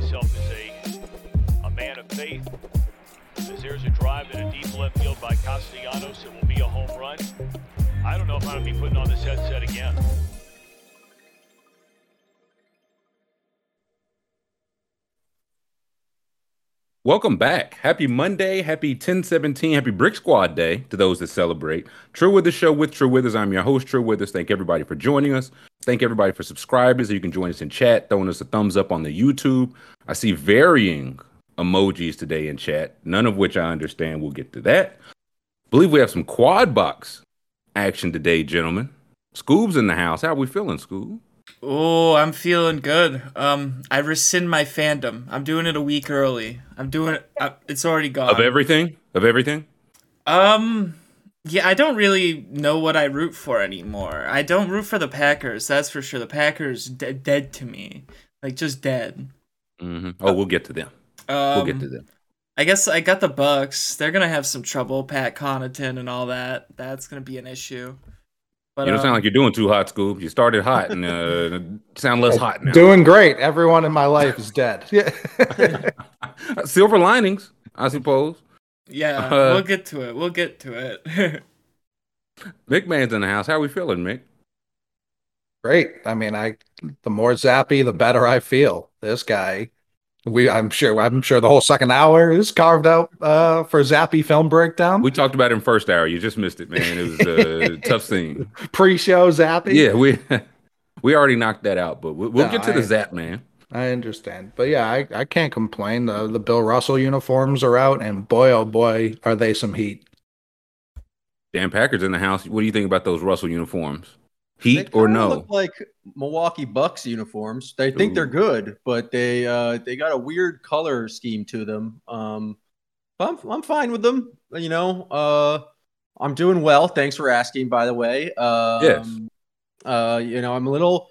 myself as a, a man of faith. As there's a drive in a deep left field by Castellanos, it will be a home run. I don't know if I'm going to be putting on this headset again. Welcome back. Happy Monday. Happy 1017. Happy Brick Squad Day to those that celebrate. True Withers Show with True Withers. I'm your host, True Withers. Thank everybody for joining us. Thank everybody for subscribing. So you can join us in chat, throwing us a thumbs up on the YouTube. I see varying emojis today in chat, none of which I understand. We'll get to that. believe we have some quad box action today, gentlemen. Scoob's in the house. How are we feeling, Scoob? Oh, I'm feeling good. Um, I rescind my fandom. I'm doing it a week early. I'm doing it. Uh, it's already gone. Of everything? Of everything? Um, yeah, I don't really know what I root for anymore. I don't root for the Packers. That's for sure. The Packers de- dead to me, like just dead. Mm-hmm. Oh, we'll get to them. Um, We'll get to them. I guess I got the Bucks. They're gonna have some trouble. Pat Connaughton and all that. That's gonna be an issue. But You don't um, sound like you're doing too hot, Scoob. You started hot and uh, sound less hot now. Doing great. Everyone in my life is dead. Yeah. Silver linings, I suppose. yeah, uh, we'll get to it. We'll get to it. Mick Man's in the house. How are we feeling, Mick? great. I mean, I the more zappy, the better I feel. This guy, we I'm sure I'm sure the whole second hour is carved out uh for zappy film breakdown. We talked about it in first hour. You just missed it, man. It was a tough scene. pre-show zappy. Yeah, we we already knocked that out, but we'll, we'll No, get to the zap, man. I understand. But yeah, I, I can't complain. The the Bill Russell uniforms are out and boy oh boy are they some heat. Dan Packard's in the house. What do you think about those Russell uniforms? Heat or no? Look like Milwaukee Bucks uniforms. They think they're good, but they uh, they got a weird color scheme to them. Um, I'm I'm fine with them. You know, uh, I'm doing well. Thanks for asking. By the way, um, Yes. Uh, you know, I'm a little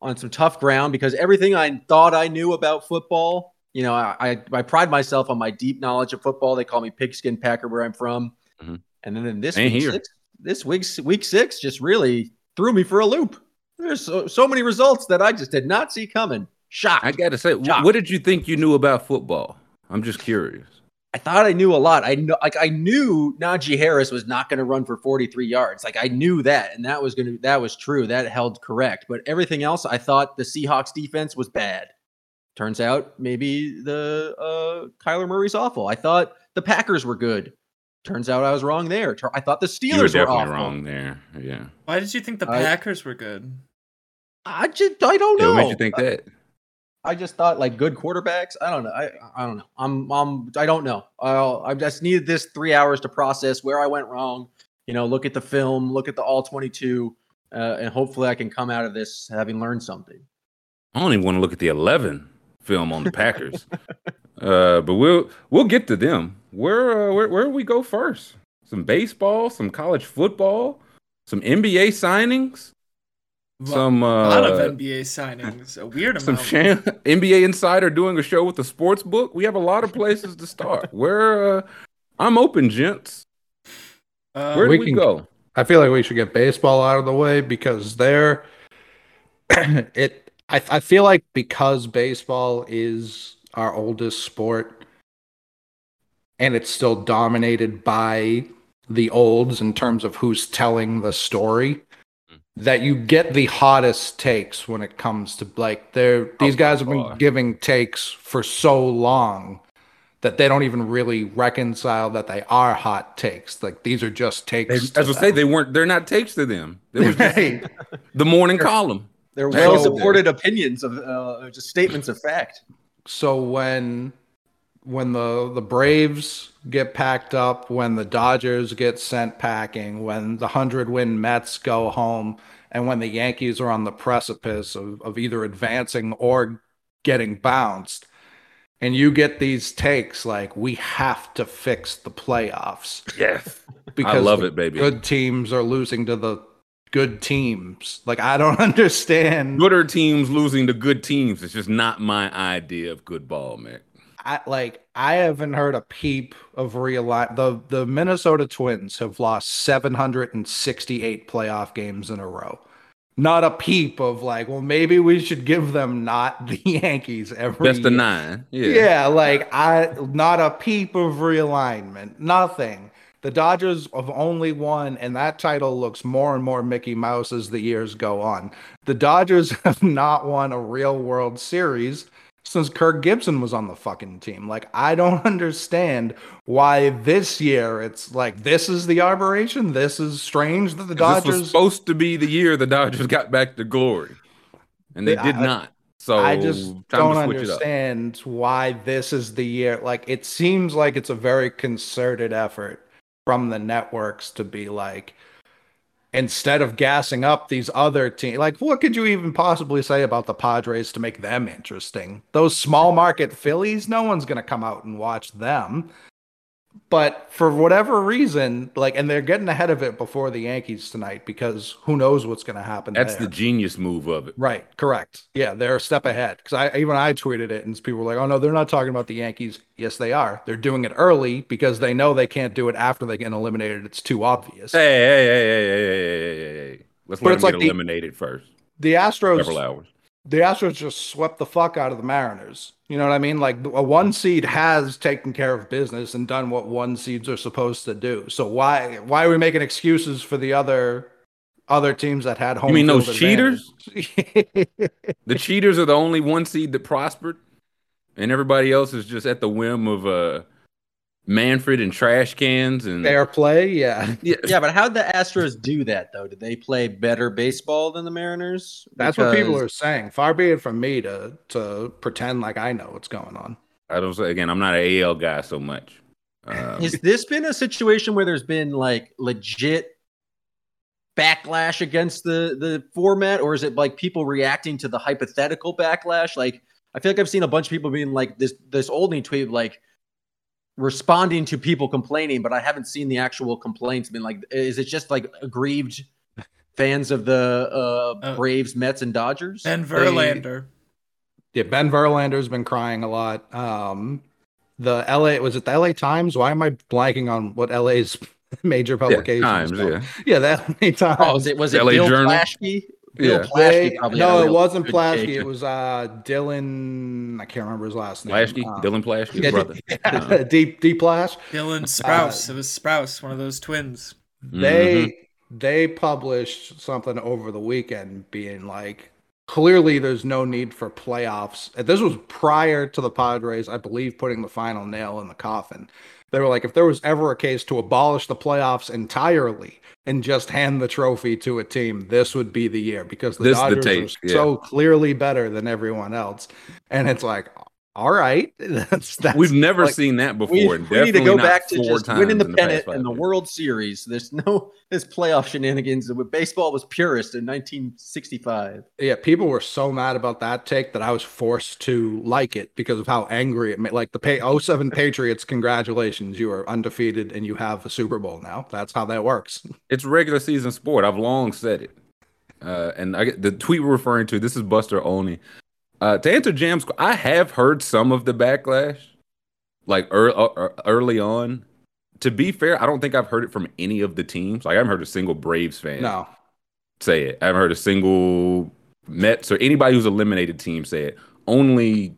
on some tough ground because everything I thought I knew about football. You know, I I, I pride myself on my deep knowledge of football. They call me Pigskin Packer where I'm from. Mhm. And then in this Ain't week here. six, this week's week six just really threw me for a loop. There's so, so many results that I just did not see coming. Shocked. I got to say, Shocked. what did you think you knew about football? I'm just curious. I thought I knew a lot. I know, like I knew Najee Harris was not going to run for 43 yards. Like I knew that, and that was going to that was true. That held correct. But everything else, I thought the Seahawks defense was bad. Turns out maybe the uh, Kyler Murray's awful. I thought the Packers were good. Turns out I was wrong there. I thought the You were Steelers were, awful. wrong there. Yeah. Why did you think the I- Packers were good? I just I don't Yeah, know. what made you think that? I just thought like good quarterbacks. I don't know. I I don't know. I'm I'm I don't know. I'll, I just needed this three hours to process where I went wrong. You know, look at the film, look at the all 22, uh, and hopefully I can come out of this having learned something. I don't even want to look at the 11 film on the Packers. uh, but we'll we'll get to them. Where uh, where where do we go first? Some baseball, some college football, some NBA signings, some a uh, lot of NBA signings. A weird some amount. sham- NBA insider doing a show with the sports book. We have a lot of places to start. Where uh, I'm open, gents. Uh, Where do we we can- go? I feel like we should get baseball out of the way because they're it I, I feel like because baseball is our oldest sport and it's still dominated by the olds in terms of who's telling the story mm. that you get the hottest takes when it comes to like they're these Oh, guys have been far. giving takes for so long that they don't even really reconcile that they are hot takes like these are just They, takes as to I say, they weren't. They're not takes to them. It was just the morning column. They're well supported opinions of uh, just statements of fact. so when when the the Braves get packed up, when the Dodgers get sent packing, when the hundred win Mets go home, and when the Yankees are on the precipice of, of either advancing or getting bounced, and you get these takes like we have to fix the playoffs Yes, because love it, baby. Good teams are losing to the good teams. Like I don't understand. gooder teams losing to good teams. It's just not my idea of good ball, man. I like I haven't heard a peep of realize the the Minnesota Twins have lost 768 playoff games in a row. not a peep of like, well, maybe we should give them not the Yankees every Best of nine. Yeah. Yeah, like I not a peep of realignment. Nothing. The Dodgers have only won, and that title looks more and more Mickey Mouse as the years go on. The Dodgers have not won a real World Series since Kirk Gibson was on the fucking team. Like, I don't understand why this year it's like this is the aberration. This is strange that the This was Dodgers. supposed to be the year the Dodgers got back to glory, and they did not. So I just don't to switch it up. understand why this is the year. Like, it seems like it's a very concerted effort from the networks to be like, instead of gassing up these other teams, like, what could you even possibly say about the Padres to make them interesting? Those small market Phillies, no one's going to come out and watch them but for whatever reason, like, and they're getting ahead of it before the Yankees tonight because who knows what's going to happen. That's there. the genius move of it. Right. Correct. Yeah. They're a step ahead. Cause I, even I tweeted it and people were like, oh no, they're not talking about the Yankees. Yes, they are. They're doing it early because they know they can't do it after they get eliminated. It's too obvious. Hey, hey, hey, hey, hey, hey, hey, hey. Let's but let them like get the, eliminated first. The Astros, several hours. The Astros just swept the fuck out of the Mariners. You know what I mean? Like a one seed has taken care of business and done what one seeds are supposed to do. So why why are we making excuses for the other other teams that had home? You mean those cheaters? The cheaters are the only one seed that prospered, and everybody else is just at the whim of uh, Manfred and trash cans and Fair play, yeah. Yeah, Yeah, but how'd the Astros do that though? Did they play better baseball than the Mariners? That's what people are saying. Far be it from me to to pretend like I know what's going on. I don't say again. I'm not an AL guy so much. Um, Has this been a situation where there's been like legit backlash against the the format, or is it like people reacting to the hypothetical backlash? Like, I feel like I've seen a bunch of people being like this this oldie tweet like responding to people complaining, but I haven't seen the actual complaints. I mean, like, is it just like aggrieved fans of the uh, Uh, Braves, Mets, and Dodgers? Ben Verlander. Yeah, Ben Verlander's been crying a lot. Um, the LA was it the LA Times? Why am I blanking on what LA's major yeah, publication? times, yeah. yeah, the LA Times. Oh, was it was it LA Bill Journal? Plaschke? Bill Yeah. Plaschke They- probably had a no, it wasn't good Plaschke. take. It was uh Dylan. I can't remember his last name. Plaschke, Uh, Dylan Plaschke, his yeah, brother. yeah, Deep Deep Plash. Dylan Uh, Sprouse. it was Sprouse, one of those twins. they Mhm. they published something over the weekend being like clearly there's no need for playoffs this was prior to the padres i believe putting the final nail in the coffin they were like if there was ever a case to abolish the playoffs entirely and just hand the trophy to a team this would be the year because the This the dodgers tape, are yeah. so clearly better than everyone else and it's like all right that's, that's We've never like- seen that before. We, we need to go back to just winning the pennant five and the. World Series. There's no this playoff shenanigans. Baseball was purist in 1965. Yeah, people were so mad about that take that I was forced to like it because of how angry it made. Like the pay 07 Patriots, congratulations, you are undefeated and you have a Super Bowl now. That's how that works. It's regular season sport. I've long said it. Uh, and I get the tweet we're referring to. This is Buster Olney. Uh, to answer Jam's, I have heard some of the backlash, like ear uh, early on. To be fair, I don't think I've heard it from any of the teams. Like I haven't heard a single Braves fan No, say it. I haven't heard a single Mets or anybody who's eliminated team say it. Only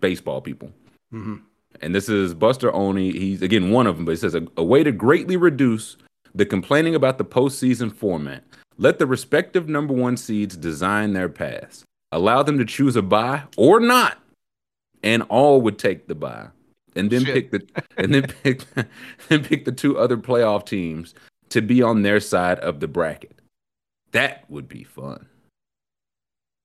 baseball people. hmm And this is Buster Olney. He's again one of them, but he says a, a way to greatly reduce the complaining about the postseason format. Let the respective number one seeds design their paths. Allow them to choose a buy or not, and all would take the buy, and then Shit. pick the and then pick then pick the two other playoff teams to be on their side of the bracket. That would be fun.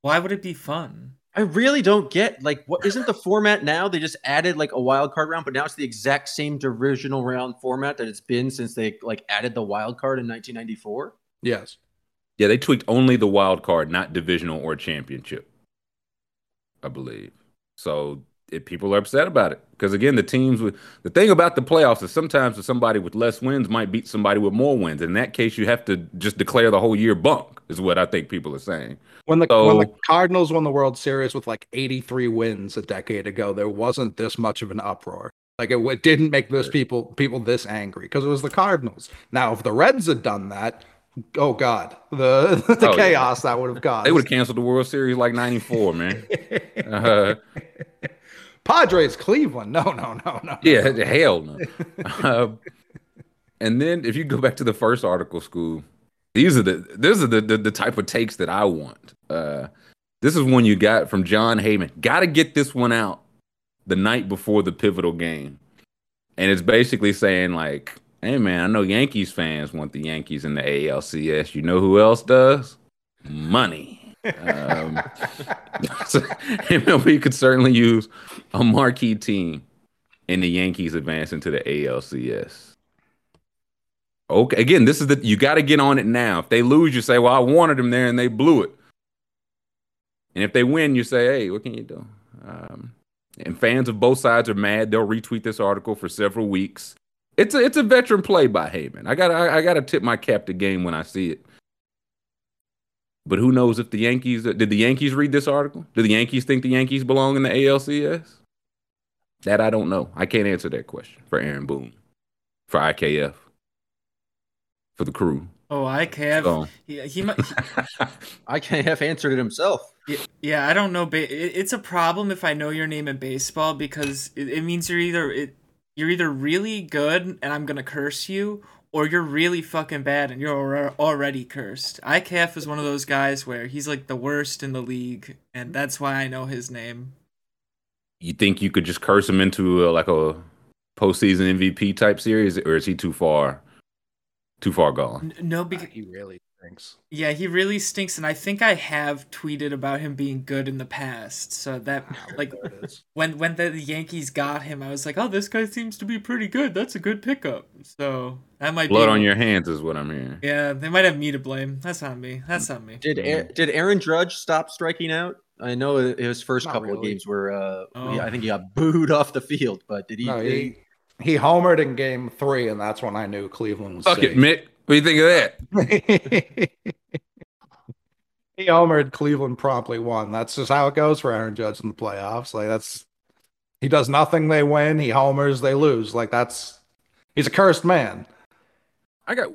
Why would it be fun? I really don't get like what isn't the format now? They just added like a wild card round, but now it's the exact same divisional round format that it's been since they like added the wild card in 1994. yes. Yeah, they tweaked only the wild card, not divisional or championship. I believe. So if people are upset about it, because again, the teams with the thing about the playoffs is sometimes somebody with less wins might beat somebody with more wins. In that case, you have to just declare the whole year bunk. Is what I think people are saying. When the when the Cardinals won the World Series with like 83 wins a decade ago, there wasn't this much of an uproar. Like it, it didn't make those people people this angry because it was the Cardinals. Now, if the Reds had done that, oh god, the the Oh, yeah. chaos that would have caused. They would have canceled the World Series like '94, man. Uh, Padres, Cleveland. No, no, no, no. yeah, hell no. Um, and then if you go back to the first article, school, these are the these are the the, the type of takes that I want. Uh, this is one you got from Jon Heyman. Got to get this one out the night before the pivotal game, and it's basically saying like, "Hey man, I know Yankees fans want the Yankees in the ALCS. You know who else does? Money." um, so MLB could certainly use a marquee team in the Yankees advancing to the ALCS. Okay, again, this is the you got to get on it now. If they lose, you say, "Well, I wanted them there and they blew it." And if they win, you say, "Hey, what can you do?" Um, and fans of both sides are mad. They'll retweet this article for several weeks. It's a it's a veteran play by Heyman. I got I, I got to tip my cap to game when I see it. But who knows if the Yankees did the Yankees read this article? Do the Yankees think the Yankees belong in the ALCS? That I don't know. I can't answer that question for Aaron Boone, for IKF, for the crew. Oh, I can. So, He, he might. I can't have answered it himself. Yeah, yeah, I don't know. Ba- it, it's a problem if I know your name in baseball because it, it means you're either it, you're either really good and I'm gonna curse you, or you're really fucking bad and you're already cursed. IKF is one of those guys where he's like the worst in the league, and that's why I know his name. you think you could just curse him into a, like a postseason MVP type series, or is he too far, too far gone? No, uh, because he really thinks. yeah, he really stinks, and I think I have tweeted about him being good in the past. So that like There it is. when when the Yankees got him, I was like, oh, this guy seems to be pretty good. That's a good pickup. So that might be Blood be on your hands is what I'm hearing. Yeah, they might have me to blame. That's not me. That's not me. Did Aaron, did Aaron Judge stop striking out? I know his first Not couple of games were. Uh, Oh. I think he got booed off the field. But did he? No, he he homered in game three, and that's when I knew Cleveland was Fuck it, safe. Mick. What do you think of that? he homered. Cleveland promptly won. That's just how it goes for Aaron Judge in the playoffs. Like that's he does nothing, they win. He homers, they lose. Like that's he's a cursed man. I got.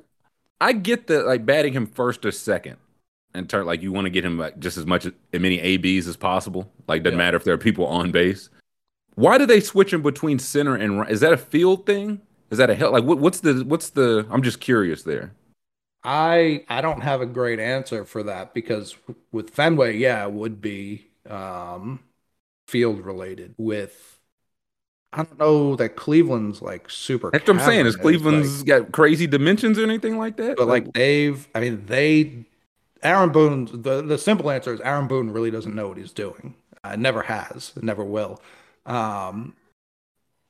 I get the like batting him first or second, and turn like you want to get him like just as much as many ABs as possible. Like doesn't Yeah. matter if there are people on base. Why do they switch him between center and right? Is that a field thing? Is that a hell? Like what, what's the what's the? I'm just curious there. I I don't have a great answer for that because with Fenway, yeah, it would be um field related. With I don't know that Cleveland's like super. That's what I'm saying. Is Cleveland's like- got crazy dimensions or anything like that? but like they've, I mean, they, Aaron Boone. The the simple answer is Aaron Boone really doesn't know what he's doing. Uh, never has, never will. Um,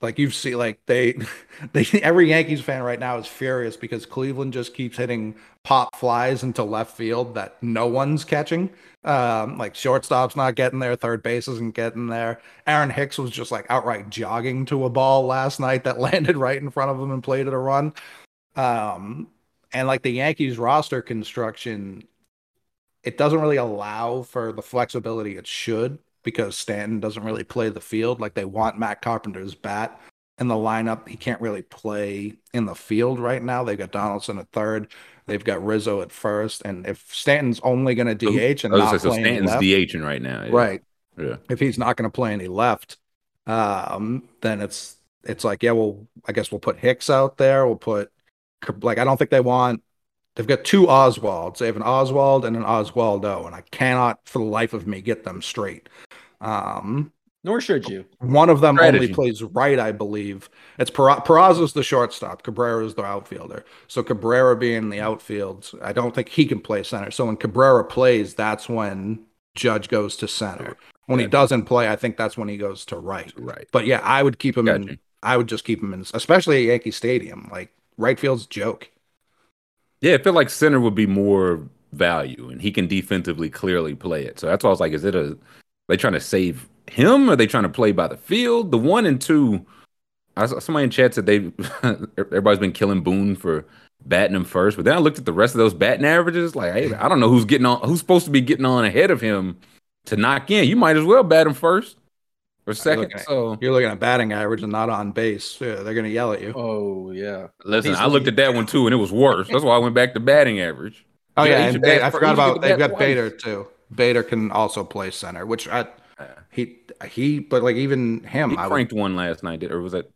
like you've seen, like they, they every Yankees fan right now is furious because Cleveland just keeps hitting pop flies into left field that no one's catching. Um, like shortstop's not getting there, third base isn't getting there. Aaron Hicks was just like outright jogging to a ball last night that landed right in front of him and played it a run. Um, and like the Yankees roster construction, it doesn't really allow for the flexibility it should because Stanton doesn't really play the field. Like they want Matt Carpenter's bat in the lineup. He can't really play in the field right now. They've got Donaldson at third. They've got Rizzo at first. And if Stanton's only going to DH and not gonna say, so Stanton's left, DHing right now. yeah. right? Yeah. If he's not going to play any left, um, then it's it's like yeah, well, I guess we'll put Hicks out there. We'll put like I don't think they want. They've got two Oswalds. They have an Oswald and an Oswaldo, and I cannot for the life of me get them straight. Um, Nor should you. one of them Strategy. only plays right, I believe. It's Pera- Peraza's the shortstop. Cabrera's the outfielder. So Cabrera being the outfield, I don't think he can play center. So when Cabrera plays, that's when Judge goes to center. When he doesn't play, I think that's when he goes to right. Right. But yeah, I would keep him Gotcha. in. I would just keep him in, especially at Yankee Stadium. Like right field's a joke. Yeah, I feel like center would be more value, and he can defensively clearly play it. So that's why I was like, is it a they trying to save him? Or are they trying to play by the field? The one and two, I saw somebody in chat said they everybody's been killing Boone for batting him first, but then I looked at the rest of those batting averages. Like, hey, I don't know who's getting on, who's supposed to be getting on ahead of him to knock in. You might as well bat him first. or second. looking at- So You're looking at batting average and not on base. Yeah, they're gonna yell at you. Oh yeah. listen, He's I looked leading. at that one too, and it was worse. That's why I went back to batting average. Oh Yeah, yeah, he and bat I forgot about get the they've got twice. Bader too. Bader can also play center, which I he he but like even him He I would, one last night, did- or was that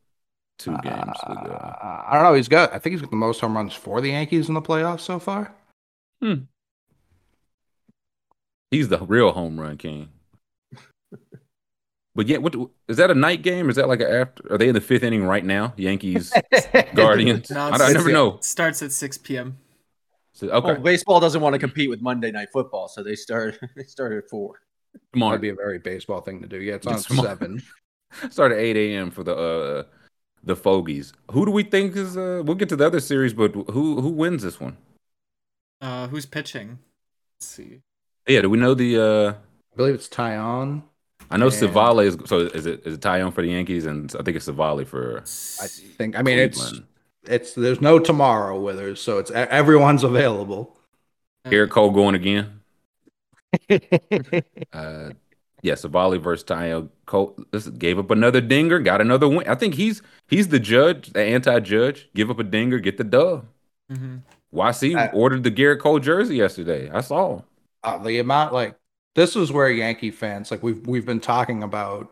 two games uh, ago? I don't know. He's got I think he's got the most home runs for the Yankees in the playoffs so far. Hmm. He's the real home run king. But yeah, what is that a night game? Is that like a after? Are they in the fifth inning right now? Yankees Guardians. No, I, I never know. Starts at 6 p.m. So, okay, Well, baseball doesn't want to compete with Monday Night Football, so they start they started at four. That'd be a very baseball thing to do. Yeah, it's on It's seven. Start at eight a.m. for the uh the Fogies. Who do we think is? uh We'll get to the other series, but who who wins this one? Uh, who's pitching? Let's see. Yeah, do we know the? uh I believe it's Taillon. I know And- Civale is. So is it is it Taillon for the Yankees, and I think it's Civale for. I think. I mean, Cleveland. it's there's no tomorrow with her, so it's everyone's available. Gerrit Cole going again. Uh, yeah, Civale versus Tyo Cole. This gave up another dinger, got another win. I think he's he's the judge, the anti-judge. Give up a dinger, get the dub. hmm YC Uh, ordered the Gerrit Cole jersey yesterday. I saw. uh, the amount like this is where Yankee fans like we've we've been talking about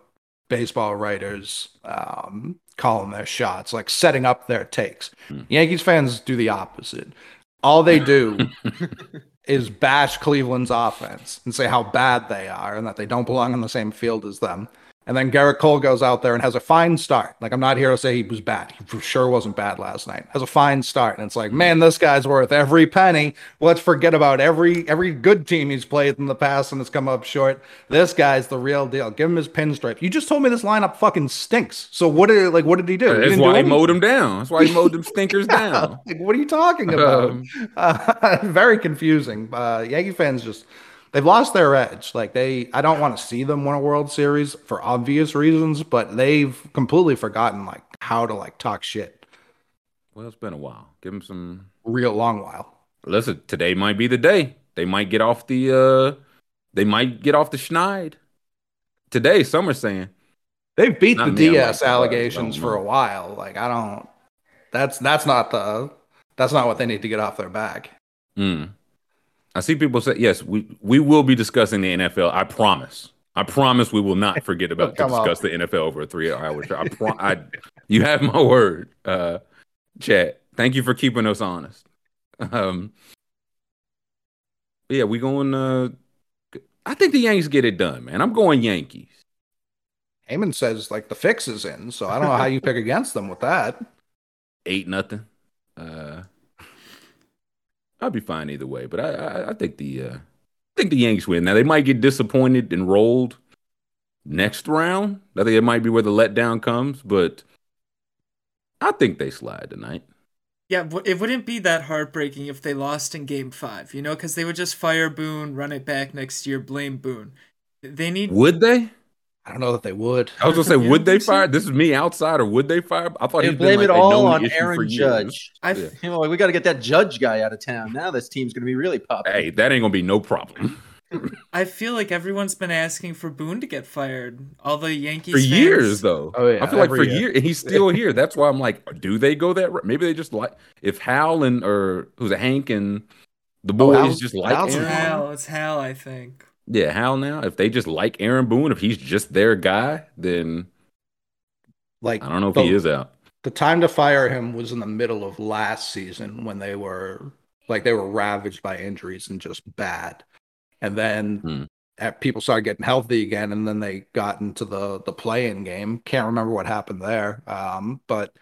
baseball writers um calling their shots like setting up their takes. Yankees fans do the opposite. All they do is bash Cleveland's offense and say how bad they are and that they don't belong on the same field as them. And then Gerrit Cole goes out there and has a fine start. Like I'm not here to say he was bad. He for sure wasn't bad last night. Has a fine start, and it's like, man, this guy's worth every penny. Let's forget about every every good team he's played in the past and has come up short. This guy's the real deal. Give him his pinstripe. You just told me this lineup fucking stinks. So what did like what did he do? He That's do why he mowed him down. That's why he mowed them stinkers down. Like, what are you talking about? Um, Uh, very confusing. Uh, Yankee fans just they've lost their edge. Like they, I don't want to see them win a World Series for obvious reasons, but they've completely forgotten like how to like talk shit. well, it's been a while. Give them some. Real long while. Listen, today might be the day. They might get off the. uh They might get off the schneid. Today, some are saying. They've beat the me, DS like, allegations for a while. Like I don't. That's that's not the. That's not what they need to get off their back. Mm. I see people say yes. We we will be discussing the NFL. I promise. I promise we will not forget about to Come on. discuss the NFL over a three-hour show. I, pro- I you have my word, uh, Chad. Thank you for keeping us honest. Um, yeah, we going. Uh, I think the Yankees get it done, man. I'm going Yankees. Heyman says like the fix is in, so I don't know how you pick against them with that. Eight nothing. Uh, I'll be fine either way, but I I, I think the uh, I think the Yankees win. Now they might get disappointed and rolled next round. I think it might be where the letdown comes, but I think they slide tonight. Yeah, it wouldn't be that heartbreaking if they lost in Game Five, you know, because they would just fire Boone, run it back next year, blame Boone. They need. Would they? I don't know that they would. I was gonna say, would they fire? This is me outside, or would they fire? I thought They he's blame been it like a all on Aaron. Judge. I Yeah. You know, like we got to get that Judge guy out of town. Now this team's going to be really popular. Hey, that ain't gonna be no problem I feel like everyone's been asking for Boone to get fired. All the Yankees for fans- years, though. Oh, yeah, I feel like for every year. years, and he's still here. That's why I'm like, do they go that? route? Maybe they just like if Hal and or who's a Hank and the oh, boys Hal's- just like Hal's It's Hal. It's Hal, I think. Yeah, how now. If they just like Aaron Boone, if he's just their guy, then Like I don't know if the, he is out. The time to fire him was in the middle of last season when they were like they were ravaged by injuries and just bad. And then Hmm. people started getting healthy again, and then they got into the the play-in game. Can't remember what happened there, um, but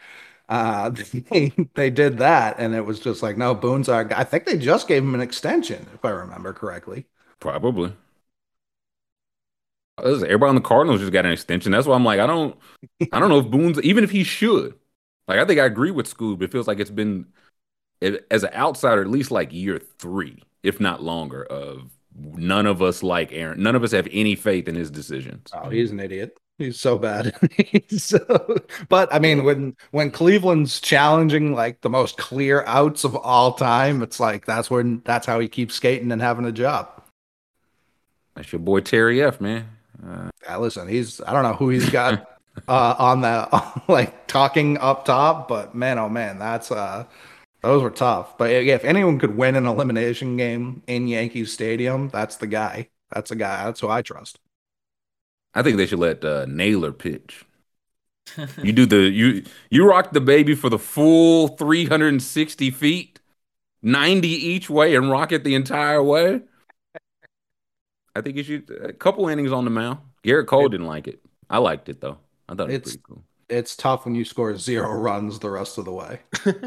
uh, they they did that, and it was just like, no, Boone's our guy. I think they just gave him an extension, if I remember correctly. Probably. Everybody on the Cardinals just got an extension. That's why I'm like, I don't, I don't know if Boone's even if he should. Like, I think I agree with Scoob. It feels like it's been, as an outsider, at least like year three, if not longer, of none of us like Aaron. None of us have any faith in his decisions. Oh, he's an idiot. He's so bad. He's so, but I mean, when when Cleveland's challenging like the most clear outs of all time, it's like that's when that's how he keeps skating and having a job. That's your boy Terry F, man. Uh, Yeah, listen, he's I don't know who he's got uh, on that like talking up top, but man, oh man, that's uh those were tough. But yeah, if anyone could win an elimination game in Yankee Stadium, that's the guy. That's the guy. That's who I trust. I think they should let uh, Naylor pitch. You do the you you rock the baby for the full 360 feet, 90 each way, and rock it the entire way. I think you should a couple innings on the mound. Gerrit Cole didn't like it. I liked it though. I thought it was It's- pretty cool. It's tough when you score zero runs the rest of the way.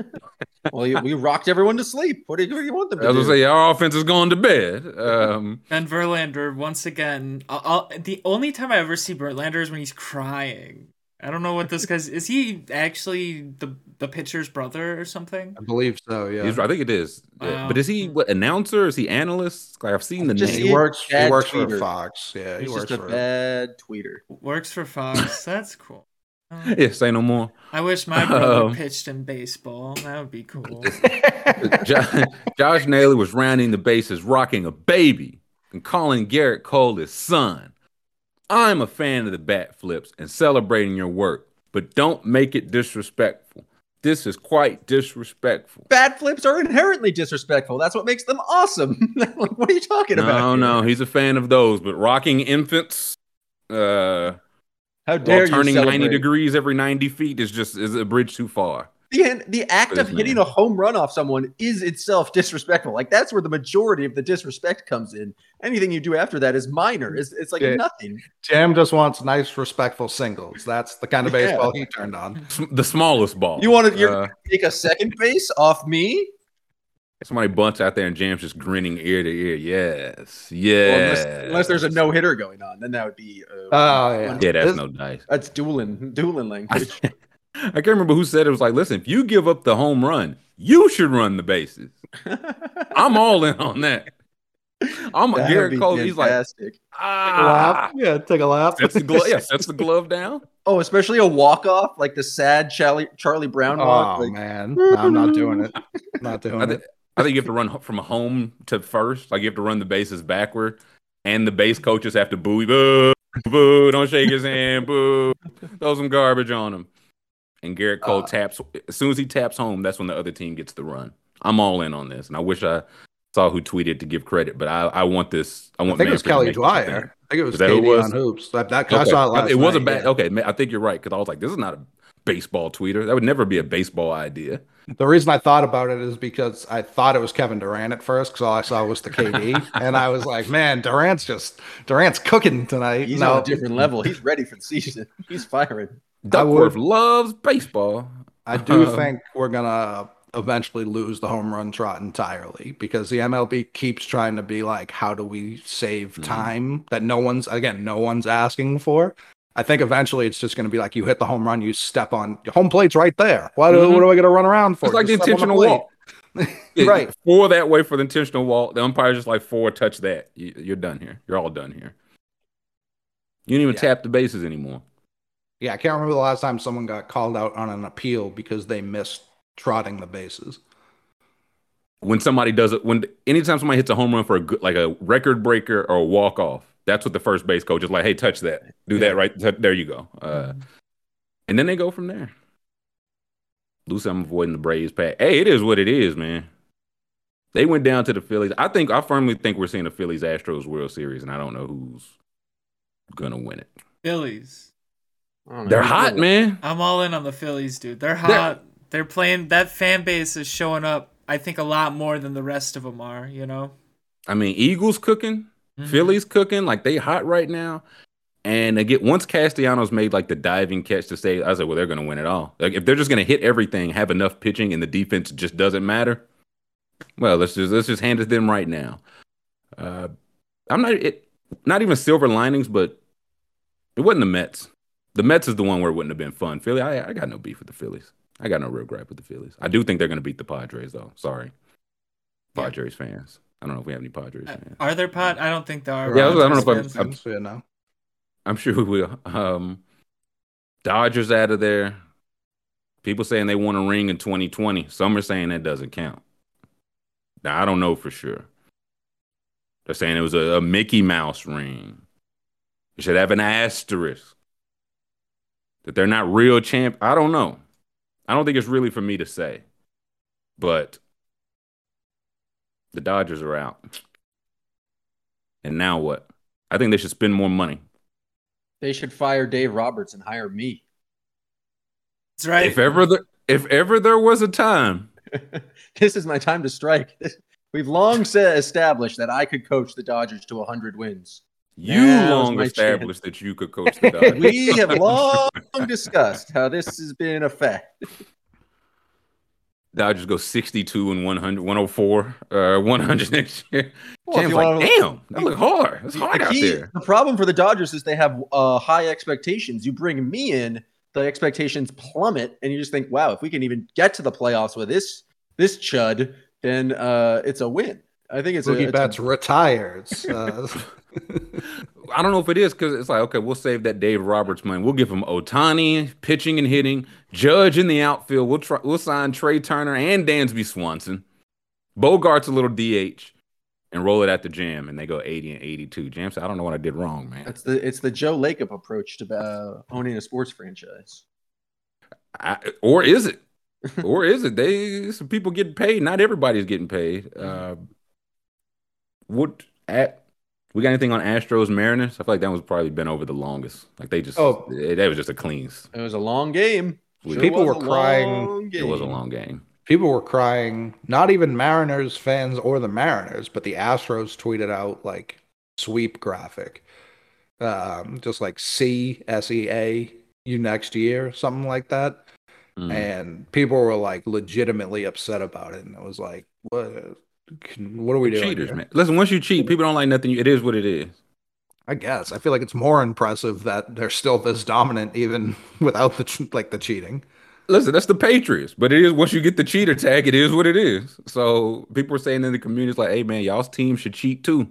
Well, you, we rocked everyone to sleep. What do you, what do you want them I to was do? gonna say our offense is going to bed. Um, and Verlander once again. I'll, I'll, the only time I ever see Verlander is when he's crying. I don't know what this guy's. Is he actually the the pitcher's brother or something? I believe so. Yeah, he's- I think it is. Wow. But is he what announcer? Is he analyst? Like I've seen the Just name. he He- works. He bad works for tweeter. Fox. Yeah, he He's works just a for. bad tweeter. Works for Fox. That's cool. Oh, Yeah, say no more. I wish my brother Um, pitched in baseball. That would be cool. Jo- Josh Naylor was rounding the bases, rocking a baby, and calling Gerrit Cole his son. I'm a fan of the bat flips and celebrating your work, but don't make it disrespectful. This is quite disrespectful. Bad flips are inherently disrespectful. That's what makes them awesome. Like, what are you talking about? No, no, he's a fan of those, but rocking infants, uh, How dare while you turning 90 degrees every 90 feet is just is a bridge too far. The, the act of hitting man. a home run off someone is itself disrespectful. Like that's where the majority of the disrespect comes in. Anything you do after that is minor. It's, it's like Yeah. nothing. Jam just wants nice, respectful singles. That's the kind of Yeah. baseball he turned on. The smallest ball. You want to Uh, take a second base off me? somebody bunts out there and Jam's just grinning ear to ear. Yes, Well, yes. unless, unless there's a no hitter going on, then that would be. Uh, Oh yeah, Yeah, that's This- no dice. That's dueling, dueling language. I can't remember who said it. it was like, listen, if you give up the home run, you should run the bases. I'm all in on that. I'm That would Gerrit be Cole. He's like, fantastic. ah, Yeah, take a laugh. That's the glove. Yeah, sets the glove down. oh, especially a walk off, like the sad Charlie Charlie Brown walk. Oh like, man, No, I'm not doing it. Not doing I, thi- it. I think you have to run from home to first. Like you have to run the bases backward, and the base coaches have to boo, you. boo, boo. Don't shake his hand, boo. Throw some garbage on him. And Gerrit Cole Uh, taps. As soon as he taps home, that's when the other team gets the run. I'm all in on this, and I wish I saw who tweeted to give credit, but I, I want this. I want. I think it was Kelly Dwyer. I think it was Is that it Katie was? on hoops. That, that I Okay. saw it last it was a bad. yeah. Okay, I think you're right because I was like, this is not a baseball tweeter. That would never be a baseball idea. The reason I thought about it is because I thought it was Kevin Durant at first because all I saw was the KD, and I was like, "Man, Durant's just Durant's cooking tonight." he's no, on a different level. He's ready for the season. He's firing. Duckworth would- loves baseball. I do Um, think we're gonna eventually lose the home run trot entirely because the MLB keeps trying to be like, "How do we save Mhm. time that no one's again no one's asking for?" I think eventually it's just going to be like you hit the home run, you step on home plate's right there. What, Mhm. what am I going to run around for? It's like the Just step on intentional plate. walk. Right. Four that way for the intentional walk. The umpire's just like four, touch that. You, you're done here. You're all done here. You don't even Yeah. tap the bases anymore. Yeah, I can't remember the last time someone got called out on an appeal because they missed trotting the bases. When somebody does it, when anytime somebody hits a home run for a good, like a record breaker or a walk off, that's what the first base coach is like. Hey, touch that. Do that right. T- There you go. Uh, and then they go from there. Lucy, I'm avoiding the Braves pack. Hey, it is what it is, man. They went down to the Phillies. I think I firmly think we're seeing the Phillies Astros World Series, and I don't know who's gonna win it. Phillies. I don't know. They're hot, really- man. I'm all in on the Phillies, dude. They're hot. They're, playing. That fan base is showing up. I think a lot more than the rest of them are. You know. I mean, Eagles cooking, Mhm. Phillies cooking, like they hot right now. And again, once Castellanos made like the diving catch to say, I said, well, they're gonna win it all. Like if they're just gonna hit everything, have enough pitching, and the defense just doesn't matter. Well, let's just let's just hand it to them right now. Uh, I'm not it, not even silver linings, but it wasn't the Mets. The Mets is the one where it wouldn't have been fun. Philly, I, I got no beef with the Phillies. I got no real gripe with the Phillies. I do think they're gonna beat the Padres, though. Sorry, Yeah. Padres fans. I don't know if we have any Padres Uh. Are there pot? I don't think there are. Yeah, I I don't know if Padres I'm- fans. Yeah, no. I'm sure we will. Um, Dodgers out of there. People saying they want a ring in 2020. Some are saying that doesn't count. Now I don't know for sure. They're saying it was a, a Mickey Mouse ring. It should have an asterisk that they're not real champ. I don't know. I don't think it's really for me to say, but the Dodgers are out. And now what? I think they should spend more money. They should fire Dave Roberts and hire me. That's right. If ever the if ever there was a time, this is my time to strike. We've long said established that I could coach the Dodgers to 100 wins. you Now's long my established that you could coach the Dodgers. We have long discussed how this has been a fact. Dodgers go 62 and 100, 104, uh, 100 next year. Well, James like, damn, that look hard. It's hard The, out there. the problem for the Dodgers is they have uh, high expectations. You bring me in, the expectations plummet, and you just think, wow, if we can even get to the playoffs with this this chud, then uh, it's a win. I think it's a, Mookie it's a- Betts retired. Uh, I don't know if it is because it's like, okay, we'll save that Dave Roberts money. We'll give him Ohtani pitching and hitting, Judge in the outfield. We'll try, we'll sign Trea Turner and Dansby Swanson. Bogaerts a little DH and roll it at the jam, and they go 80 and 82. Jam said, I don't know what I did wrong, man. It's the it's the Joe Lacob approach to uh, owning a sports franchise. I, or is it? or is it? They some people getting paid. Not everybody's getting paid. Uh, what at? We got anything on Astros Mariners? I feel like that was probably been over the longest. Like they just, Oh. it, that was just a clean. It was a long game. Sure People were crying. It was a long game. people were crying. Not even Mariners fans or the Mariners, but the Astros tweeted out like sweep graphic, um, just like C S E A you next year, something like that. Mm. And people were like legitimately upset about it, and it was like, what? Can- What are we doing? cheaters, here? man. Listen, once you cheat, people don't like nothing. It is what it is. I guess I feel like it's more impressive that they're still this dominant even without the like the cheating. Listen, that's the Patriots, but it is once you get the cheater tag, it is what it is. So people are saying in the community, it's like, hey man, y'all's team should cheat too.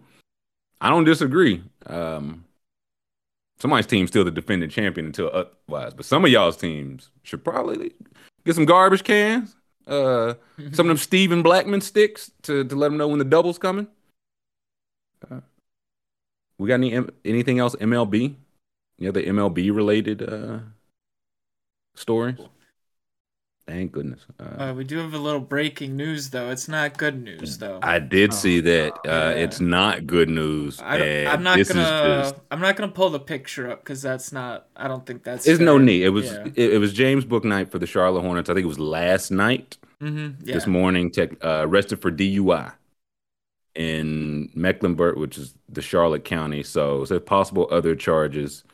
I don't disagree. Um, somebody's team's still the defending champion until otherwise, but some of y'all's teams should probably get some garbage cans, uh, some of them Steven Blackman sticks to to let them know when the double's coming. Uh, we got any anything else MLB? You know the MLB related uh stories? Thank goodness. Uh, Uh, we do have a little breaking news, though. It's not good news, though. I did Oh, see that. Uh, yeah. It's not good news. I I'm not this gonna. just- I'm not gonna pull the picture up because that's not. I don't think that's. There's no fair. need. It was Yeah. it, it was James Bouknight for the Charlotte Hornets. I think it was last night. Mm-hmm. Yeah. This morning, tech, uh, arrested for DUI in Mecklenburg, which is the Charlotte County. So it's possible other charges.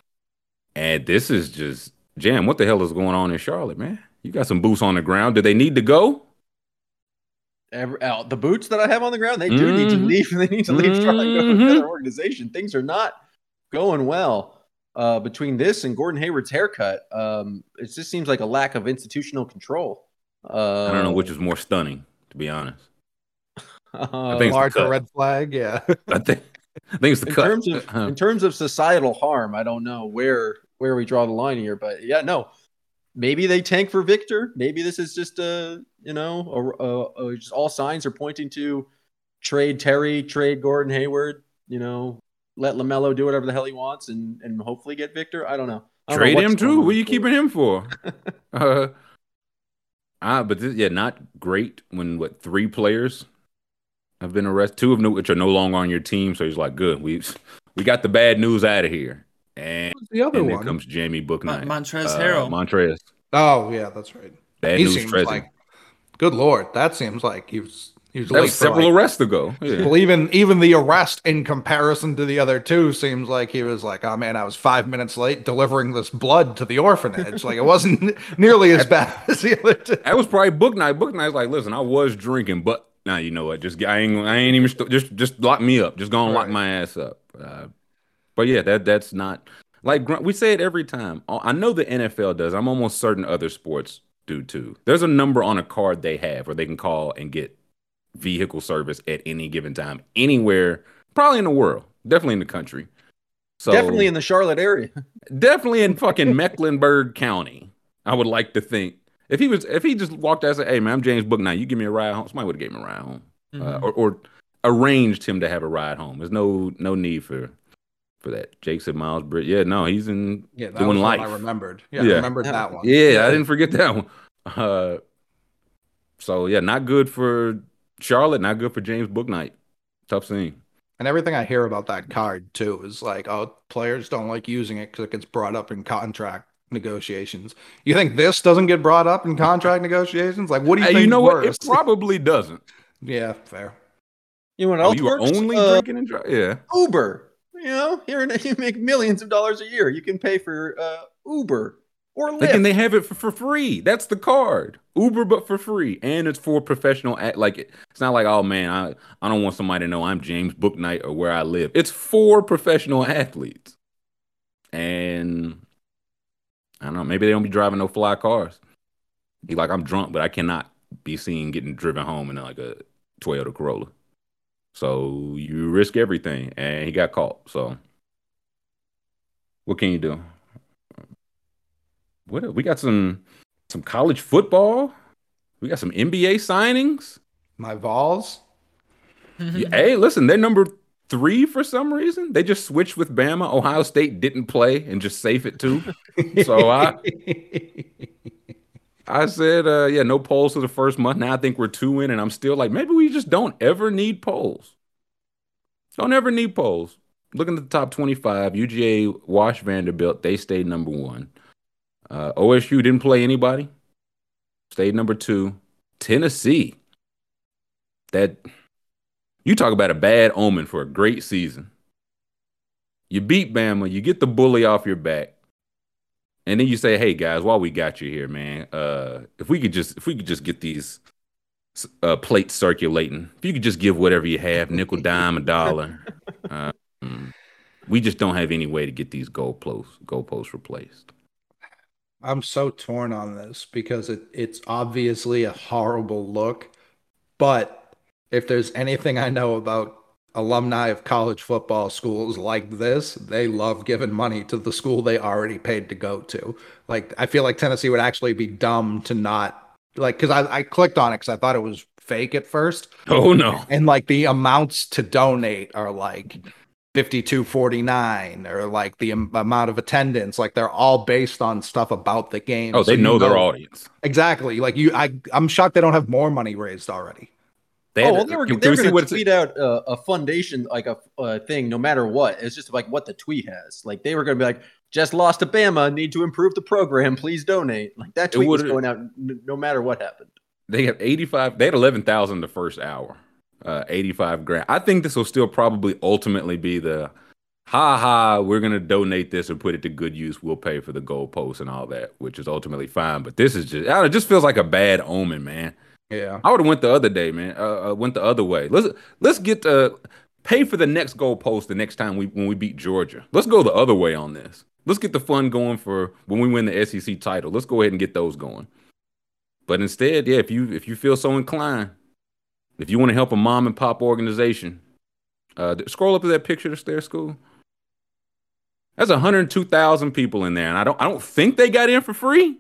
And this is just Jam. What the hell is going on in Charlotte, man? You got some boots on the ground. Do they need to go? Every, uh, the boots that I have on the ground, they do need to Mhm. leave. They need to leave Charlotte and go to Mhm. another organization. Things are not going well. Uh, between this and Gordon Hayward's haircut, um, it just seems like a lack of institutional control. Uh, I don't know which is more stunning, to be honest. uh, think it's the Larger cut. red flag, yeah. I think I think it's the in cut. terms of Uh, in terms of societal harm, I don't know where where we draw the line here, but yeah, no. Maybe they tank for Victor. Maybe this is just a you know a, a, a- just all signs are pointing to trade Terry, trade Gordon Hayward. You know, let Lamelo do whatever the hell he wants, and and hopefully get Victor. I don't know. I don't Trade what's him too. What are you for- keeping him for? uh, ah, but this, yeah, not great when what three players have been arrested, two of which are no longer on your team. So he's like, good, we we got the bad news out of here, and, Who's the other and one? comes Jamie Mon- Bouknight, Montrezl uh, Harrell. Montrezl, oh yeah, that's right. bad he news. seems Trezzy. like, good lord, that seems like he was he was that late was several like- arrests ago. Yeah. Well, even even the arrest in comparison to the other two seems like he was like, oh man, I was five minutes late delivering this blood to the orphanage. like it wasn't nearly as bad as the other two. That was probably Bouknight. Book Night's like, listen, I was drinking, but now you know what? Just I ain't I ain't even st- just just lock me up. Just gonna lock my ass up. Uh, but yeah, that that's not like we say it every time. Uh, I know the NFL does. I'm almost certain other sports do too. There's a number on a card they have where they can call and get vehicle service at any given time, anywhere, probably in the world, definitely in the country. So Definitely in the Charlotte area. definitely in fucking Mecklenburg County. I would like to think if he was if he just walked out and said, "Hey man, I'm James Bouknight. You give me a ride home." Somebody would have gave him a ride home, uh, Mhm. or, or arranged him to have a ride home. There's no no need for for that. Jake said Miles Britt. Yeah, no, he's in Yeah, that doing was life. I remembered. Yeah, Yeah. I remembered that one. Yeah, I didn't forget that one. Uh, so yeah, not good for Charlotte. Not good for James Bouknight. Tough scene. And everything I hear about that card too is like, oh, players don't like using it because it gets brought up in contract negotiations. You think this doesn't get brought up in contract negotiations? Like, what do you Hey, think? you know what? It probably doesn't. yeah, fair. You know what Oh, you were works? only Uh, drinking and driving. Yeah. Uber. You know, here and you make millions of dollars a year. You can pay for uh, Uber or Lyft. Like, and they have it for, for free. That's the card. Uber, but for free, and it's for professional. Act like it's not like, oh man, I I don't want somebody to know I'm James Bouknight or where I live. It's for professional athletes, and I don't know. Maybe they don't be driving no fly cars. He like, I'm drunk, but I cannot be seen getting driven home in like a Toyota Corolla. So you risk everything, and he got caught. So what can you do? What we got some some college football. We got some NBA signings. My Vols. Yeah, hey, listen, they're number three for some reason. They just switched with Bama. Ohio State didn't play and just safe it too. So I I said, uh, yeah, no polls for the first month. Now I think we're two in, and I'm still like, maybe we just don't ever need polls. Don't ever need polls. Looking at the top 25, UGA, Wash Vanderbilt, they stayed number one. Uh, OSU didn't play anybody, stayed number two. Tennessee, that you talk about a bad omen for a great season. You beat Bama, you get the bully off your back. And then you say, "Hey guys, while we got you here, man, uh, if we could just if we could just get these uh, plates circulating, if you could just give whatever you have, nickel, dime, a dollar, uh, mm, we just don't have any way to get these goalposts goalposts replaced." I'm so torn on this because it, it's obviously a horrible look. But if there's anything I know about alumni of college football schools like this, they love giving money to the school they already paid to go to. Like, I feel like Tennessee would actually be dumb to not, like, because I, I clicked on it because I thought it was fake at first. Oh no! And like the amounts to donate are like 5249 or like the am- amount of attendance like they're all based on stuff about the game Oh, So they know their audience. exactly like you i i'm shocked they don't have more money raised already They oh, well, they were, they were going to tweet out uh, a foundation, like a, a thing, no matter what. It's just like what the tweet has. Like they were going to be like, just lost to Bama, need to improve the program, please donate. Like that tweet was going out no matter what happened. They have 85. They had 11,000 the first hour. Uh, 85 grand. I think this will still probably ultimately be the ha ha, we're going to donate this and put it to good use. We'll pay for the goalposts and all that, which is ultimately fine. But this is just, I don't know, it just feels like a bad omen, man. Yeah I would have went the other day, man. Uh, uh, went the other way. Let's let's get uh pay for the next goalpost the next time we when we beat Georgia. Let's go the other way on this. Let's get the fun going for when we win the SEC title. Let's go ahead and get those going. But instead, yeah, if you if you feel so inclined, if you want to help a mom and pop organization, uh, scroll up to that picture of their school. That's 102,000 people in there, and I don't I don't think they got in for free.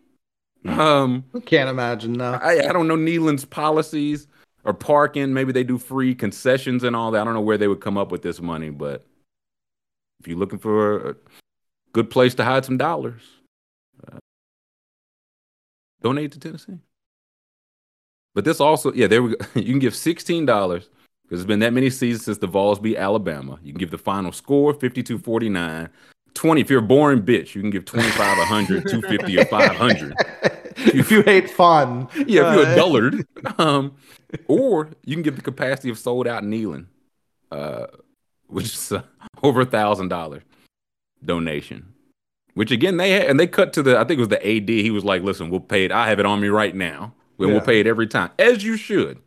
Um, can't imagine no I, I don't know Neyland's policies or parking. Maybe they do free concessions and all that. I don't know where they would come up with this money, but if you're looking for a good place to hide some dollars, uh, donate to Tennessee. But this also, yeah, there we go. You can give sixteen dollars because it's been that many seasons since the Vols beat Alabama. You can give the final score 52-49. 20 if you're a boring bitch you can give 25 100 250 or 500 if you hate fun yeah, if you're uh, a dullard. Um, or you can give the capacity of sold out Neyland, uh, which is uh, over a thousand dollar donation. Which again they had, and they cut to the I think it was the AD. He was like, "Listen, we'll pay it. I have it on me right now. and Yeah. we'll pay it every time, as you should,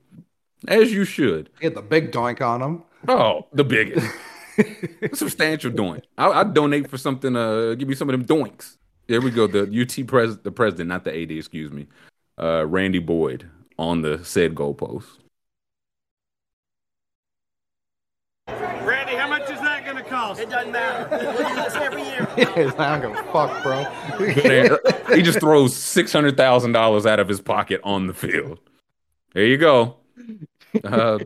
as you should." get the big doink on them Oh, the biggest, substantial doink. I, I'd donate for something. Uh, give me some of them doinks. There we go. The UT pres, the president, not the AD. Excuse me. Uh, Randy Boyd on the said goalpost. Randy, how much is that going to cost? It doesn't matter. We do this every year. i don't give a fuck bro he just throws six hundred thousand dollars out of his pocket on the field. There you go. Uh,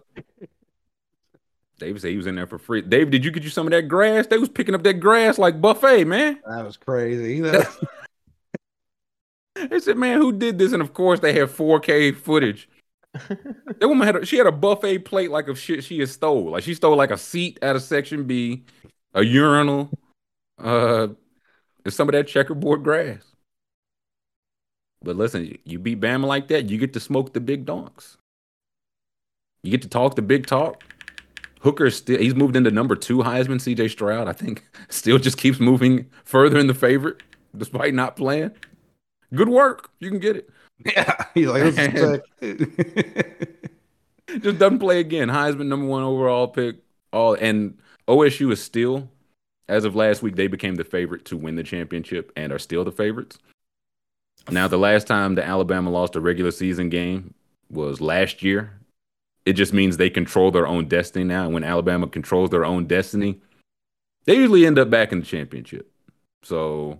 Dave said he was in there for free. Dave, did you get you some of that grass? They was picking up that grass like buffet, man. That was crazy. That- They said, "Man, who did this?" And of course, they have 4K footage. that woman had a, she had a buffet plate like of shit she had stole. Like she stole like a seat out of section B, a urinal, uh, and some of that checkerboard grass. But listen, you- you beat Bama like that, you get to smoke the big donks. You get to talk the big talk. Hooker still he's moved into number two Heisman. CJ Stroud, I think, still just keeps moving further in the favorite despite not playing. Good work. You can get it. yeah, he's like. Just doesn't play again. Heisman number one overall pick. All and OSU is still, as of last week, they became the favorite to win the championship and are still the favorites. Now, the last time the Alabama lost a regular season game was last year. It just means they control their own destiny now. And when Alabama controls their own destiny, they usually end up back in the championship. So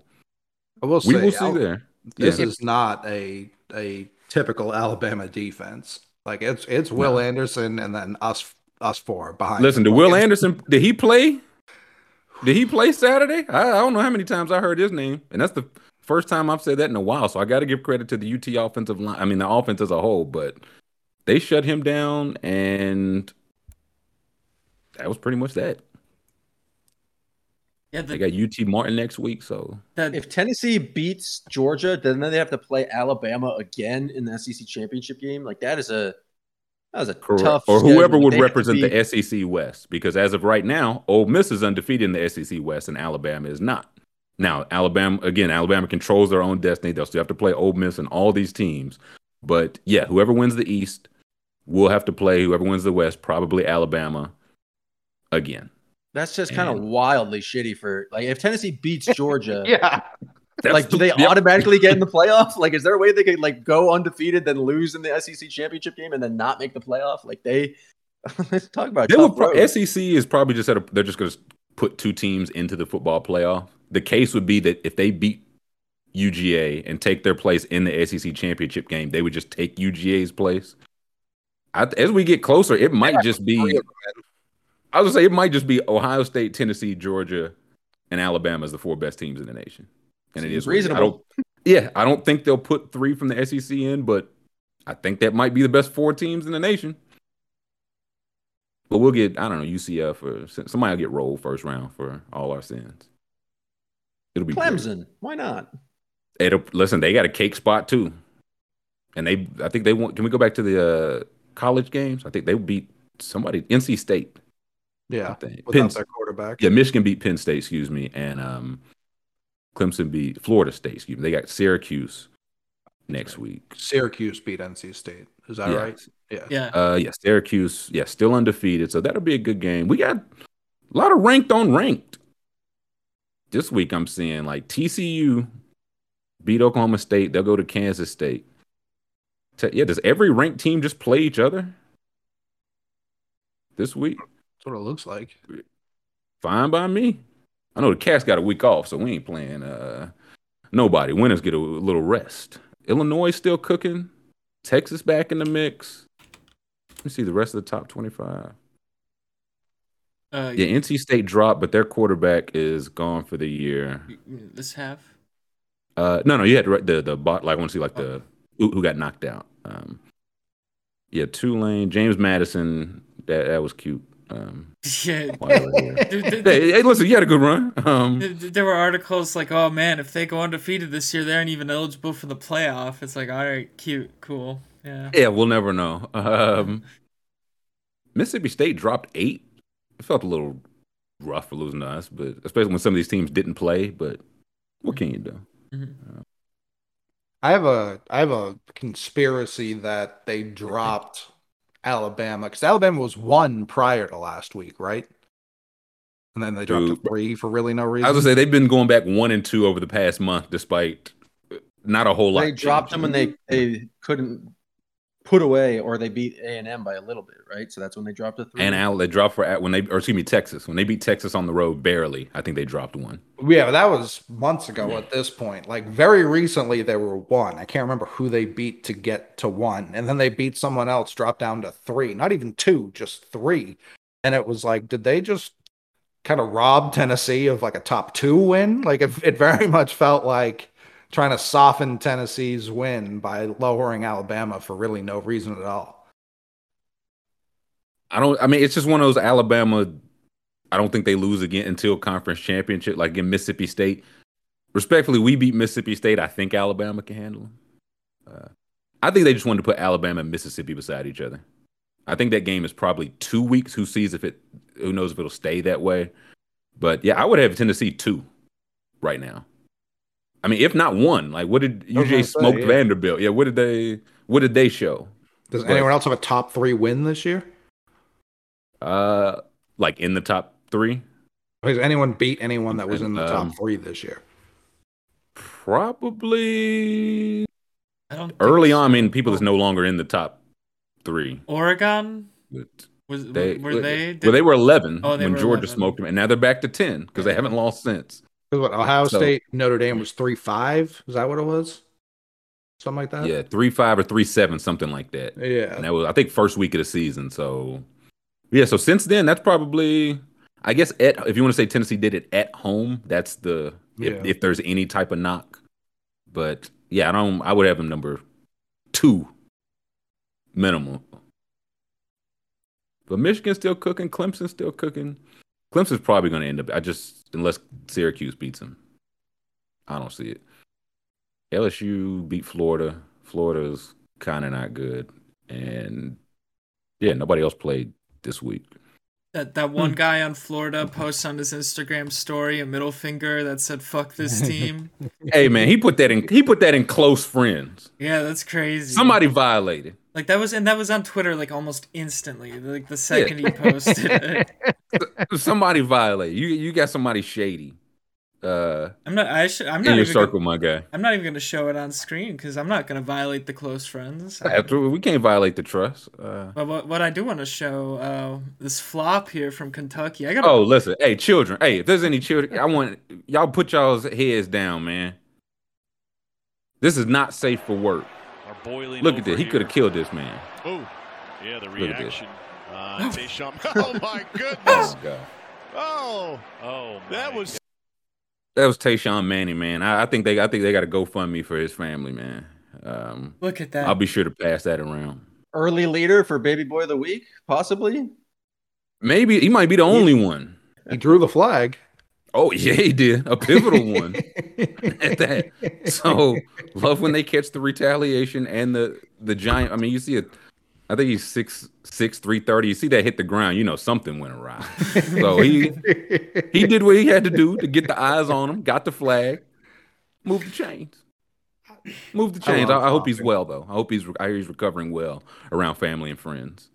I will we say, will see Al- there. this Yeah. is not a a typical Alabama defense. Like it's it's Will Anderson and then us us four behind. Listen, did Will Anderson did he play? Did he play Saturday? I, I don't know how many times I heard his name, and that's the first time I've said that in a while. So I got to give credit to the UT offensive line. I mean, the offense as a whole, but they shut him down, and that was pretty much that. Yeah, They got UT Martin next week, so that If Tennessee beats Georgia, then they have to play Alabama again in the SEC championship game. Like that is a that was a correct. tough. or whoever would They have to represent the SEC West, because as of right now, Ole Miss is undefeated in the SEC West, and Alabama is not. Now, Alabama again, Alabama controls their own destiny. They'll still have to play Ole Miss and all these teams, but yeah, whoever wins the East will have to play whoever wins the West, probably Alabama again. That's just kind of wildly shitty for like if Tennessee beats Georgia. Yeah, That's like, do they yep. automatically get in the playoff? Like, is there a way they could like go undefeated, then lose in the SEC championship game, and then not make the playoff? Like they let's talk about They would pro- SEC is probably just at a, they're just going to put two teams into the football playoff. The case would be that if they beat UGA and take their place in the SEC championship game, they would just take UGA's place. I, as we get closer, it might just be. I was gonna say it might just be Ohio State, Tennessee, Georgia, and Alabama as the four best teams in the nation, and Seems it is. I reasonable. don't- yeah, I don't think they'll put three from the SEC in, but I think that might be the best four teams in the nation. But we'll get, I don't know, UCF or somebody will get rolled first round for all our sins. It'll be great. Clemson. Why not? It'll, listen, they got a cake spot too. And they, I think they want, can we go back to the uh, college games? I think they beat somebody, NC State. I yeah. think. Without Penn, their quarterback. yeah, Michigan beat Penn State, excuse me. And um, Clemson beat Florida State, excuse me. They got Syracuse next week. Syracuse beat NC State. Is that Yeah. right? Yeah. yeah. Uh, yeah, Syracuse, yeah, still undefeated. So that'll be a good game. We got a lot of ranked on ranked. This week I'm seeing like TCU beat Oklahoma State. They'll go to Kansas State. Te- Yeah, does every ranked team just play each other this week? That's what it looks like. Fine by me. I know the Cats got a week off, so we ain't playing. Uh, nobody. Winners get a little rest. Illinois still cooking. Texas back in the mix. Let me see the rest of the top twenty-five. Uh, Yeah, NC State dropped, but their quarterback is gone for the year. This half. Uh, no, no, you had the the, the bot. Like I want to see like the who, who got knocked out. Um, yeah, Tulane, James Madison. That that was cute. Um, Yeah. while they were here. Dude, th- hey, hey, listen, you had a good run. Um, th- th- There were articles like, "Oh man, if they go undefeated this year, they aren't even eligible for the playoff." It's like, all right, cute, cool, yeah. Yeah, we'll never know. Um, Mississippi State dropped eight. It felt a little rough for losing to us, but especially when some of these teams didn't play. But what can you do? I have a I have a conspiracy that they dropped Alabama because Alabama was one prior to last week, right? And then they dropped Dude. to three for really no reason. I was gonna say they've been going back one and two over the past month, despite not a whole lot. They dropped them and they they couldn't put away, or they beat A and M by a little bit, right? So that's when they dropped a three. and Al they dropped for when they or excuse me Texas when they beat Texas on the road barely. I think they dropped one. yeah, that was months ago at this point. Like very recently, they were one. I can't remember who they beat to get to one, and then they beat someone else, dropped down to three. Not even two, just three. and it was like, did they just kind of rob Tennessee of like a top two win? Like it, it very much felt like trying to soften Tennessee's win by lowering Alabama for really no reason at all. I don't. I mean, it's just one of those Alabama. I don't think they lose again until conference championship, like in Mississippi State. Respectfully, we beat Mississippi State. I think Alabama can handle them. Uh, I think they just wanted to put Alabama and Mississippi beside each other. I think that game is probably two weeks. Who sees if it? Who knows if it'll stay that way? But yeah, I would have Tennessee two right now. I mean, if not one, like what did I UJ gonna say, smoke yeah. Vanderbilt? Yeah, what did they? What did they show? Does But- anyone else have a top three win this year? Uh, like in the top three, Has anyone beat anyone that was in the Um, top three this year? probably I don't early so. on. I mean, people is no longer in the top three. Oregon But was they were they? well, they were eleven Oh, they when were Georgia 11. smoked them, and now they're back to ten because they haven't lost since. What Ohio So- State, Notre Dame was three five. Is that what it was? Something like that. Yeah, three five or three seven, something like that. Yeah. And that was, I think, first week of the season. So, yeah. So since then, that's probably, I guess, at if you want to say Tennessee did it at home, that's the if, Yeah. if there's any type of knock. But yeah, I don't. I would have them number two, minimum. But Michigan's still cooking. Clemson's still cooking. Clemson's probably going to end up. I just unless Syracuse beats them, I don't see it. LSU beat Florida. Florida's kind of not good, and yeah, nobody else played this week. That that one Hmm. guy on Florida posts on his Instagram story a middle finger that said "fuck this team." hey man, he put that in. He put that in close friends. yeah, that's crazy. Somebody violated. Like that was and that was on Twitter like almost instantly. Like the second he posted it. Somebody violated. You you got somebody shady. Uh, I'm not. I should. I'm in not your even. circle, Gonna, my guy. I'm not even gonna show it on screen because I'm not gonna violate the close friends. We can't violate the trust. Uh, But what, what I do want to show uh, this flop here from Kentucky. I got. oh, listen, hey, children. Hey, if there's any children, I want y'all put y'all's heads down, man. This is not safe for work. Are boiling Look at over this. He could have killed this man. Oh, yeah, the at this. reaction. Uh, Tayshaun. Oh my Oh goodness! god. Oh, Oh, that my was That was Tayshawn Manning, man. I, I think they I think they got to GoFundMe for his family, man. Um, Look at that. I'll be sure to pass that around. Early leader for Baby Boy of the Week, possibly. Maybe he might be the only one. He drew the flag. Oh yeah, he did a pivotal one at that. So love when they catch the retaliation and the the giant. I mean, you see it. I think he's six six three thirty. You see that hit the ground, you know something went awry. So he he did what he had to do to get the eyes on him, got the flag, moved the chains. Move the chains. I, I hope he's well though. I hope he's I hear he's recovering well around family and friends.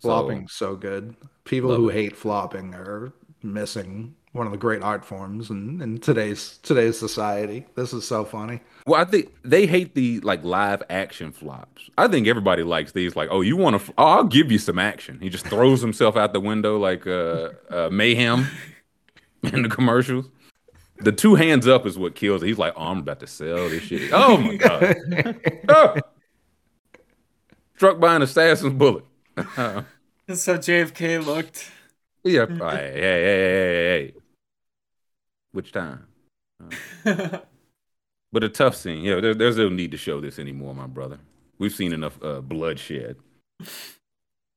So- Flopping's so good. People who it. hate flopping are missing one of the great art forms in, in today's today's society. This is so funny. Well, I think they hate the like live action flops. I think everybody likes these. Like, oh, you want to? Oh, I'll give you some action. He just throws himself out the window like uh, uh, mayhem in the commercials. The two hands up is what kills it. He's like, oh, I'm about to sell this shit. Oh my god! Oh! Struck by an assassin's bullet. That's how JFK looked. yeah. Hey, hey, hey, hey, hey, hey. Which time? But a tough scene. Yeah, there, there's no need to show this anymore, my brother. We've seen enough uh, bloodshed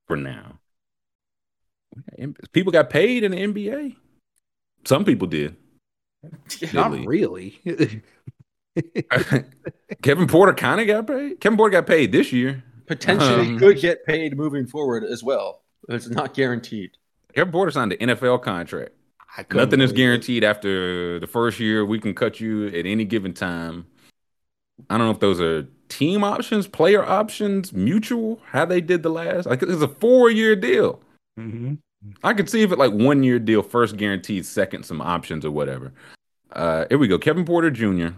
for now. People got paid in the NBA. Some people did. Not Italy. really. Kevin Porter kind of got paid. Kevin Porter got paid this year. Potentially Um, could get paid moving forward as well. It's not guaranteed. Kevin Porter signed an NFL contract. I Nothing is believe it. guaranteed after the first year. We can cut you at any given time. I don't know if those are team options, player options, mutual. How they did the last? Like it's a four-year deal. Mhm. I could see if it like one year deal, first guaranteed, second some options or whatever. Uh, here we go. Kevin Porter Jr.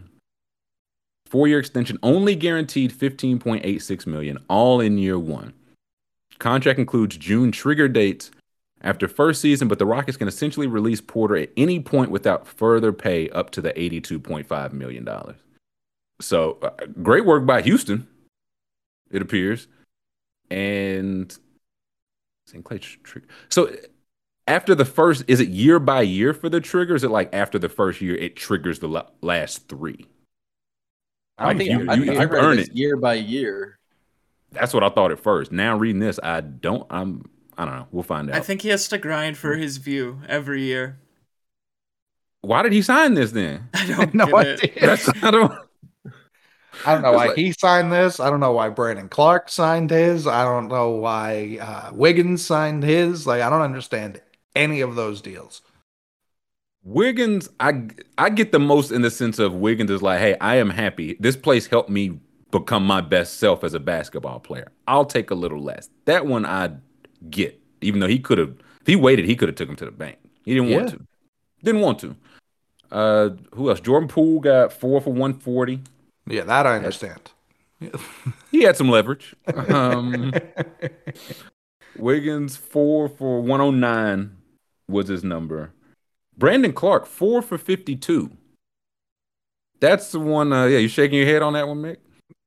Four year extension, only guaranteed fifteen point eight six million, all in year one. Contract includes June trigger dates after first season, but the Rockets can essentially release Porter at any point without further pay up to the eighty two point five million dollars. So uh, great work by Houston, it appears, and St. Clair trigger. So after the first, is it year by year for the trigger? Is it like after the first year, it triggers the la- last three? I think you- I, you- think I read it. year by year. That's what I thought at first. Now reading this, I don't. I'm. I don't know. We'll find out. I think he has to grind for his view every year. Why did he sign this then? I don't know. get it. idea. That's I don't. I don't know why like- he signed this. I don't know why Brandon Clarke signed his. I don't know why uh, Wiggins signed his. Like, I don't understand any of those deals. Wiggins, I I get the most in the sense of Wiggins is like, hey, I am happy. This place helped me become my best self as a basketball player. I'll take a little less. That one I get, even though he could have, if he waited, he could have took him to the bank. He didn't want to. Didn't want to. Uh, who else? Jordan Poole got four for one forty. Yeah, that I understand. He had some leverage. Um, Wiggins four for one hundred nine was his number. Brandon Clarke four for fifty two. That's the one. Uh, yeah, you shaking your head on that one, Mick?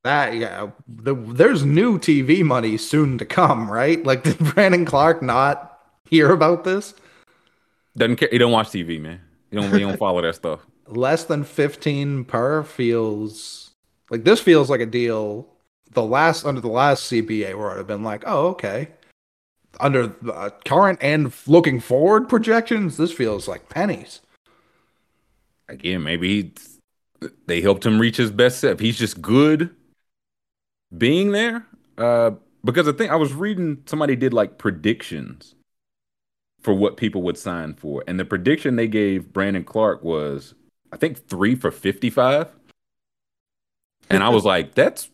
That yeah, the, there's new TV money soon to come, right? Like, did Brandon Clarke not hear about this? Doesn't care. He don't watch TV, man. He don't. He don't follow that stuff. Less than 15 per feels like this feels like a deal. The last under the last CBA where I'd have been like, oh okay. Under the uh, current and looking forward projections, this feels like pennies. Again, maybe he, they helped him reach his best self. He's just good being there. Uh, because I think I was reading, somebody did like predictions for what people would sign for, and the prediction they gave Brandon Clarke was, I think three for fifty-five. And I was like, that's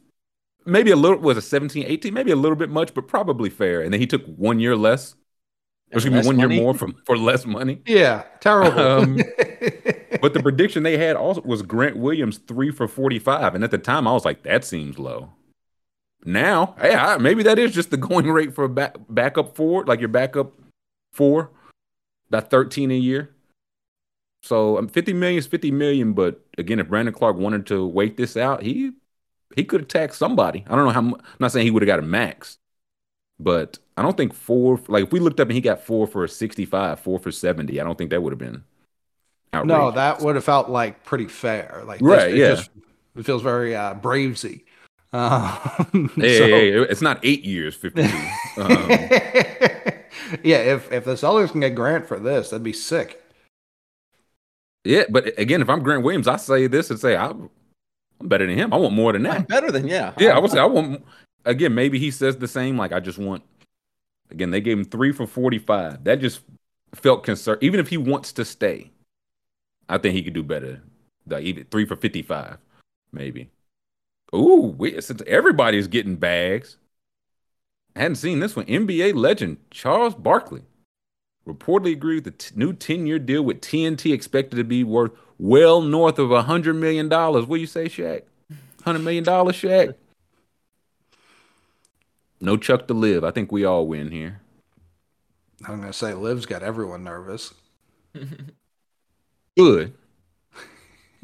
maybe a little was a 17, 18, maybe a little bit much, but probably fair. And then he took one year less. Excuse me, be one money? year more from for less money. Yeah, terrible. Um, But the prediction they had also was Grant Williams three for forty five, and at the time I was like, that seems low. Now, hey, I, maybe that is just the going rate for a back, backup forward, like your backup four, about thirteen a year. So um, fifty million is fifty million, but again, if Brandon Clarke wanted to wait this out, he he could attack somebody. I don't know how. I'm not saying he would have got a max, but I don't think four. Like if we looked up and he got four for sixty five, four for seventy, I don't think that would have been. no, that would have felt like pretty fair. Like this, Right, it yeah. just- it feels very uh, bravesy. Um, Hey, so- hey, hey, it's not eight years, 52. Um, yeah, if if the Sellers can get Grant for this, that'd be sick. yeah, but again, if I'm Grant Williams, I say this and say I'm, I'm better than him. I want more than I'm that. better than yeah. Yeah, I would say I want. Again, maybe he says the same. Like I just want. Again, they gave him three for 45. That just felt concerned. Even if he wants to stay, I think he could do better. Like even three for 55, maybe. Ooh, we, since everybody's getting bags. I hadn't seen this one. NBA legend Charles Barkley reportedly agreed with the t- new 10 year deal with TNT expected to be worth well north of $100 million. What do you say, Shaq? $100 million, Shaq? No Chuck to live. I think we all win here. I'm gonna say Liv's got everyone nervous. Good.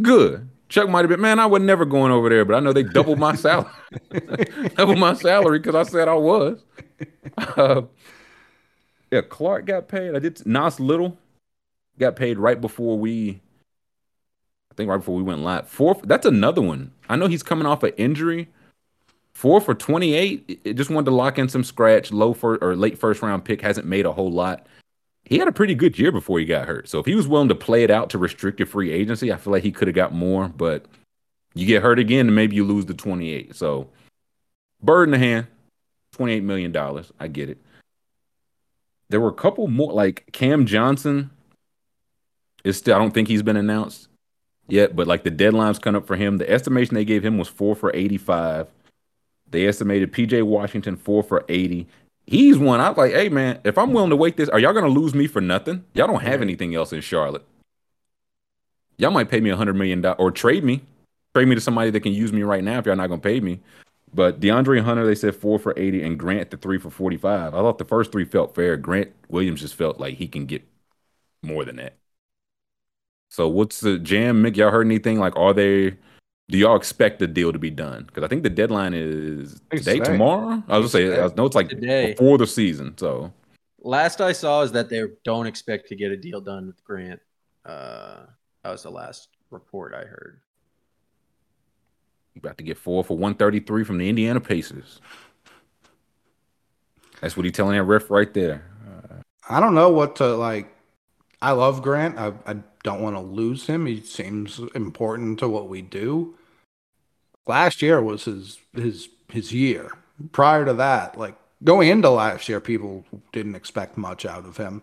Good. Chuck might have been, man, I was never going over there, but I know they doubled my salary. doubled my salary because I said I was. Uh, yeah, Clarke got paid. I did. Nas Little got paid right before we, I think right before we went live. Four. That's another one. I know he's coming off an injury. Four for 28. It- It just wanted to lock in some scratch. Low for or late first round pick hasn't made a whole lot he had a pretty good year before he got hurt. So if he was willing to play it out to restricted free agency, I feel like he could have got more. But you get hurt again, and maybe you lose the 28. So bird in the hand, 28 million dollars. I get it. There were a couple more, like Cam Johnson. Is still, I don't think he's been announced yet, but like the deadline's coming up for him. The estimation they gave him was four for 85. They estimated PJ Washington four for 80 he's one. I was like, hey man, if I'm willing to wait this, are y'all gonna lose me for nothing? Y'all don't have anything else in Charlotte. Y'all might pay me a hundred million dollars or trade me, trade me to somebody that can use me right now if y'all not gonna pay me. But DeAndre Hunter, they said four for eighty, and Grant the three for forty-five. I thought the first three felt fair. Grant Williams just felt like he can get more than that. So what's the jam, Mick? Y'all heard anything? Like, are they? Do y'all expect the deal to be done? Because I think the deadline is today, today. tomorrow. I was gonna say, I know it's like Today. before the season. So last I saw is that they don't expect to get a deal done with Grant. Uh, that was the last report I heard. About to get four for 133 from the Indiana Pacers. That's what he's telling that ref right there. I don't know what to like. I love Grant. I, I don't want to lose him. He seems important to what we do. Last year was his his his year. Prior to that, like going into last year, people didn't expect much out of him.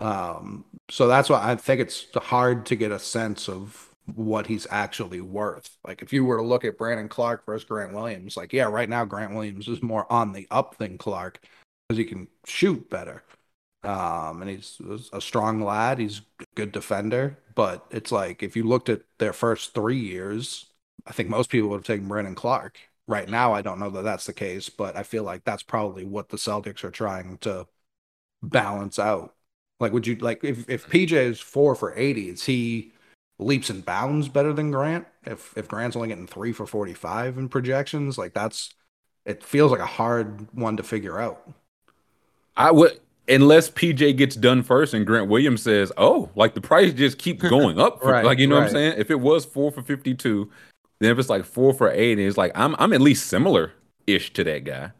Um, so that's why I think it's hard to get a sense of what he's actually worth. Like if you were to look at Brandon Clarke versus Grant Williams, like yeah, right now Grant Williams is more on the up than Clarke because he can shoot better. Um, and he's a strong lad. He's a good defender. But it's like if you looked at their first three years, I think most people would have taken Brandon Clarke. Right now, I don't know that that's the case, but I feel like that's probably what the Celtics are trying to balance out. Like, would you like if if PJ is four for eighty, is he leaps and bounds better than Grant? If if Grant's only getting three for forty five in projections, like that's it feels like a hard one to figure out. I would unless PJ gets done first and Grant Williams says, "Oh, like the price just keeps going up." For, Right, like you know what I'm saying? If it was four for 52, then if it's like four for eight, and it's like I'm I'm at least similar ish to that guy.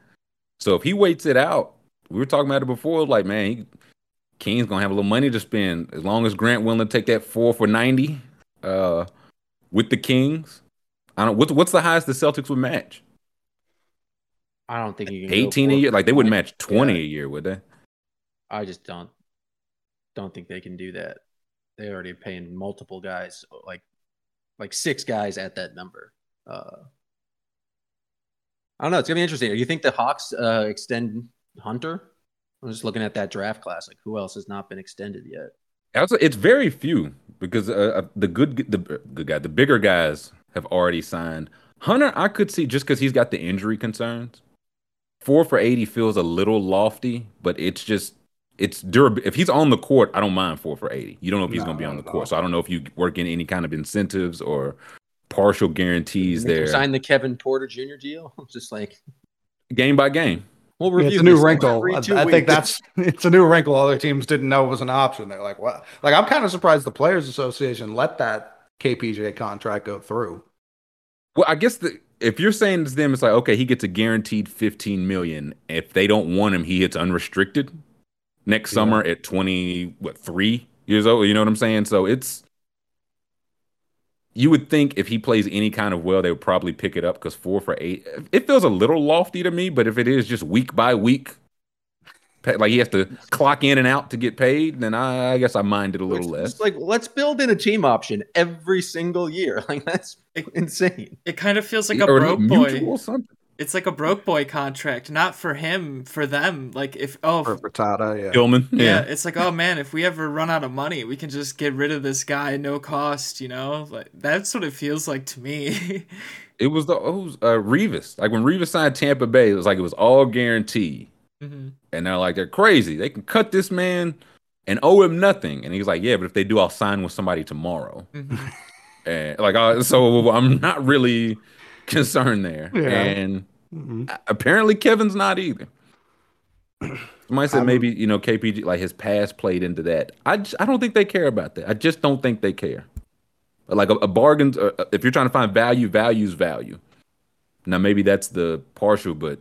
So if he waits it out, we were talking about it before. Like man, he, King's gonna have a little money to spend as long as Grant willing to take that four for 90 uh, with the Kings. I don't. What's what's the highest the Celtics would match? I don't think you can 18 a year? Like they wouldn't match 20 Yeah. a year, would they? I just don't don't think they can do that. They already paying multiple guys like like six guys at that number. Uh, I don't know. It's gonna be interesting. Do you think the Hawks uh, extend Hunter? I'm just looking at that draft class. Like, who else has not been extended yet? Also, it's very few because uh, uh, the good the good guy, the bigger guys have already signed. Hunter, I could see just because he's got the injury concerns. Four for eighty feels a little lofty, but it's just it's durable. If he's on the court, I don't mind four for eighty. You don't know if he's No, going to be on the at court, all. so I don't know if you work in any kind of incentives or partial guarantees Make there, Sign the Kevin Porter Jr. deal. just like game by game. we'll Yeah, it's a new wrinkle. I, I think that's it's a new wrinkle. Other teams didn't know it was an option. They're like, what? Like, I'm kind of surprised the Players Association let that KPJ contract go through. Well, I guess the if you're saying to them, it's like okay, he gets a guaranteed 15 million. If they don't want him, he hits unrestricted next Yeah. summer at 20 what three years old. You know what I'm saying? So it's you would think if he plays any kind of well, they would probably pick it up because four for eight. It feels a little lofty to me, but if it is just week by week, like he has to clock in and out to get paid, then I, I guess I mind it a little It's less. just like let's build in a team option every single year. Like that's insane. It kind of feels like a Or broke boy. or something. It's like a broke boy contract, not for him, for them. Like if oh For Frittata, yeah. Gilman, yeah. yeah. it's like oh man, if we ever run out of money, we can just get rid of this guy no cost. You know, like that's what it feels like to me. It was the it was, uh, Revis. Like when Revis signed Tampa Bay, it was like it was all guaranteed. hmm And they're like, they're crazy. They can cut this man and owe him nothing. And he's like, yeah, but if they do, I'll sign with somebody tomorrow. hmm And like, uh, so I'm not really concerned there. Yeah. And Mhm. apparently Kevin's not either. Somebody said I'm- maybe you know KPJ like his past played into that. I just, I don't think they care about that. I just don't think they care. Like a, a bargain, uh, if you're trying to find value, values value. Now maybe that's the partial, but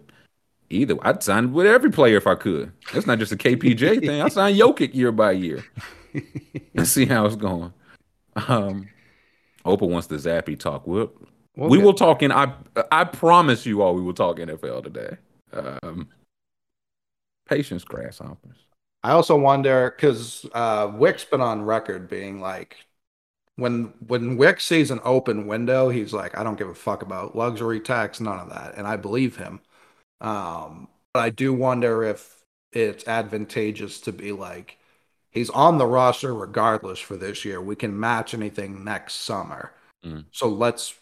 either I'd sign with every player if I could. That's not just a KPJ thing. I sign Jokic year by year. Let's see how it's going. Um, Opa wants the Zappy talk. We'll, We'll we will talk in. I I promise you all, we will talk NFL today. Um, patience, grasshoppers. I also wonder because uh, Wyc's been on record being like, when when Wick sees an open window, he's like, I don't give a fuck about luxury tax, none of that, and I believe him. Um, but I do wonder if it's advantageous to be like, he's on the roster regardless for this year. We can match anything next summer. Mm. So let's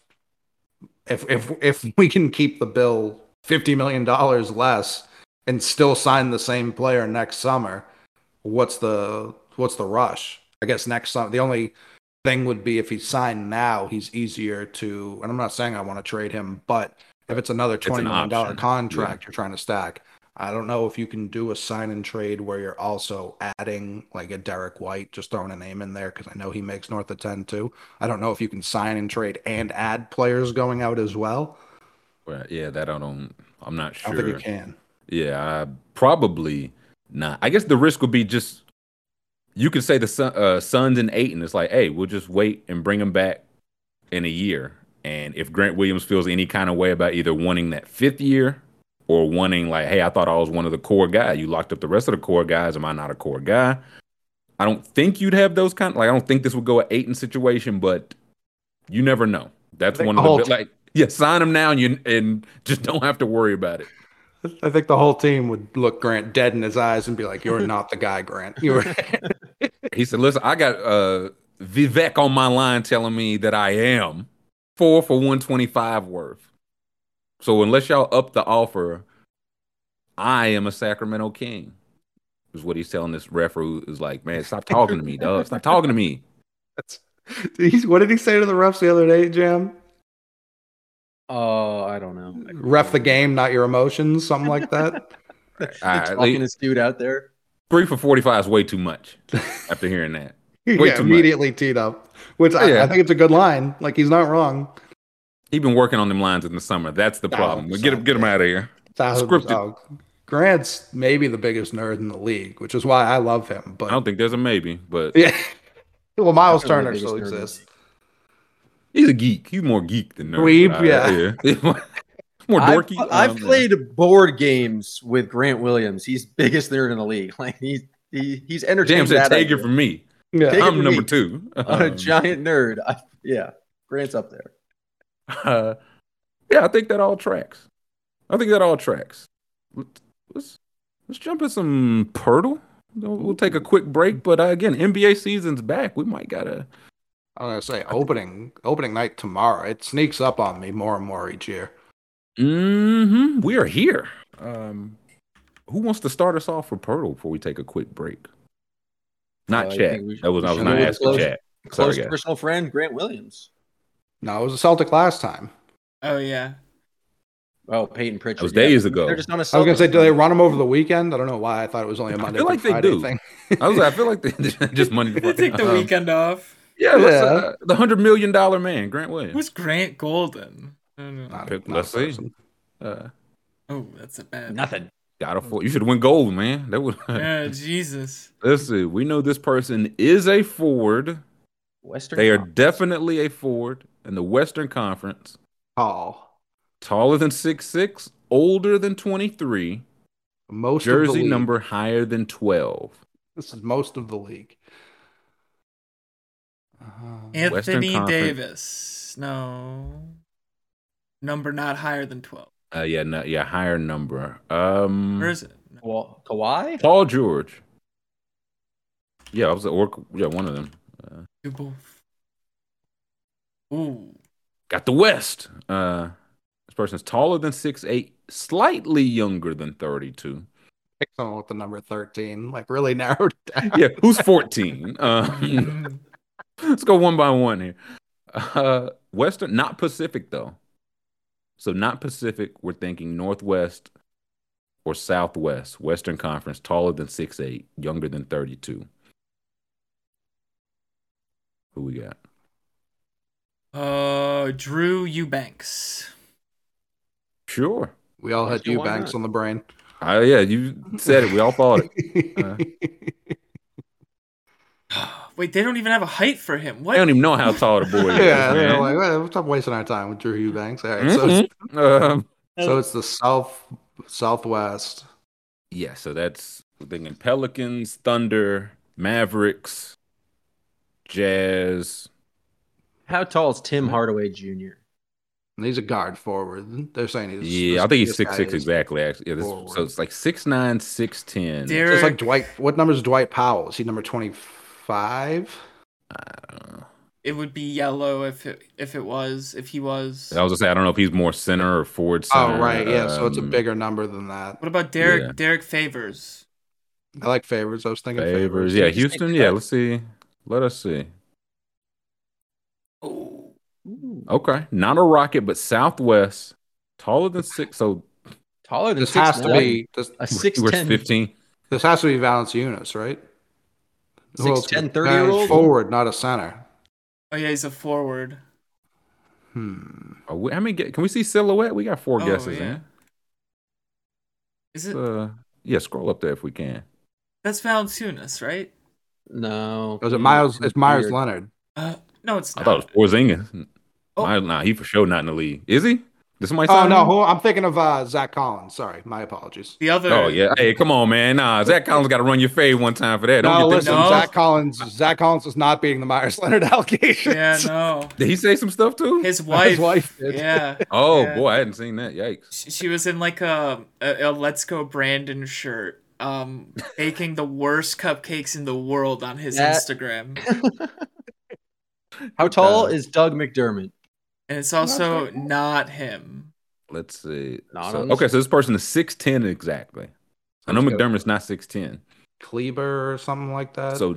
if if if we can keep the bill fifty million dollars less and still sign the same player next summer, what's the what's the rush? I guess next summer the only thing would be if he's signed now, he's easier to and I'm not saying I want to trade him, but if it's another an twenty million dollar contract you're trying to stack, I don't know if you can do a sign and trade where you're also adding like a Derrick White, just throwing a name in there because I know he makes north of 10 too. I don't know if you can sign and trade and add players going out as well. Well, yeah, that I don't. I'm not sure. don't think you can. Yeah, I, probably not. I guess the risk would be just you could say the Sun, uh, Suns and eight, and it's like, hey, we'll just wait and bring him back in a year. And if Grant Williams feels any kind of way about either wanting that fifth year or wanting like, hey, I thought I was one of the core guys. You locked up the rest of the core guys. Am I not a core guy? I don't think you'd have those kind. Like, I don't think this would go an eight in situation, but you never know. That's one of the like, yeah, sign him now, and you and just don't have to worry about it. I think the whole team would look Grant dead in his eyes and be like, "You're not the guy, Grant. You were." He said, "Listen, I got uh Vivek on my line telling me that I am four for one twenty five worth. So unless y'all up the offer, I am a Sacramento King." Is what he's telling this ref who is like, "Man, stop talking to me, dog. Stop talking to me." That's, he's, what did he say to the refs the other day, Jam? Oh, I don't know. Ref the game, not your emotions, something like that. All right, Talking like, this dude out there. three for forty five is way too much. After hearing that, Way yeah, too much. immediately teed up, which I, I think it's a good line. Like he's not wrong. He been working on them lines in the summer. That's the problem. We get him, get him out of here. Scripted. oh, Grant's maybe the biggest nerd in the league, which is why I love him. But I don't think there's a maybe, but yeah, well, Myles Turner still biggest nerd exists. he's a geek. He's more geek than nerd. Dweeb, Uh, yeah. more I've, dorky. I've Um, played board games with Grant Williams. He's biggest nerd in the league. Like he's he, he's entertained. James said, that "Take it from me. Yeah, Take I'm number me. two. I'm a Um, giant nerd. I, yeah, Grant's up there. Uh, yeah, I think that all tracks. I think that all tracks. Let's let's, let's jump in some Poeltl. We'll we'll take a quick break, but uh, again, NBA season's back. We might gotta. I'm gonna say opening opening night tomorrow. It sneaks up on me more and more each year. Mm-hmm. We are here. Um, who wants to start us off for Poeltl before we take a quick break? Not Uh, I chat. should- that was I was not go with asking close- chat. Close guys. personal friend Grant Williams. No, it was a Celtic last time. Oh yeah. Oh, Payton Pritchard. That was yeah. days ago. They're just on a I was gonna say, Celtics do they run them over the weekend? I don't know why. I thought it was only a Monday. I feel through like they do. Thing. I was. I feel like they just money. They take the Um, weekend off. Yeah, Yeah. uh, the hundred million dollar man, Grant Williams. Who's Grant Golden? I don't know. Not- Pick- not let's see. Uh, Oh, that's a bad. Nothing. got a four. You should win gold, man. That would. Yeah, Jesus. Let's see. We know this person is a forward. Western. They are Conference. definitely a forward in the Western Conference. Tall. Taller than six six, older than twenty three, Most of the jersey number higher than twelve. This is most of the league. Uh, Anthony Davis. No. Number not higher than twelve. Uh, yeah, no, yeah, higher number. Um, Where is it? Ka- Kawhi. Paul George. Yeah, I was at work. yeah, one of them. Uh, Do both. Ooh. got the West. Uh, this person's taller than six eight, slightly younger than thirty two. pick someone with the number thirteen. Like really narrowed down. Yeah, who's fourteen? Um, Mm, let's go one by one here. Uh, Western, not Pacific though. So not Pacific. We're thinking Northwest or Southwest. Western Conference, taller than six eight, younger than thirty two. Who we got? Uh, Drew Eubanks. Sure. We all had Actually, why Eubanks on the brain. Uh, yeah, you said it. We all thought it. Uh, Wait, they don't even have a height for him. What? I don't even know how tall the boy is. yeah, they're man. like, well, stop wasting our time with Drew Eubanks. All right, so, it's. Um, so it's the south southwest. yeah, so that's we're thinking Pelicans, Thunder, Mavericks, Jazz. How tall is Tim Hardaway Jr.? He's a guard forward. They're saying he's Yeah, I think he's six six exactly. Actually, yeah, this, so it's like six nine, six ten. Derek. So it's like Dwight. What number is Dwight Powell? Is he number twenty five? It would be yellow if it if it was if he was. I was gonna say I don't know if he's more center or forward Oh right, yeah. So it's a um, bigger number than that. What about Derek Yeah. Derrick Favors? I like favors. I was thinking favors. favors. Yeah, Houston. Yeah, let's see. Let us see. Oh, Okay, not a rocket, but Southwest, taller than six. So Taller than This has to 6'9". be this, a He six wears ten. 15. this has to be Valanciunas, right? Who else 6'10", 30-year-old? forward, not a center. Oh yeah, he's a forward. Hmm. Oh, we- how many? Get, can we see silhouette? We got four oh, guesses. yeah. in. Is it? Uh, yeah, scroll up there if we can. That's Valanciunas, right? No. Was it he- Miles? It's Meyers. Leonard. Uh, no, it's not. I thought it was Porzingis. Oh. My- nah, he for sure not in the league. Is he? Did somebody? Oh no, who, I'm thinking of uh, Zach Collins. Sorry, my apologies. the other. Oh yeah. Hey, come on, man. Nah, Zach Collins got to run your fade one time for that. Don't No, get listen, No. Zach Collins. Zach Collins is not beating the Meyers Leonard allegations. Yeah, no. Did he say some stuff too? His wife. His wife did. Yeah. oh yeah. boy, I hadn't seen that. Yikes. She, she was in like a, a a Let's Go Brandon shirt, um, baking the worst cupcakes in the world on his That- Instagram, How tall Uh, is Doug McDermott? And it's also not him. Let's see. Not So- okay, so this person is six ten exactly. I know Let's go. McDermott's not six ten. Kleber or something like that. So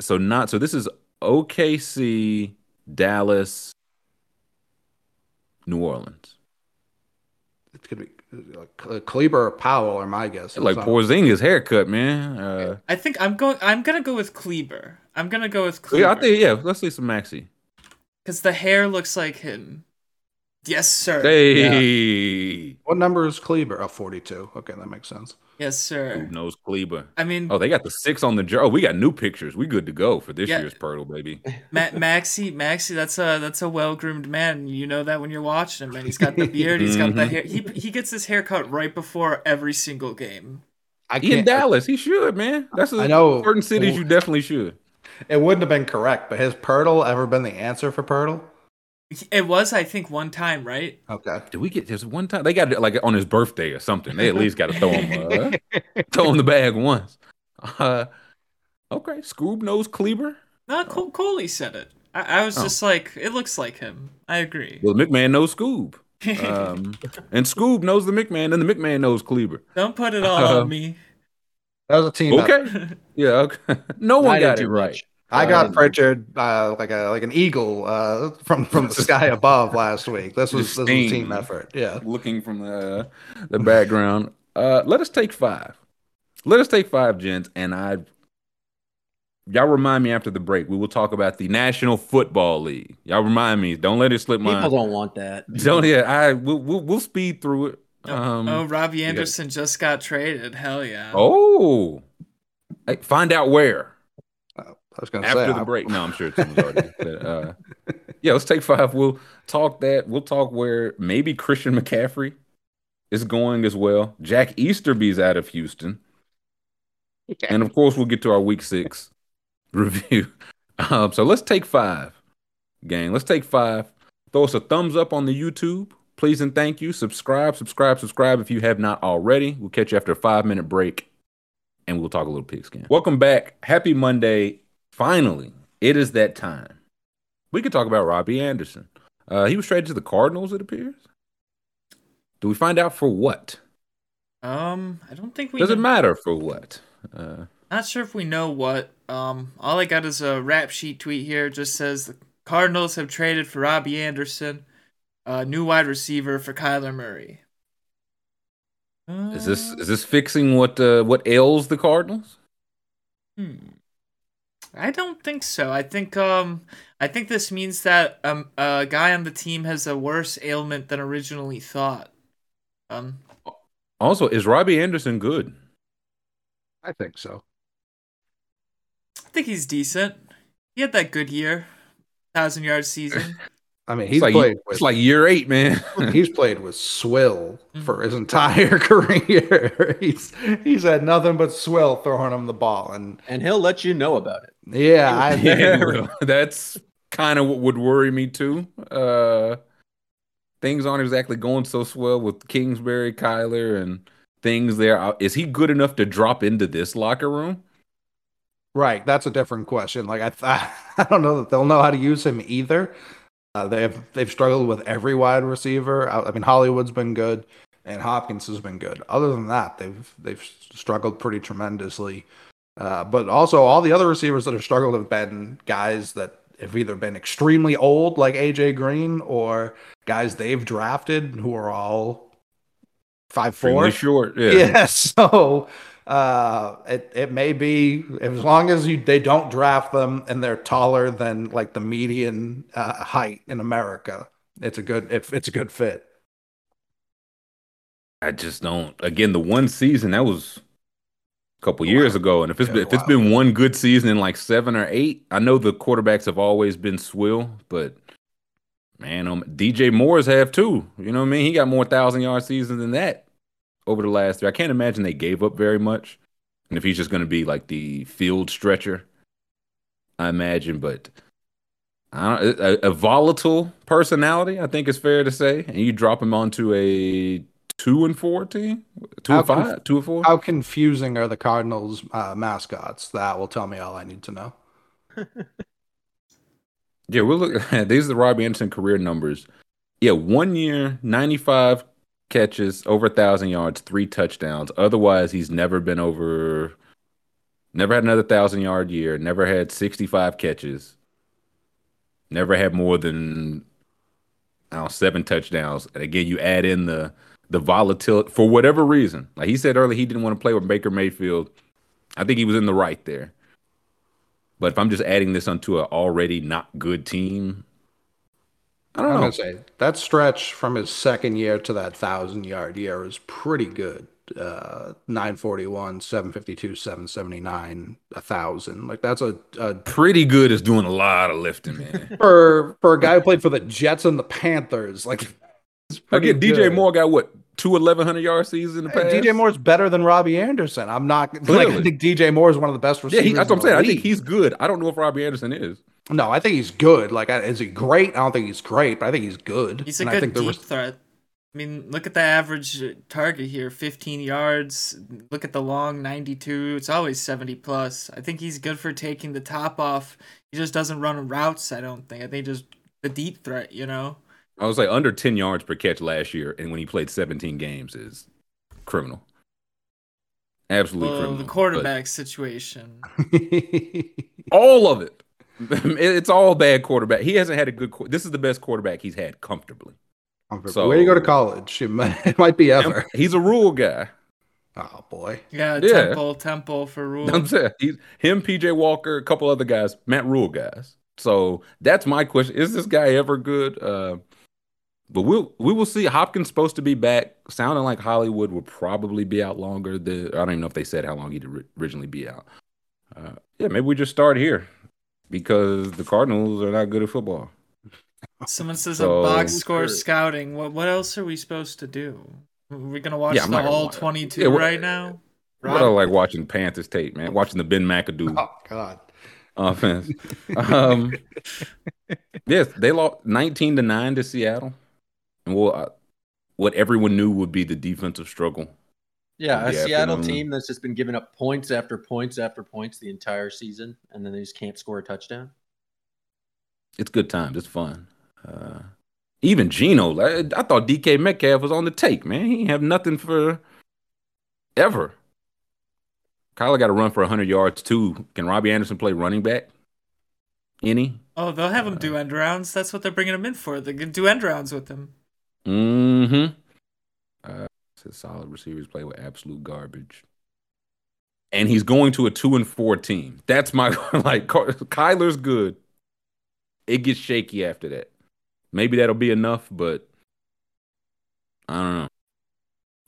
so not so this is OKC, Dallas, New Orleans. it could be like Kleber or Powell are my guess. Like Porzingis haircut, man. Uh, I think I'm going. I'm gonna go with Kleber. I'm gonna go with Kleber. yeah, I think yeah. Let's see some Maxi. Because the hair looks like him. Yes, sir. Hey, What number is Kleber? Oh, 42. Okay, that makes sense. Yes, sir. who knows Kleber? I mean, Oh, they got the six on the jar. Oh, we got new pictures. We good to go for this Yeah. year's Poeltl, baby. Ma- Maxi, Maxi, that's a that's a well groomed man. You know that when you're watching him, and he's got the beard, he's got the Mhm. hair. He he gets his hair cut right before every single game. I He in Dallas. He should, man. That's a, I know. certain cities you definitely should. It wouldn't have been correct, but has Poeltl ever been the answer for Pirtle? It was, I think, one time, right? Okay. Did we get this one time? They got it like on his birthday or something. They at least got to throw him, uh, throw him the bag once. Uh, okay, Scoob knows Kleber. No, Col- Coley said it. I, I was Oh. just like, it looks like him. I agree. Well, McMahon knows Scoob, um, and Scoob knows the McMahon, and the McMahon knows Kleber. Don't put it all uh, on me. That was a team. effort. Okay, yeah, okay. No one I got do it right. much. I got Pritchard uh, like a like an eagle uh, from from the sky above last week. This was this was a team effort. Yeah. Looking from the the background. Uh, let us take five. Let us take five, gents, and I. Y'all remind me after the break. We will talk about the National Football League. Y'all remind me. Don't let it slip my. People don't want that. Don't yeah. I we'll, we'll we'll speed through it. Um, oh, Robbie got- Anderson just got traded. Hell yeah. oh, Hey, find out where I was gonna say after the I- break. No, I'm sure it's already. but, uh, yeah, let's take five. We'll talk that. We'll talk where maybe Christian McCaffrey is going as well. Jack Easterby's out of Houston, and of course we'll get to our Week Six review. Um, so let's take five, gang. Let's take five. Throw us a thumbs up on the YouTube, please and thank you. Subscribe, subscribe, subscribe if you have not already. We'll catch you after a five minute break, and we'll talk a little pigskin. Welcome back. Happy Monday. Finally, it is that time. We could talk about Robbie Anderson. Uh, he was traded to the Cardinals, it appears. Do we find out for what? Um, I don't think we. Does it matter for what? Uh, Not sure if we know what. Um, all I got is a rap sheet tweet here. It just says the Cardinals have traded for Robbie Anderson, a new wide receiver for Kyler Murray. is this Uh, is this fixing what uh, what ails the Cardinals? Hmm. I don't think so. I think um I think this means that um a guy on the team has a worse ailment than originally thought. Um Also, is Robbie Anderson good? I think so. I think he's decent. He had that good year. Thousand yard season. I mean, It's he's like played it's with like year eight, man. he's played with swill for his entire career. he's he's had nothing but swill throwing him the ball, and And he'll let you know about it. yeah, I, Yeah, that's kind of what would worry me too. Uh, things aren't exactly going so swell with Kingsbury, Kyler, and things there. Uh, he good enough to drop into this locker room? Right, that's a different question. Like I, th- I don't know that they'll know how to use him either. Uh, they've they've struggled with every wide receiver. I, I mean, Hollywood's been good, and Hopkins has been good. Other than that, they've they've struggled pretty tremendously. Uh, but also, all the other receivers that have struggled have been guys that have either been extremely old, like AJ Green, or guys they've drafted who are all five Extremely four. short. Yeah. Yeah. So uh, it it may be as long as you they don't draft them and they're taller than like the median uh, height in America. It's a good if it's a good fit. I just don't. Again, the one season that was a couple years ago, and if it's Yeah, been, if it's wow. been one good season in like seven or eight, I know the quarterbacks have always been swill, but man, um, DJ Moore's have too. You know what I mean? He got more thousand yard seasons than that over the last three. I can't imagine they gave up very much, and if he's just going to be like the field stretcher, I imagine, but. I don't, a, a volatile personality, I think it's fair to say, and you drop him onto a two and four team, two How and conf- five, two and four. How confusing are the Cardinals uh, mascots? That will tell me all I need to know. Yeah, we'll look. These are the Robbie Anderson career numbers. Yeah, one year, ninety-five catches, over a thousand yards, three touchdowns. Otherwise, he's never been over. Never had another thousand yard year. Never had sixty-five catches. Never had more than I don't know, seven touchdowns. And again, you add in the the volatility for whatever reason. Like he said earlier, he didn't want to play with Baker Mayfield. I think he was in the right there. But if I'm just adding this onto an already not good team, I don't I'm know. gonna say that stretch from his second year to that thousand yard year is pretty good. Uh, 941, 752, 779, a thousand. Like that's a, a Pretty good is doing a lot of lifting, man. for for a guy who played for the Jets and the Panthers. Like it's pretty Again, DJ good. Moore got what two 1100 yard seasons in the Hey. DJ Moore's better than Robbie Anderson. I'm not like I think DJ Moore is one of the best Yeah, receivers. he, that's what I'm in the saying. I think he's good. I don't know if Robbie Anderson is. No, I think he's good. Like, is he great? I don't think he's great, but I think he's good. He's a And I good think deep rec- threat. I mean, look at the average uh, target here 15 yards. Look at the long 92. It's always 70 plus. I think he's good for taking the top off. He just doesn't run routes, I don't think. I think just the deep threat, you know? I was like under 10 yards per catch last year, and when he played 17 games, is criminal. Absolutely Well, criminal. the But quarterback situation. all of it. it's all bad quarterback. He hasn't had a good. This is the best quarterback he's had comfortably. Where do you go to college? It might, it might be ever. He's a Rhule guy. Oh boy. Yeah, Yeah. Temple, Temple for Rhule. I'm saying he's him, PJ Walker, a couple other guys, Matt Rhule guys. So that's my question: Is this guy ever good? Uh, but we'll we will see. Hopkins supposed to be back. Sounding like Hollywood will probably be out longer. The I don't even know if they said how long he'd originally be out. Uh, yeah, maybe we just start here because the Cardinals are not good at football. Someone says So- a box score Sure. scouting. What what else are we supposed to do? Are we gonna watch Yeah, I'm the not all 22 Yeah, right now? What I like watching Panthers tape, man. Watching the Ben McAdoo Oh god. offense. um, yes, they lost 19 to 9 to Seattle. And well, uh, what everyone knew would be the defensive struggle. Yeah, a Seattle afternoon. team that's just been giving up points after points after points the entire season, and then they just can't score a touchdown. It's good times. It's fun. Uh, even Geno, like, I thought DK Metcalf was on the take, man. He ain't have nothing for ever. Kyler got to run for 100 yards too. Can Robbie Anderson play running back? Any? Oh, they'll have him do end rounds. That's what they're bringing him in for. They can do end rounds with him. Mm-hmm. Says solid receivers play with absolute garbage. And he's going to a two and four team. That's my like. Ky- Kyler's good. It gets shaky after that. Maybe that'll be enough, but I don't know.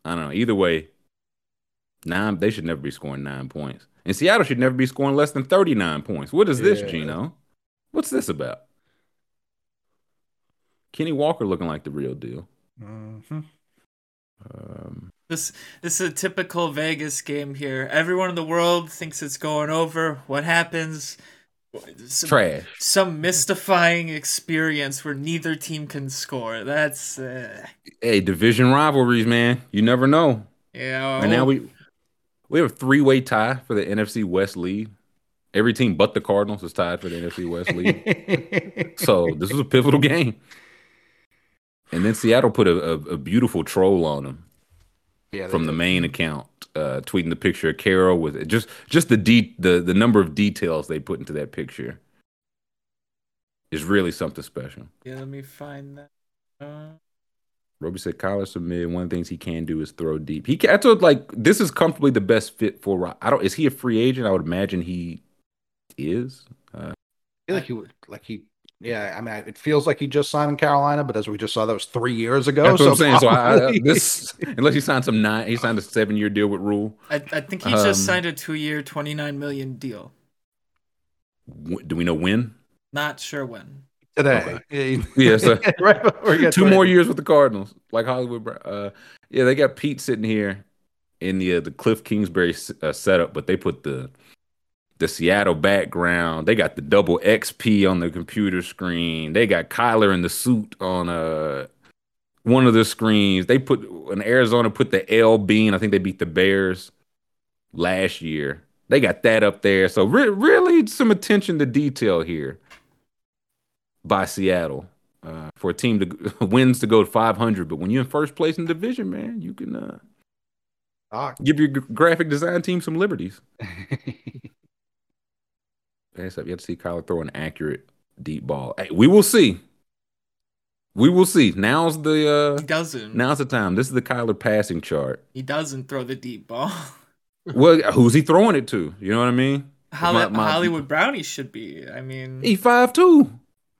I don't know. Either way, nine. They should never be scoring nine points. And Seattle should never be scoring less than thirty nine points. What is this, Yeah. Geno? What's this about? Kenny Walker looking like the real deal. Mhm. Um, This this is a typical Vegas game here. Everyone in the world thinks it's going over. What happens? Some, trash. some mystifying experience where neither team can score. That's uh, Hey, division rivalries, man. You never know. yeah. And now we we have a three way tie for the NFC West lead. Every team but the Cardinals is tied for the NFC West lead. so this was a pivotal game. And then Seattle put a, a, a beautiful troll on them yeah, from the main account, uh, tweeting the picture of Carroll with it. just just the de- the the number of details they put into that picture is really something special. yeah, let me find that. Uh, Roby said Kyler submitted. One of the things he can do is throw deep. He I told like this is comfortably the best fit for. Ro- I don't. Is he a free agent? I would imagine he is. Uh, I feel like he would like he yeah, I mean it feels like he just signed in Carolina, but as we just saw, that was three years ago. that's what I'm saying. So I, I, this unless he signed some nine, he signed a seven year deal with Rhule. I, I think he Um, just signed a two-year, twenty-nine million deal. W- Do we know when? Not sure when. today. Yeah, so right before we get two to more years with the Cardinals, like Hollywood. Uh, yeah, they got Pete sitting here in the uh, the Kliff Kingsbury uh, setup, but they put the the Seattle background. They got the double XP on the computer screen. They got Kyler in the suit on uh one of the screens. They put in Arizona put the L bean. I think they beat the Bears last year. They got that up there. So re- really some attention to detail here by Seattle uh, for a team to wins to go to 500. But when you're in first place in the division, man, you can uh, Ah. give your graphic design team some liberties. Up. You have to see Kyler throw an accurate deep ball. Hey, we will see. We will see. Now's the He uh, doesn't. now's the time. This is the Kyler passing chart. He doesn't throw the deep ball. Well, who's he throwing it to? You know what I mean? Holly, My- my- Hollywood Brownie should be. I mean, He five two.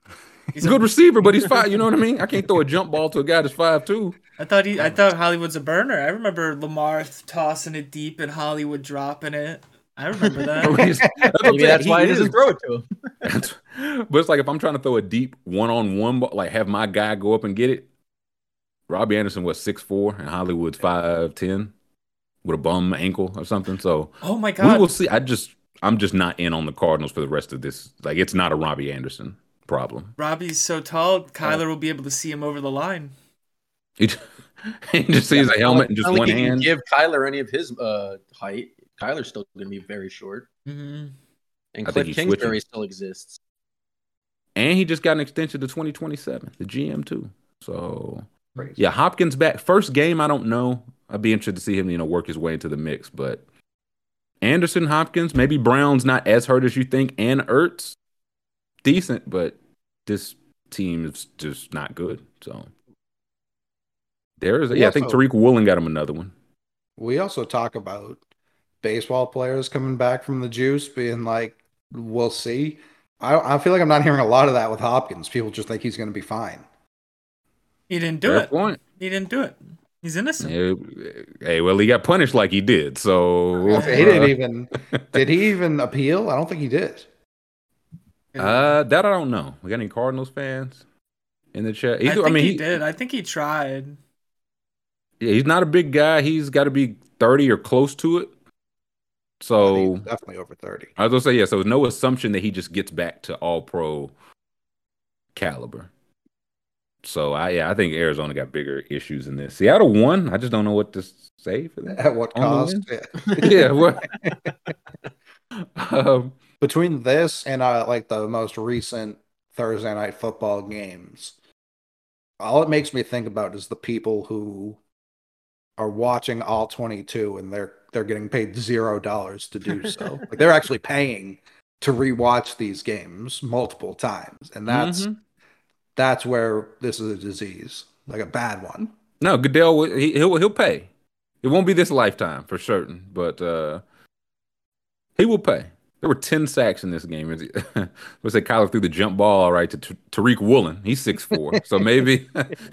he's He's a good receiver, but he's five. You know what I mean? I can't throw a jump ball to a guy that's five two. I thought he. I thought Hollywood's a burner. I remember Lamar tossing it deep and Hollywood dropping it. I remember that. Maybe that's why he doesn't throw it to him. But it's like if I'm trying to throw a deep one on one, like have my guy go up and get it. Robbie Anderson was six four and Hollywood's five ten with a bum ankle or something. So oh my god, we will see. I just I'm just not in on the Cardinals for the rest of this. Like it's not a Robbie Anderson problem. Robbie's so tall, Kyler will be able to see him over the line. He just, he just sees a helmet and just one he can hand. Give Kyler any of his uh, height. Kyler's still going to be very short, hmm and I think Kliff Kingsbury switching. still exists. And he just got an extension to 2027, the GM too. So Crazy. yeah, Hopkins back. First game, I don't know. I'd be interested to see him, you know, work his way into the mix. But Anderson, Hopkins, maybe Brown's not as hurt as you think, and Ertz, decent, but this team is just not good. So there is, a, yeah, I think Also- Tariq Woolen got him another one. We also talk about baseball players coming back from the juice, being like, "We'll see." I, I feel like I'm not hearing a lot of that with Hopkins. People just think he's going to be fine. He didn't do Fair it. point. He didn't do it. He's innocent. Yeah, Hey, well, he got punished like he did. So he didn't even. Did he even appeal? I don't think he did. Uh, that I don't know. We got any Cardinals fans in the chat? I He's- think mean, he, he- did. I think he tried. Yeah, he's not a big guy. He's got to be 30 or close to it. So definitely over thirty. I was gonna say, yeah, so no assumption that he just gets back to all pro caliber. So I yeah, I think Arizona got bigger issues in this. Seattle won. I just don't know what to say for that. At what cost? Yeah. yeah, what um, Between this and uh, like the most recent Thursday night football games, all it makes me think about is the people who are watching all 22 and they're they're getting paid zero dollars to do so. like they're actually paying to rewatch these games multiple times, and that's mhm. that's where this is a disease, like a bad one. No, Goodell will- he, he'll he'll pay. It won't be this lifetime for certain, but uh he will pay. There were ten sacks in this game. Let's say Kyler threw the jump ball all right to T- Tariq Woolen. He's six four, so maybe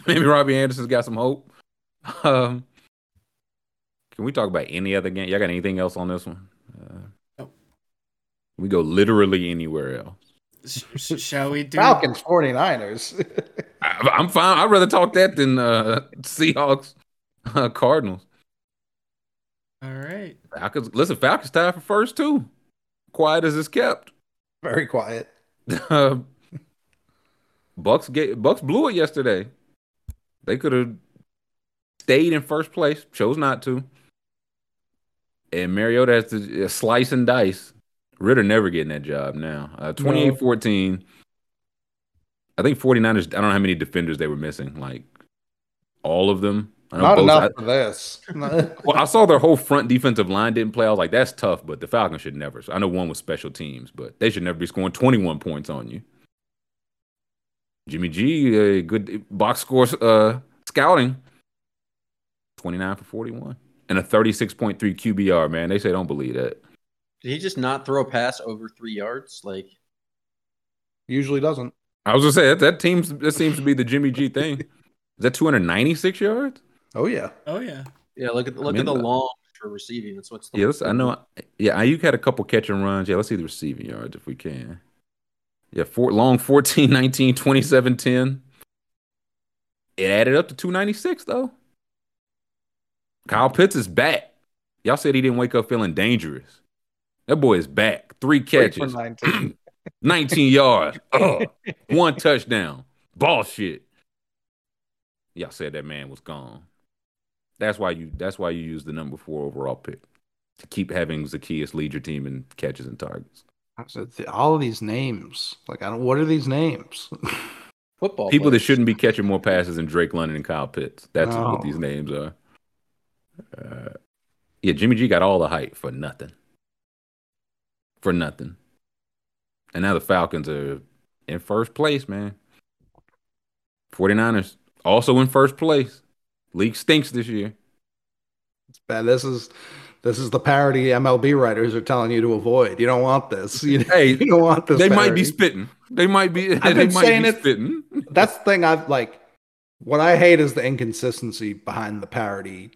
maybe Robbie Anderson's got some hope. Um, can we talk about any other game? Y'all got anything else on this one? Uh, Nope. We go literally anywhere else. Sh- sh- shall we do? Falcons 49ers. I, I'm fine. I'd rather talk that than uh, Seahawks, uh, Cardinals. All right. Falcons. Listen, Falcons tied for first too. Quiet as it's kept. Very quiet. Uh, Bucks get Bucks blew it yesterday. They could have stayed in first place, chose not to. And Mariota has to uh, slice and dice. Ridder never getting that job now. Uh, 28-14. I think 49ers, I don't know how many defenders they were missing. Like all of them. I know Not both- enough I- for this. well, I saw their whole front defensive line didn't play. I was like, that's tough, but the Falcons should never. I know one was special teams, but they should never be scoring 21 points on you. Jimmy G, a good box score uh, scouting, 29 for 41 and a 36.3 QBR, man. They say don't believe that. Did he just not throw a pass over three yards? Like, Usually doesn't. I was gonna say that, that teams that seems to be the Jimmy G thing. Is that 296 yards? Oh yeah. Oh yeah. yeah, look at look mean, at the uh, long for receiving. That's what's the Yeah, let's, I know. Yeah, Aiyuk had a couple catch and runs. Yeah, let's see the receiving yards if we can. Yeah, four long 14, 19, 27, 10. It added up to 296 though. Kyle Pitts is back. Y'all said he didn't wake up feeling dangerous. That boy is back. Three Three catches, 19. 19 yards, Ugh. one touchdown. Ball shit. Y'all said that man was gone. That's why you. That's why you use the number four overall pick to keep having Zaccheaus lead your team in catches and targets. I said, All of these names. Like I don't what are these names? football. People that shouldn't be catching more passes than Drake London and Kyle Pitts. That's No. what these names are. Uh, yeah, Jimmy G got all the hype for nothing. For nothing. And now the Falcons are in first place, man. 49ers also in first place. League stinks this year. It's bad. This is this is the parody MLB writers are telling you to avoid. You don't want this. You, Hey, you don't want this. they might be spitting. They might be. I've they been might saying be it- spitting. That's the thing I've like what I hate is the inconsistency behind the parody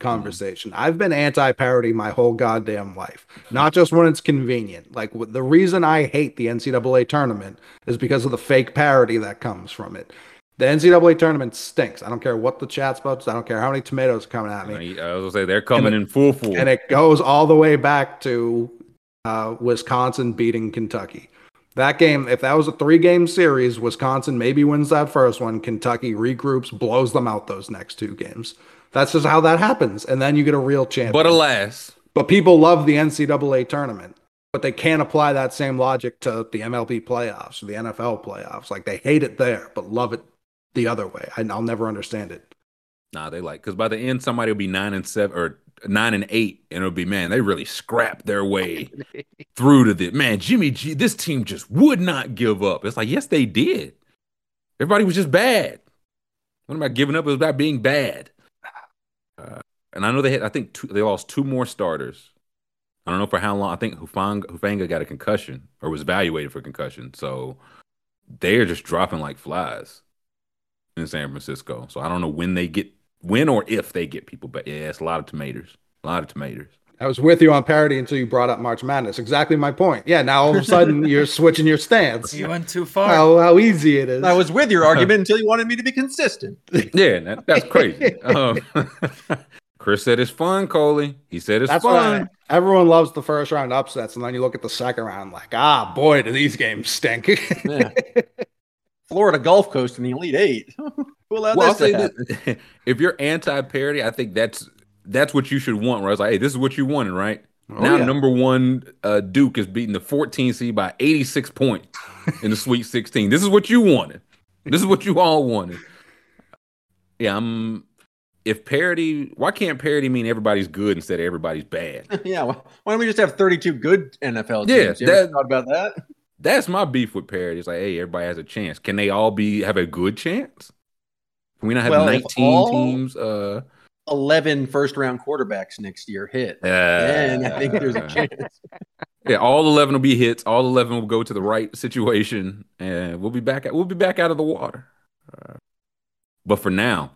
conversation. I've been anti-parody my whole goddamn life. Not just when it's convenient. Like the reason I hate the NCAA tournament is because of the fake parody that comes from it. The NCAA tournament stinks. I don't care what the chat's about. I don't care how many tomatoes are coming at me. I was gonna say they're coming And- in full force. and it goes all the way back to uh, Wisconsin beating Kentucky. That game, if that was a three game series, Wisconsin maybe wins that first one. Kentucky regroups, blows them out those next two games. That's just how that happens. And then you get a real champion. but alas, But people love the NCAA tournament, but they can't apply that same logic to the MLB playoffs or the NFL playoffs. Like they hate it there, but love it the other way. I, I'll never understand it. Nah, they like because by the end somebody will be nine and seven or nine and eight, and it'll be man, they really scrapped their way through to the man. Jimmy G, this team just would not give up. It's like yes, they did. Everybody was just bad. What about giving up? It was about being bad. And I know they had. I think two, they lost two more starters. I don't know for how long. I think Hufanga, Hufanga got a concussion or was evaluated for concussion. So they are just dropping like flies in San Francisco. So I don't know when they get when or if they get people back. Yeah, it's a lot of tomatoes. A lot of tomatoes. I was with you on parody until you brought up March Madness. Exactly my point. Yeah, now all of a sudden you're switching your stance. You went too far. How, how easy it is. I was with your argument until you wanted me to be consistent. Yeah, that, that's crazy. um, Chris said it's fun, Coley. He said it's That's what I, fun. everyone loves the first round upsets, and then you look at the second round, like, ah, boy, do these games stink. Yeah. Florida Gulf Coast in the Elite Eight. Who Well, I'll say to happen? that if you're anti-parody, I think that's that's what you should want. Where I was like, hey, this is what you wanted, right? Oh, now, yeah. number one uh, Duke is beating the 14 seed by 86 points in the Sweet 16. This is what you wanted. This is what you all wanted. Yeah, I'm. If parody, why can't parody mean everybody's good instead of everybody's bad? yeah, why why don't we just have 32 good NFL Yeah, teams? Ever that- thought about that? That's my beef with parody. It's like, hey, everybody has a chance. Can they all be have a good chance? Can we not have Well, 19 all- teams? Uh, 11 first round quarterbacks next year hit. uh, And I think there's a chance. Yeah, all eleven will be hits. All eleven will go to the right situation, and we'll be back. We'll be back out of the water. Uh, but for now,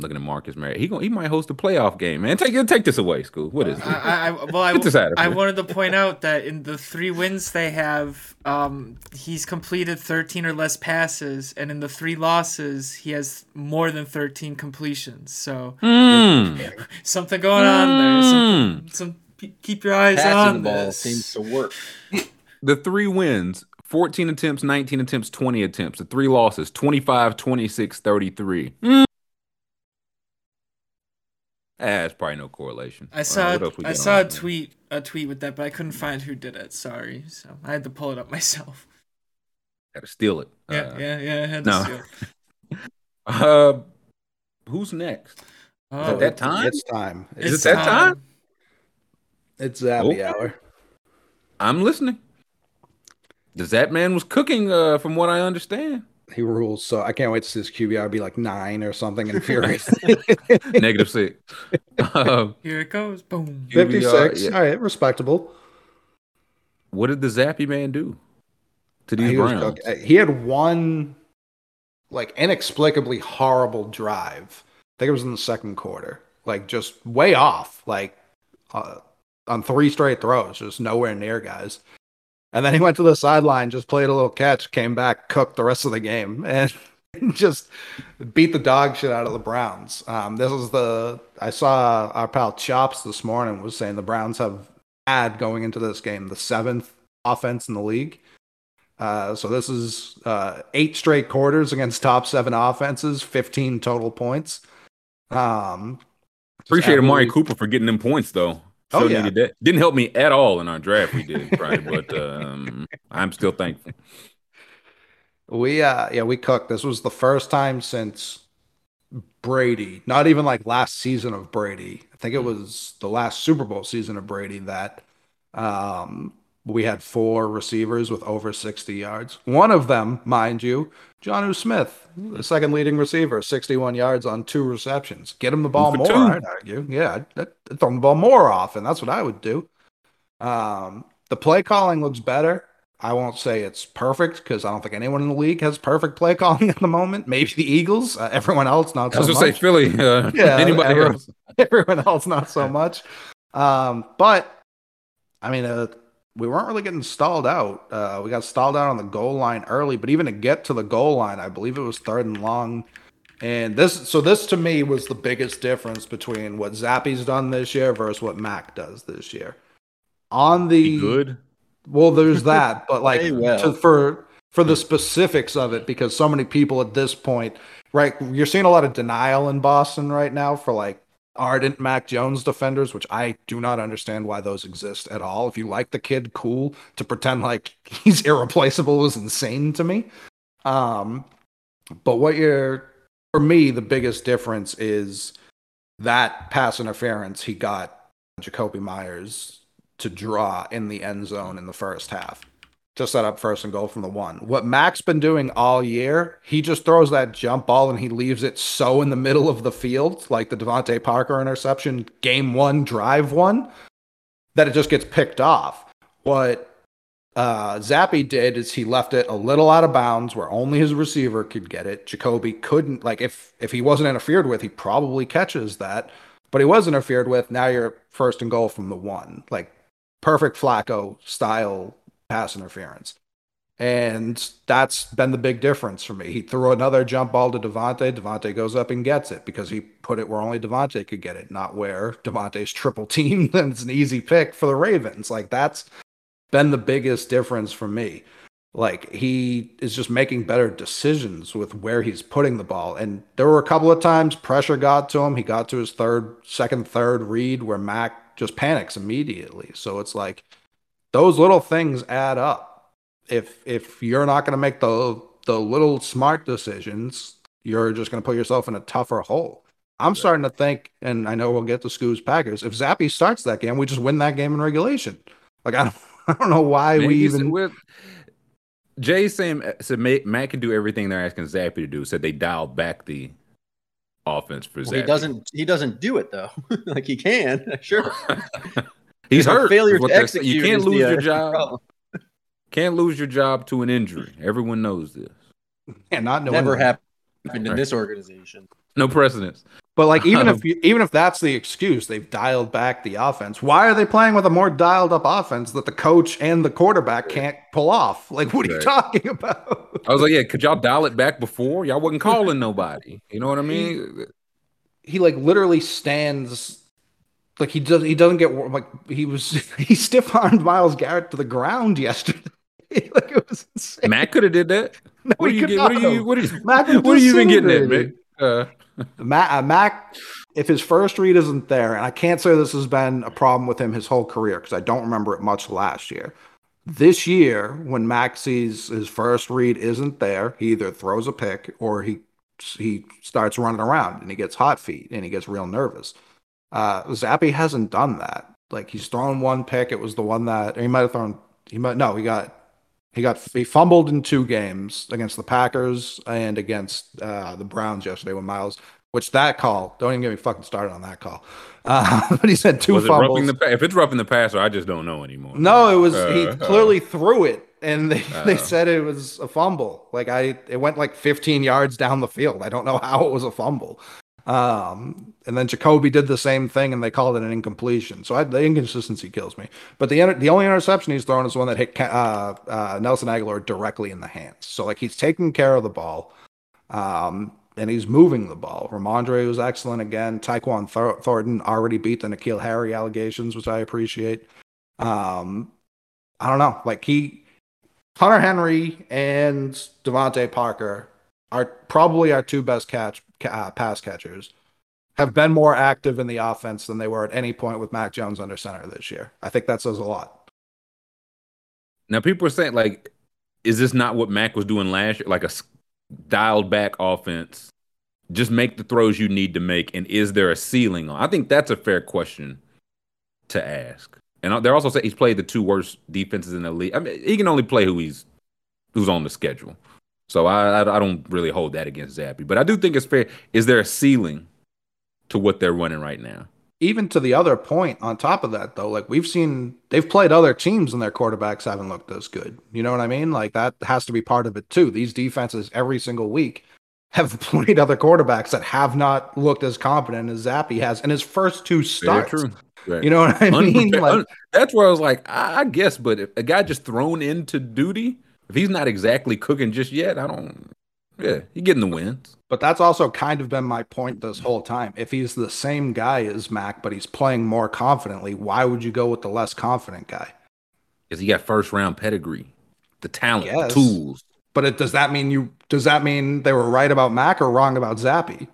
looking at Marcus Mariota, he going he might host a playoff game. Man, take take this away, school. What is it? I, I, I- well, I, Get this out of I wanted to point out that in the three wins they have, um, he's completed 13 or less passes, and in the three losses, he has more than 13 completions. So Mm. something going on there. Some, Mm. some keep your eyes Passing on the ball this. seems to work. The three wins: fourteen attempts, nineteen attempts, twenty attempts. The three losses: 25, 26, 33. Mm. Ah, there's probably no correlation. I Uh, saw what I saw a tweet a tweet with that, but I couldn't find who did it. Sorry, so I had to pull it up myself. Got to steal it. Yeah, Uh, yeah, yeah. I had to no. steal. Uh, who's next? Oh, it that time? It's time. Is It's, it that time? it's Zappy Okay. hour. I'm listening. The Zap man was cooking, uh, from what I understand. He rules. So I can't wait to see his QBR be like nine or something and furious. Negative six. Um, Here it goes. Boom. QBR, 56. yeah. All right, respectable. What did the Zappy man do to these he, Browns? cook- he had one like inexplicably horrible drive. I think it was in the second quarter. Like just way off. Like uh, on three straight throws, just nowhere near guys. And then he went to the sideline, just played a little catch, came back, cooked the rest of the game, and just beat the dog shit out of the Browns. Um, this is the I saw our pal Chops this morning was saying the Browns have had going into this game the seventh offense in the league. Uh, so this is uh, eight straight quarters against top seven offenses, 15 total points. Um, Appreciate Amari Cooper for getting them points though. Oh, yeah. needed that. Didn't help me at all in our draft we did Friday, but um, I'm still thankful. We uh yeah, we cooked. This was the first time since Brady, not even like last season of Brady. I think it was the last Super Bowl season of Brady that um we had four receivers with over 60 yards. One of them, mind you, Jonnu Smith, the second leading receiver, 61 yards on two receptions. Get him the ball more, two. I'd argue. Yeah, I'd, I'd throw him the ball more often. That's what I would do. Um, the play calling looks better. I won't say it's perfect because I don't think anyone in the league has perfect play calling at the moment. Maybe the Eagles. Uh, everyone else not I was so gonna much. say Philly. Uh, Yeah, anybody everyone- else? everyone else not so much. Um, but I mean, uh, we weren't really getting stalled out. Uh, we got stalled out on the goal line early, but even to get to the goal line, I believe it was third and long. And this, so this to me was the biggest difference between what Zappy's done this year versus what Mac does this year. On the Be good. well, there's that, but like well. to, for for the specifics of it, because so many people at this point, right? You're seeing a lot of denial in Boston right now for like ardent Mac Jones defenders, which I do not understand why those exist at all. If you like the kid, cool. To pretend like he's irreplaceable is insane to me. Um, but what you're for me, the biggest difference is that pass interference he got Jakobi Meyers to draw in the end zone in the first half to set up first and goal from the one. What Mac's been doing all year, he just throws that jump ball and he leaves it so in the middle of the field, like the DeVante Parker interception, game one, drive one, that it just gets picked off. What uh, Zappy did is he left it a little out of bounds where only his receiver could get it. Jakobi couldn't like if if he wasn't interfered with, he probably catches that. But he was interfered with. Now you're first and goal from the one. Like perfect Flacco style pass interference. And that's been the big difference for me. He threw another jump ball to DeVante. DeVante goes up and gets it because he put it where only DeVante could get it, not where DeVante's triple team. Then it's an easy pick for the Ravens. Like that's been the biggest difference for me. Like he is just making better decisions with where he's putting the ball. And there were a couple of times pressure got to him. He got to his third, second, third read where Mac just panics immediately. So it's like those little things add up. If if you're not going to make the the little smart decisions, you're just going to put yourself in a tougher hole. I'm starting to think, and I know we'll get to Scoo's Packers. If Zappy starts that game, we just win that game in regulation. Like I don't, I don't know why Man, we even. With... Jay saying uh, said Matt, Matt can do everything they're asking Zappy to do. Said they dialed back the offense for Well, Zappy. he doesn't. He doesn't do it though. like he can, sure. He's The hurt. Failure to execute. You can't lose the, uh, your job. problem. Can't lose your job to an injury. Everyone knows this. And not knowing Never that. happened in this organization. No precedence. But like even Um, if you, even if that's the excuse, they've dialed back the offense. Why are they playing with a more dialed up offense that the coach and the quarterback can't pull off? Like what are you Right. talking about? I was like, yeah, could y'all dial it back before? Y'all wasn't calling nobody. You know what I mean? He like literally stands like he does he doesn't get like he was he stiff armed Myles Garrett to the ground yesterday. like it was insane. Matt could have did that. No, What are he you could get? What are you? What are you? Mac What are you even getting at, man? Uh, Mac, uh, Mac, if his first read isn't there, and I can't say this has been a problem with him his whole career because I don't remember it much last year. This year, when Mac sees his first read isn't there, he either throws a pick or he he starts running around and he gets hot feet and he gets real nervous. Uh, Zappy hasn't done that. Like he's thrown one pick. It was the one that he might have thrown. He might no. He got He got he fumbled in two games against the Packers and against uh, the Browns yesterday with Myles. Which that call? Don't even get me fucking started on that call. Uh, but he said two Was it fumbles. roughing the if it's roughing the passer, I just don't know anymore. No, it was he Uh, clearly threw it, and they, they Oh. said it was a fumble. Like I, it went like 15 yards down the field. I don't know how it was a fumble. Um, and then Jakobi did the same thing, and they called it an incompletion. So I, the inconsistency kills me. But the the only interception he's thrown is one that hit uh, uh, Nelson Agholor directly in the hands. So like he's taking care of the ball. Um, and he's moving the ball. Rhamondre was excellent again. Tyquan Thor- Thornton already beat the N'Keal Harry allegations, which I appreciate. Um, I don't know. Like he, Hunter Henry and DeVante Parker are probably our two best catch ca- uh, pass catchers. Have been more active in the offense than they were at any point with Mac Jones under center this year. I think that says a lot. Now people are saying like, is this not what Mac was doing last year? Like a dialed back offense, just make the throws you need to make, and is there a ceiling on? I think that's a fair question to ask. And they're also saying he's played the two worst defenses in the league. I mean, he can only play who he's who's on the schedule. So I I, don't really hold that against Zappy, but I do think it's fair. Is there a ceiling to what they're running right now? even to the other point on top of that though like we've seen they've played other teams and their quarterbacks haven't looked as good you know what i mean like that has to be part of it too these defenses every single week have played other quarterbacks that have not looked as competent as zappy has in his first two Very starts true. Right. you know what i mean Unprepared- like, that's where I was like, I, I guess, but if a guy just thrown into duty, if he's not exactly cooking just yet, I don't. Yeah, he getting the wins. but that's also kind of been my point this whole time if he's the same guy as mac but he's playing more confidently why would you go with the less confident guy Because he got first round pedigree, the talent, the tools. but it does that mean you does that mean they were right about mac or wrong about zappy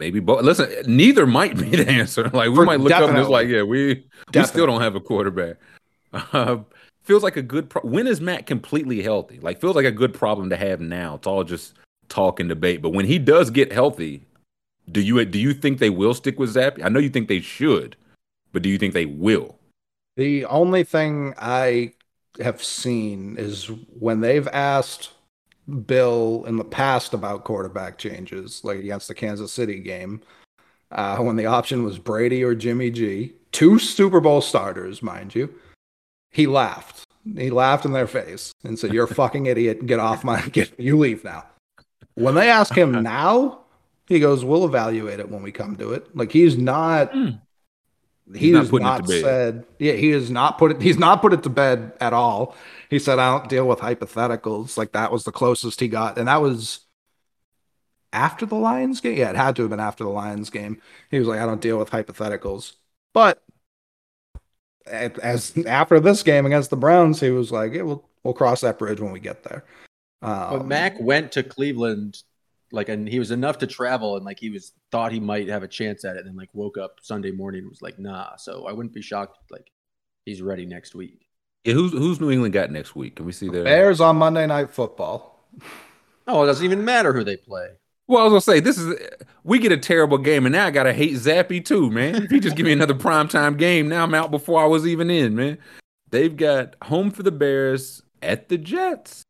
Maybe both. Listen, neither might be the answer. Like we For- might look up and it's like, yeah, we we still don't have a quarterback. Uh, feels like a good. Pro- when is Matt completely healthy? Like feels like a good problem to have now. It's all just talk and debate. But when he does get healthy, do you do you think they will stick with Zappy? I know you think they should, but do you think they will? The only thing I have seen is when they've asked Bill in the past about quarterback changes, like against the Kansas City game, uh, when the option was Brady or Jimmy G, two Super Bowl starters, mind you, he laughed. He laughed in their face and said, "You're a fucking idiot. Get off my. Get you leave now." When they ask him now, he goes, "We'll evaluate it when we come to it." Like he's not. Hmm. He He's not not said. Yeah, he has not put it. He's not put it to bed at all. He said, "I don't deal with hypotheticals." Like that was the closest he got, and that was after the Lions game. Yeah, it had to have been after the Lions game. He was like, "I don't deal with hypotheticals." But as after this game against the Browns, he was like, "Yeah, we'll we'll cross that bridge when we get there." Um, But Mac went to Cleveland, like, and he was enough to travel, and like he was thought he might have a chance at it, and then like woke up Sunday morning and was like, nah. So I wouldn't be shocked. Like, he's ready next week. Yeah, who's who's New England got next week? Can we see their Bears on Monday Night Football. Oh, it doesn't even matter who they play. Well, I was gonna say this is we get a terrible game, and now I gotta hate Zappy too, man. If he just give me another primetime game, now I'm out before I was even in, man. They've got home for the Bears at the Jets.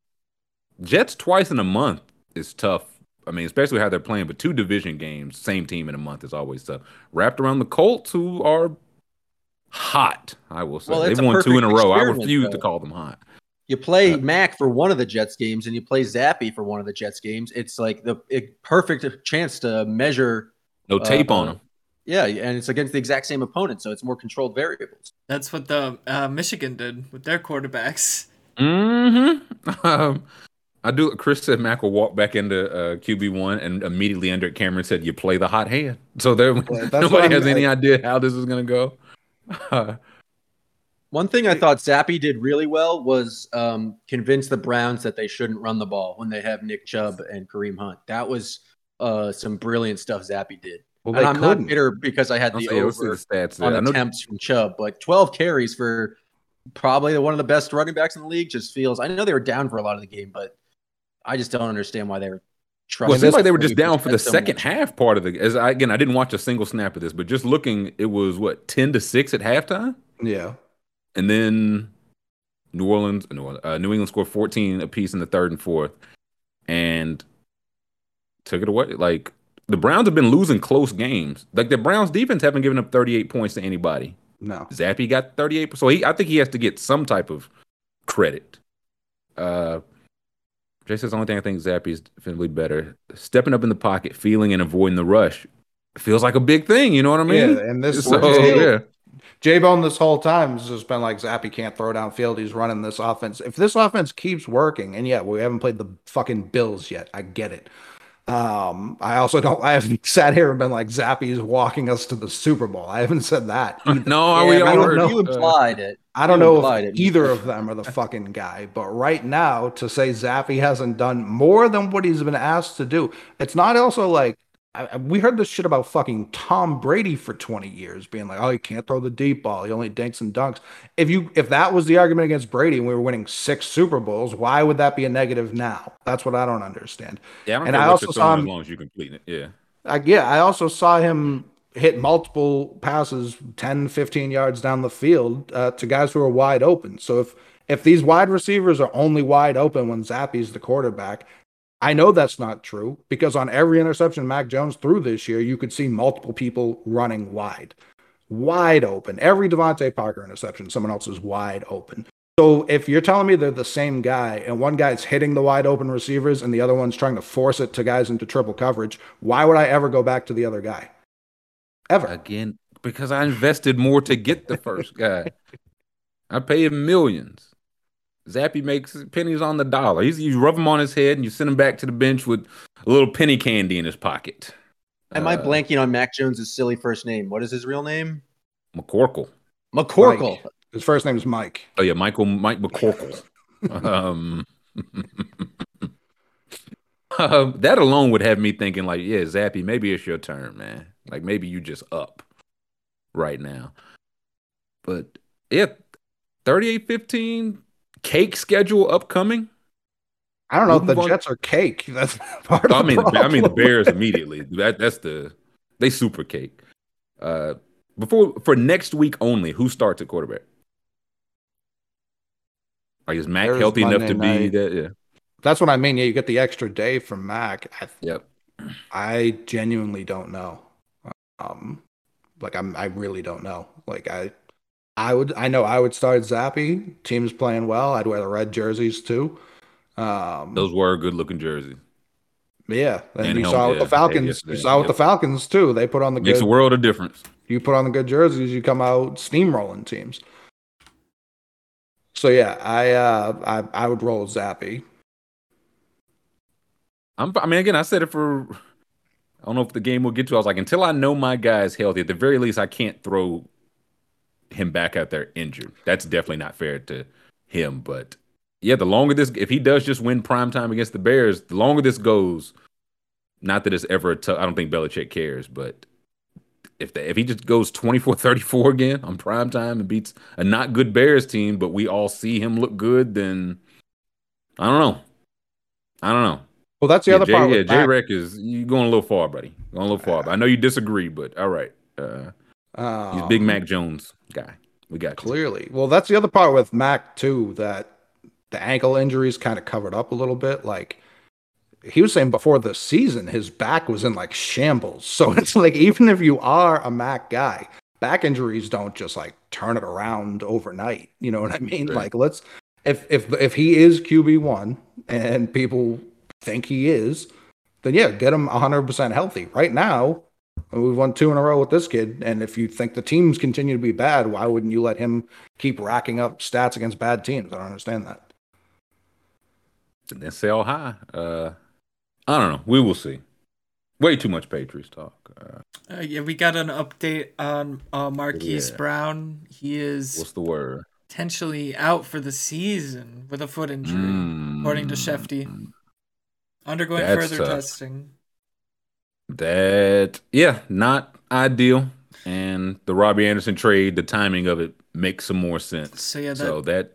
Jets twice in a month is tough. I mean, especially how they're playing, but two division games, same team in a month is always tough. Wrapped around the Colts, who are hot, I will say. Well, They've won two in a row. I refuse to call them hot. You play Yeah. Mac for one of the Jets games, and you play Zappy for one of the Jets games. It's like the a perfect chance to measure. No tape Uh, on them. Yeah, and it's against the exact same opponent, so it's more controlled variables. That's what the uh, Michigan did with their quarterbacks. Mm-hmm. Um, I do. Chris said Mac will walk back into uh, QB one, and immediately under it, Cameron said, "You play the hot hand." So there, that's what nobody I'm- has any idea how this is going to go. One thing I thought Zappy did really well was um, convince the Browns that they shouldn't run the ball when they have Nick Chubb and Kareem Hunt. That was uh, some brilliant stuff Zappy did. Well, and I'm not couldn't. bitter because I had the say, let's the over stats there. on I attempts from Chubb, but 12 carries for probably one of the best running backs in the league just feels. I know they were down for a lot of the game, but I just don't understand why they were. well, it seems like they were just down for the so second much. half part of the. As I, again, I didn't watch a single snap of this, but just looking, it was what ten to six at halftime, Yeah. And then New Orleans, New, Orleans, uh, New England scored 14 apiece in the third and fourth, and took it away. Like the Browns have been losing close games. Like the Browns defense haven't given up 38 points to anybody. No. Zappy got 38. So he, I think he has to get some type of credit. Uh, Jay says the only thing I think Zappy is definitely better. Stepping up in the pocket, feeling and avoiding the rush feels like a big thing. You know what I mean? Yeah, and this So, yeah. J Bone this whole time has just been like Zappy can't throw downfield. He's running this offense. If this offense keeps working, and yeah, we haven't played the fucking Bills yet. I get it. Um, I also don't. I haven't sat here and been like Zappy's walking us to the Super Bowl. I haven't said that. either. No, Yeah, we all you- heard. you implied it. I don't You know if it. either of them are the fucking guy, but right now to say Zappy hasn't done more than what he's been asked to do, it's not also like I, we heard this shit about fucking Tom Brady for 20 years, being like, oh, he can't throw the deep ball, he only dinks and dunks. If you if that was the argument against Brady and we were winning six Super Bowls, why would that be a negative now? That's what I don't understand. Yeah, I don't And I also saw him- as long as you complete it. Yeah. I, yeah, I also saw him hit multiple passes 10, 15 yards down the field uh, to guys who are wide open. So if if these wide receivers are only wide open when Zappy's the quarterback, I know that's not true because on every interception Mac Jones threw this year, you could see multiple people running wide. Wide open. Every DeVante Parker interception, someone else is wide open. So if you're telling me they're the same guy and one guy's hitting the wide open receivers and the other one's trying to force it to guys into triple coverage, why would I ever go back to the other guy? Ever. Again, because I invested more to get the first guy. I paid millions. Zappy makes pennies on the dollar. He's, you rub him on his head and you send him back to the bench with a little penny candy in his pocket. Am I Uh, blanking on Mac Jones's silly first name? What is his real name? McCorkle. McCorkle. Mike. His first name is Mike. Oh yeah, Michael Mike McCorkle. um, um, that alone would have me thinking like, yeah, Zappy, maybe it's your turn, man. Like maybe you just up right now. But yeah, 38-15 cake schedule upcoming. I don't know if the on- Jets are cake. That's part of I the mean, I mean the. Bears immediately. That that's the they super cake. Uh, before for next week only, who starts at quarterback? Like is Mac Bears healthy enough to Monday be that? Yeah. That's what I mean. Yeah, you get the extra day from Mac. I, Yep. I genuinely don't know. Um, like I'm, I really don't know. Like I, I would, I know I would start Zappy. Team's playing well. I'd wear the red jerseys too. Um, Those were good looking jerseys. yeah, and, and you saw with yeah, the Falcons. You saw with the Falcons too. They put on the Makes good. a world of difference. you put on the good jerseys, you come out steamrolling teams. So yeah, I uh I I would roll Zappy. I'm, I mean, again, I said it for. I don't know if the game will get to. I was like, until I know my guy is healthy, at the very least, I can't throw him back out there injured. That's definitely not fair to him. But yeah, the longer this, if he does just win prime time against the Bears, the longer this goes. Not that it's ever a tough. I don't think Belichick cares, but if the, if he just goes 24-34 again on prime time and beats a not good Bears team, but we all see him look good, then I don't know. I don't know. Well, that's the yeah, other J, part. yeah, J. Rec is you going a little far, buddy. Going a little far. I know you disagree, but all right. Uh, he's Big Um, Mac Jones guy. We got you. Clearly. Well, that's the other part with Mac too, that the ankle injuries kind of covered up a little bit. Like he was saying before the season, his back was in like shambles. So it's like even if you are a Mac guy, back injuries don't just like turn it around overnight. You know what I mean? Right. Like let's if if if he is QB one and people think he is, then yeah, get him 100% healthy. Right now, we've won two in a row with this kid, and if you think the teams continue to be bad, why wouldn't you let him keep racking up stats against bad teams? I don't understand that. And then sell high. Uh, I don't know. We will see. Way too much Patriots talk. Uh, Uh, yeah, we got an update on uh, Marquise Yeah. Brown. He is what's the word? potentially out for the season with a foot injury, according to Shefty. Undergoing Mm. That's further tough. testing. That yeah, not ideal. And the Robbie Anderson trade, the timing of it makes some more sense. So yeah, that So that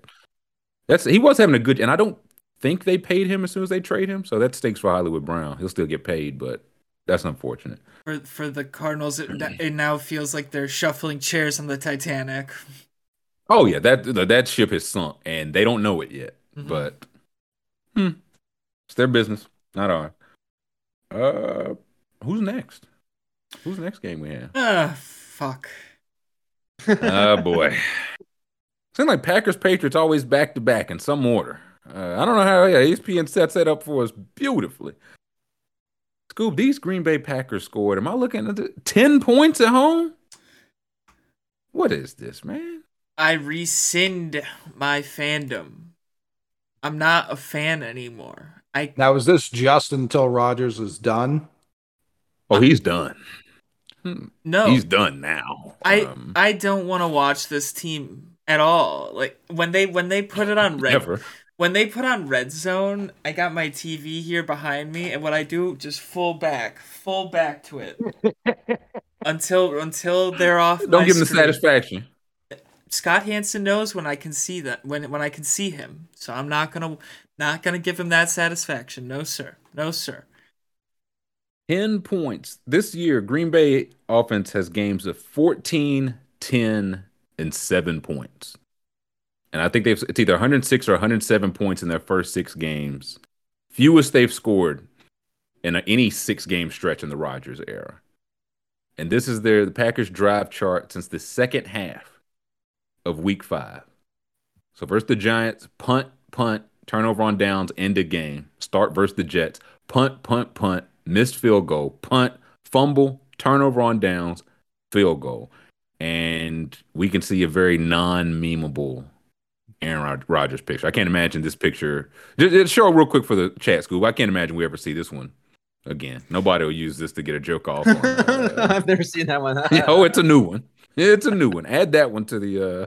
that's he was having a good, and I don't think they paid him as soon as they trade him. So that stinks for Hollywood Brown. He'll still get paid, but that's unfortunate. for for the Cardinals, it, it now feels like they're shuffling chairs on the Titanic. Oh yeah, that that ship has sunk, and they don't know it yet. Mhm. But hmm, it's their business, not ours. Uh, who's next? Who's the next game we have? Ah, fuck. oh boy, seems like Packers Patriots always back to back in some order. Uh, I don't know how. Yeah, ESPN sets that up for us beautifully. Scoop, these Green Bay Packers scored. Am I looking at the, ten points at home? What is this, man? I rescind my fandom. I'm not a fan anymore. I Now, is this just until Rodgers is done? Oh, he's done. Hmm, no. He's done now. I Um, I don't want to watch this team at all. Like when they when they put it on red never. when they put on red zone, I got my TV here behind me, and what I do just full back, full back to it until until they're off. Don't my give him the satisfaction. Scott Hanson knows when I can see that when when I can see him, so I'm not gonna not gonna give him that satisfaction. No sir, no sir. 10 points. This year, Green Bay offense has games of 14, 10, and 7 points. And I think they've it's either 106 or 107 points in their first six games. Fewest they've scored in any six game stretch in the Rodgers era. And this is their the Packers drive chart since the second half of week five. So versus the Giants, punt, punt, turnover on downs, end of game. Start versus the Jets, punt, punt, punt, missed field goal, punt, fumble, turnover on downs, field goal. And we can see a very non-memeable Aaron Rodgers picture. I can't imagine this picture. Just, just show real quick for the chat, Scoop. I can't imagine we ever see this one again. Nobody will use this to get a joke off. On, uh, I've never seen that one. oh, it's a new one. It's a new one. Add that one to the uh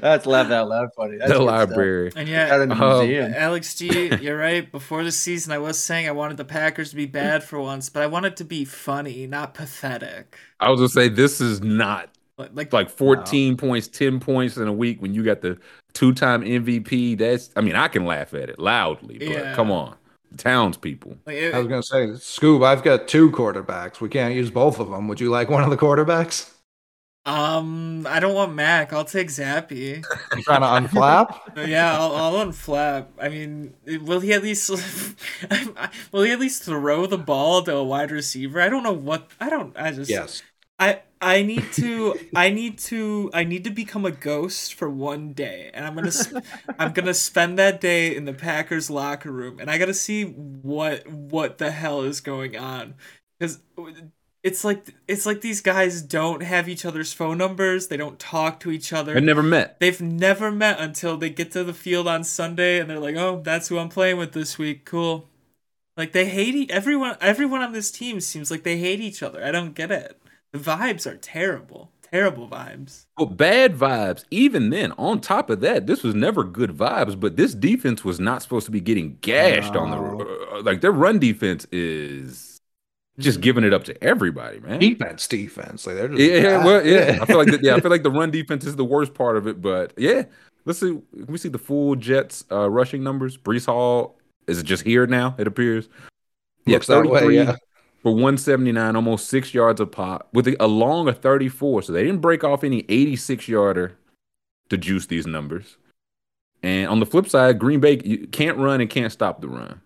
That's laugh out loud funny. That's the good stuff. library. And Out yeah, in Um. Alex G, you're right. Before the season, I was saying I wanted the Packers to be bad for once, but I want it to be funny, not pathetic. I was gonna say this is not Like, like like 14 points, 10 points in a week when you got the two-time MVP. That's I mean, I can laugh at it loudly, but Yeah. come on. Townspeople. like it- I was going to say, Scoob, I've got two quarterbacks. We can't use both of them. Would you like one of the quarterbacks? Um, I don't want Mac. I'll take Zappy. You trying to unflap? yeah, I'll, I'll unflap. I mean, will he at least will he at least throw the ball to a wide receiver? I don't know what I don't. I just yes. I I need to I need to I need to become a ghost for one day, and I'm gonna I'm gonna spend that day in the Packers locker room, and I gotta see what what the hell is going on, because it's like it's like these guys don't have each other's phone numbers, they don't talk to each other. They've never met. They've never met until they get to the field on Sunday, and they're like, "Oh, that's who I'm playing with this week. Cool." Like they hate e- everyone. Everyone on this team seems like they hate each other. I don't get it. The vibes are terrible. Terrible vibes. But bad vibes. Even then, on top of that, this was never good vibes. But this defense was not supposed to be getting gashed on the uh, like. Their run defense is just giving it up to everybody, man. Defense, defense. Like they're just Yeah, bad. well, yeah. I feel like the, yeah, I feel like the run defense is the worst part of it. But yeah, let's see. Can we see the full Jets uh, rushing numbers? Breece Hall is it just here now? It appears. Looks that way, 33 yeah. For 179, almost six yards a pop, with a, a long of 34. So they didn't break off any 86 yarder to juice these numbers. And on the flip side, Green Bay you can't run and can't stop the run.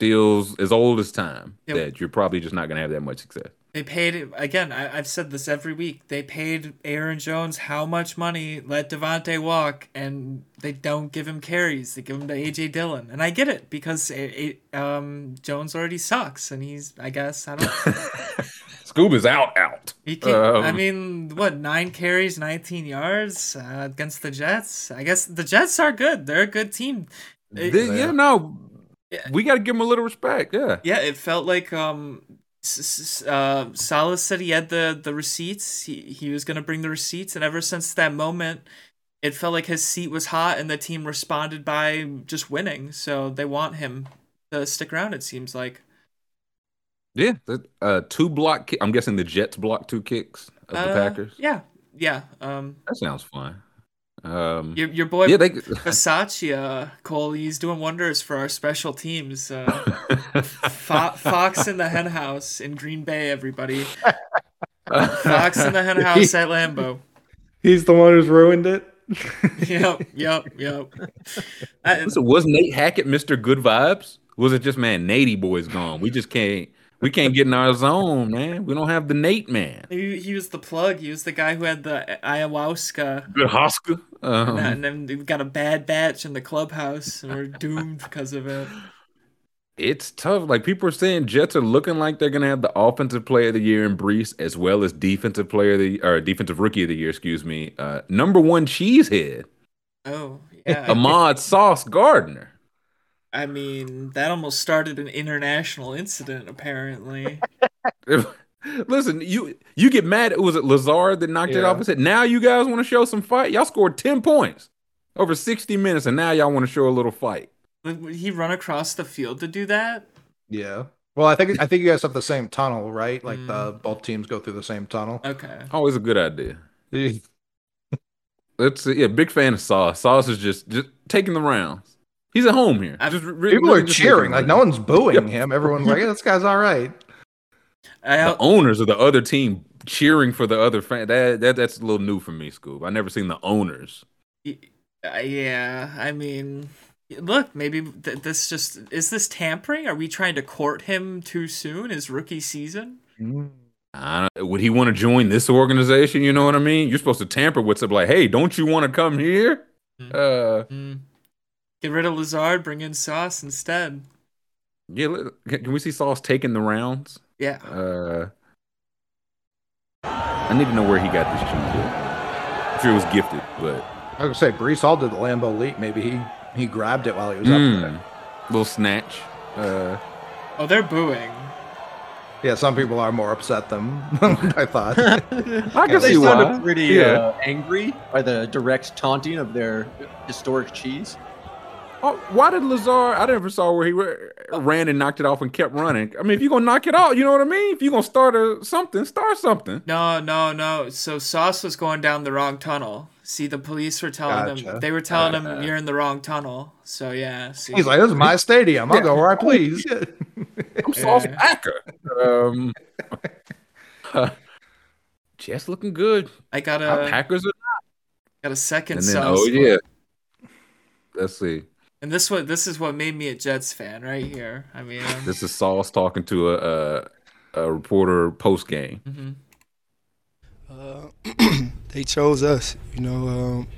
Feels as old as time that you're probably just not going to have that much success. They paid again. I, I've said this every week. They paid Aaron Jones how much money? Let Davante walk, and they don't give him carries. They give him to AJ Dillon, and I get it because a, a, um Jones already sucks, and he's I guess I don't. Scoob is out, out. He can, I Um, mean, what nine carries, nineteen yards uh, against the Jets? I guess the Jets are good. They're a good team. It- Th- yeah, no, Yeah. we got to give him a little respect. Yeah, yeah, it felt like um, uh, Salas said he had the the receipts. He he was gonna bring the receipts, and ever since that moment, it felt like his seat was hot, and the team responded by just winning. So they want him to stick around. It seems like. yeah. the- Uh, two block. I'm guessing the Jets blocked two kicks of the Uh, Packers. Yeah, yeah. Um, That sounds fun. Um, your your boy yeah, they. Bisaccia, uh, Cole, he's doing wonders for our special teams. Uh, Fo- Fox in the hen house in Green Bay, everybody. Fox in the hen house at Lambeau. He's the one who's ruined it. yep, yep, yep. I, So was Nate Hackett Mr. Good Vibes? Was it just man, Natey boy's gone? We just can't we can't get in our zone, man. We don't have the Nate man. he, he was the plug. He was the guy who had the ayahuasca. Good Oscar. Um, and then we've got a bad batch in the clubhouse, and we're doomed because of it. it's tough. Like people are saying, Jets are looking like they're gonna have the offensive player of the year in Breece, as well as defensive player of the or defensive rookie of the year, excuse me. Uh, number one cheesehead, Oh yeah. Ahmad Sauce Gardner. I mean, that almost started an international incident. Apparently, Listen, you you get mad. Was it Lazard that knocked it off his head? Now you guys want to show some fight? Y'all scored ten points over sixty minutes, and now y'all want to show a little fight. would he run across the field to do that? Yeah. Well, I think I think you guys have the same tunnel, right? Like the Mm. both teams go through the same tunnel. Okay. Always a good idea. Let's see. yeah, big fan of Sauce. Sauce is just just taking the rounds. He's at home here. I've- Just People really are just cheering. Like no one's booing him. Everyone's like, yeah, "This guy's all right." I The owners of the other team cheering for the other fan. That, that that's a little new for me, Scoop. I never seen the owners. uh, yeah. I mean, look, maybe th- this just is this tampering? Are we trying to court him too soon? His rookie season? I don't, would he want to join this organization? You know what I mean? You're supposed to tamper with something like, hey, don't you want to come here? Mm. Uh, Hmm. Get rid of Lazard, bring in Sauce instead. yeah. Can we see Sauce taking the rounds? Yeah. Uh, I need to know where he got this cheese. At. I'm sure it was gifted, but I was gonna say Breece Hall did the Lambeau leap. Maybe he he grabbed it while he was up mm, there. little snatch. Uh, Oh, they're booing. Yeah, some people are more upset than I thought. I can they see why. sounded pretty Yeah. uh, angry by the direct taunting of their historic cheese. Oh, why did Lazard? I never saw where he ra- ran and knocked it off and kept running. I mean, if you're gonna knock it out, you know what I mean. If you're gonna start a something, start something. No, no, no. So Sauce was going down the wrong tunnel. See, the police were telling Gotcha. him they were telling Uh, him you're in the wrong tunnel. So yeah, see. He's like, "This is my stadium. I'll go where I please." I'm Sauce Yeah. Packer. Um, Jets looking good. I got Our a Packers are, got a second and then Sauce. oh one. yeah. Let's see. And this what this is what made me a Jets fan right here. I mean, um, This is Sauce talking to a a, a reporter post game. mhm. Uh, they chose us. You know, um,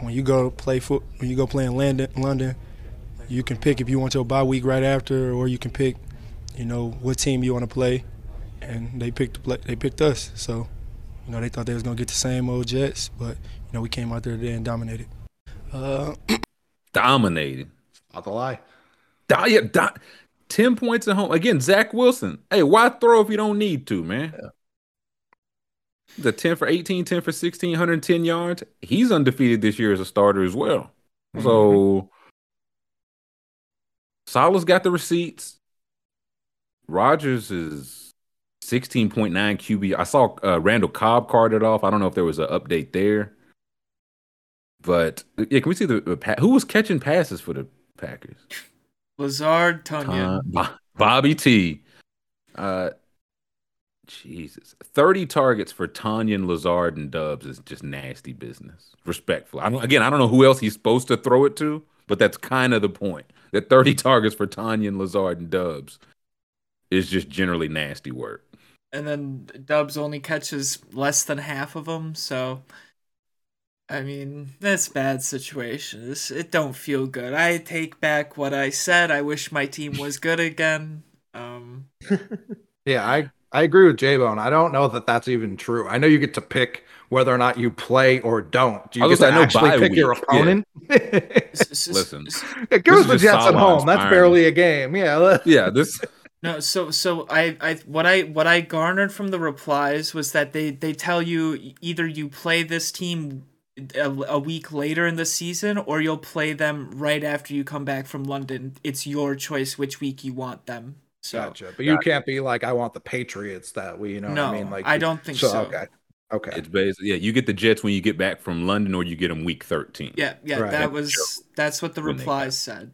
when you go play foot, when you go play in London, London, you can pick if you want your bye week right after, or you can pick, you know, what team you want to play. And they picked the play, they picked us. So, you know, they thought they was gonna get the same old Jets, but you know, we came out there today and dominated. Uh, Dominating. Not to lie. Yeah, do- 10 points at home. Again, Zach Wilson. Hey, why throw if you don't need to, man? The 10 for 18, 10 for 16, 110 yards. He's undefeated this year as a starter as well. So Saleh's got the receipts. Rodgers is 16.9 QB. I saw uh, Randall Cobb carded off. I don't know if there was an update there. But yeah, can we see the, the who was catching passes for the Packers? Lazard, Tonyan. Uh, Bobby T. Uh, Jesus, thirty targets for Tonyan, Lazard, and Doubs is just nasty business. Respectful. I don't, again, I don't know who else he's supposed to throw it to, but that's kind of the point. That thirty targets for Tonyan, Lazard, and Doubs is just generally nasty work. and then Doubs only catches less than half of them. So, I mean, that's bad situation. This, it don't feel good. I take back what I said. I wish my team was good again. Um, Yeah, I I agree with J Bone. I don't know that that's even true. I know you get to pick whether or not you play or don't. Do you I was get to I know actually pick your week, yeah. opponent? s- s- Listen. s- Yeah, give us the just Jets at home. That's irony. barely a game. Yeah. Yeah, this No, so so I I what I what I garnered from the replies was that they they tell you either you play this team a, a week later in the season or you'll play them right after you come back from London. It's your choice which week you want them. So Gotcha. But you can't be like, I want the Patriots that we, you know no, what I mean? Like, I don't think so. Okay. Okay. it's basically yeah. You get the Jets when you get back from London, or you get them week thirteen. Yeah, yeah, Right. that was that's what the replies said.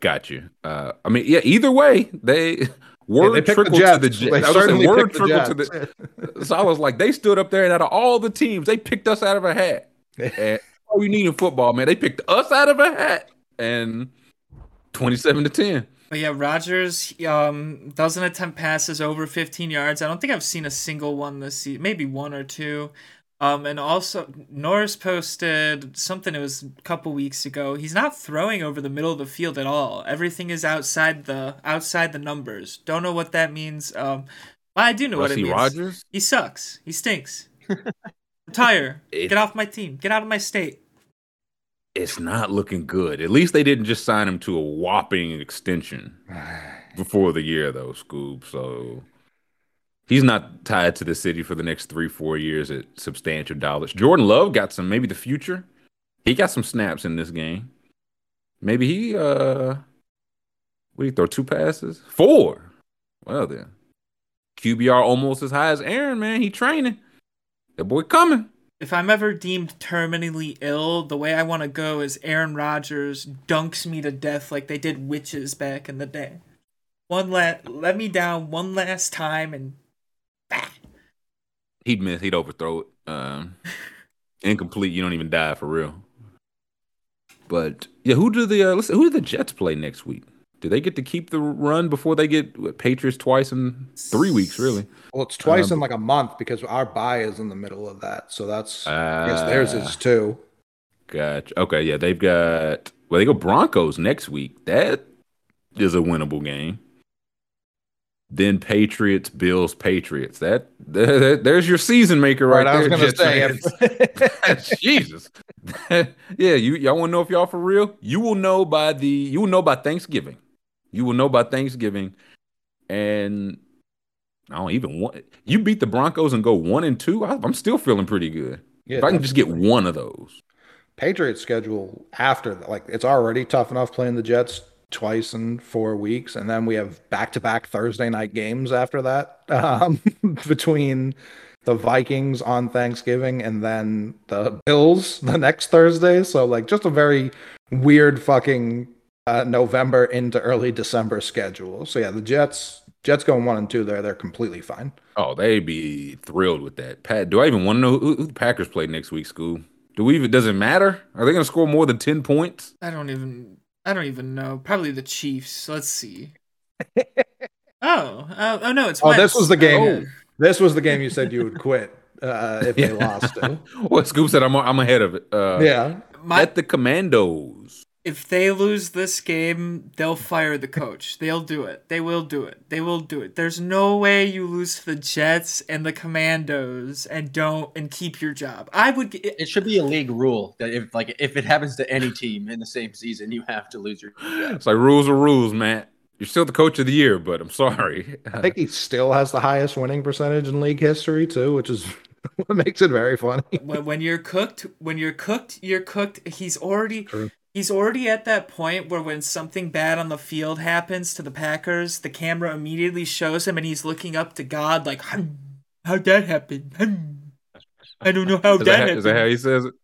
Got you. Uh, I mean, yeah. Either way, they word they picked the to the Jets. Jets. They I was gonna say, certainly word picked the trickled to Jets. the. So I was like, they stood up there, and out of all the teams, they picked us out of a hat. And all you need in football, man. They picked us out of a hat and 27 to 10. But yeah, Rodgers um, doesn't attempt passes over 15 yards. I don't think I've seen a single one this season. Maybe one or two. Um, and also Norris posted something. It was a couple weeks ago. He's not throwing over the middle of the field at all. Everything is outside the outside the numbers. Don't know what that means. Um, I do know what it means. Rodgers? He sucks. He stinks. Retire. It- Get off my team. Get out of my state. It's not looking good. At least they didn't just sign him to a whopping extension before the year, though, Scoob. So he's not tied to the city for the next three, four years at substantial dollars. Jordan Love got some, maybe the future. He got some snaps in this game. Maybe he, uh, what did he throw? Two passes? Four. Well, then. QBR almost as high as Aaron, man. He training. That boy coming. If I'm ever deemed terminally ill, the way I want to go is Aaron Rodgers dunks me to death like they did witches back in the day. One let let me down one last time and bah. He'd miss. He'd overthrow it. Um, incomplete. You don't even die for real. But yeah, who do the uh, let's, who do the Jets play next week? Do they get to keep the run before they get what, Patriots twice in three weeks? Really? Well, it's twice Um, in like a month because our bye is in the middle of that. So that's I guess theirs Ah. is too. Gotcha. Okay, yeah, they've got well, they go Broncos next week. That is a winnable game. Then Patriots, Bills, Patriots. That, that there's your season maker right, Right, I was gonna say if, Jesus. yeah, you y'all want to know if y'all for real? You will know by the you will know by Thanksgiving. You will know by Thanksgiving, and I don't even want you beat the Broncos and go one and two. I, I'm still feeling pretty good. yeah, if I can just get one of those. Patriots schedule after like it's already tough enough playing the Jets twice in four weeks, and then we have back to back Thursday night games after that um, between the Vikings on Thanksgiving and then the Bills the next Thursday. So like just a very weird fucking uh, November into early December schedule. So yeah, the Jets Jets going one and two there, they're completely fine. Oh, they'd be thrilled with that. Pat, do I even want to know who, who the Packers play next week, School? Do we even? Does it matter? Are they going to score more than ten points? I don't even I don't even know. Probably the Chiefs. Let's see. oh, oh, oh no, it's Oh, this was the game. Oh. This was the game you said you would quit uh, if they lost to. well, Scoop said I'm I'm ahead of it. Uh, Yeah. My, At the Commandos. If they lose this game, they'll fire the coach. They'll do it. They will do it. They will do it. There's no way you lose to the Jets and the Commandos and don't and keep your job. I would. Get, It should be a league rule that if like if it happens to any team in the same season, you have to lose your job. It's like rules are rules, Matt. You're still the coach of the year, but I'm sorry. I think he still has the highest winning percentage in league history too, which is what makes it very funny. when, when you're cooked, when you're cooked, you're cooked. He's already. True. He's already at that point where when something bad on the field happens to the Packers, the camera immediately shows him and he's looking up to God like, "Hmm, how'd that happen? Hmm, I don't know how is, that, that, happened. is that how he says it?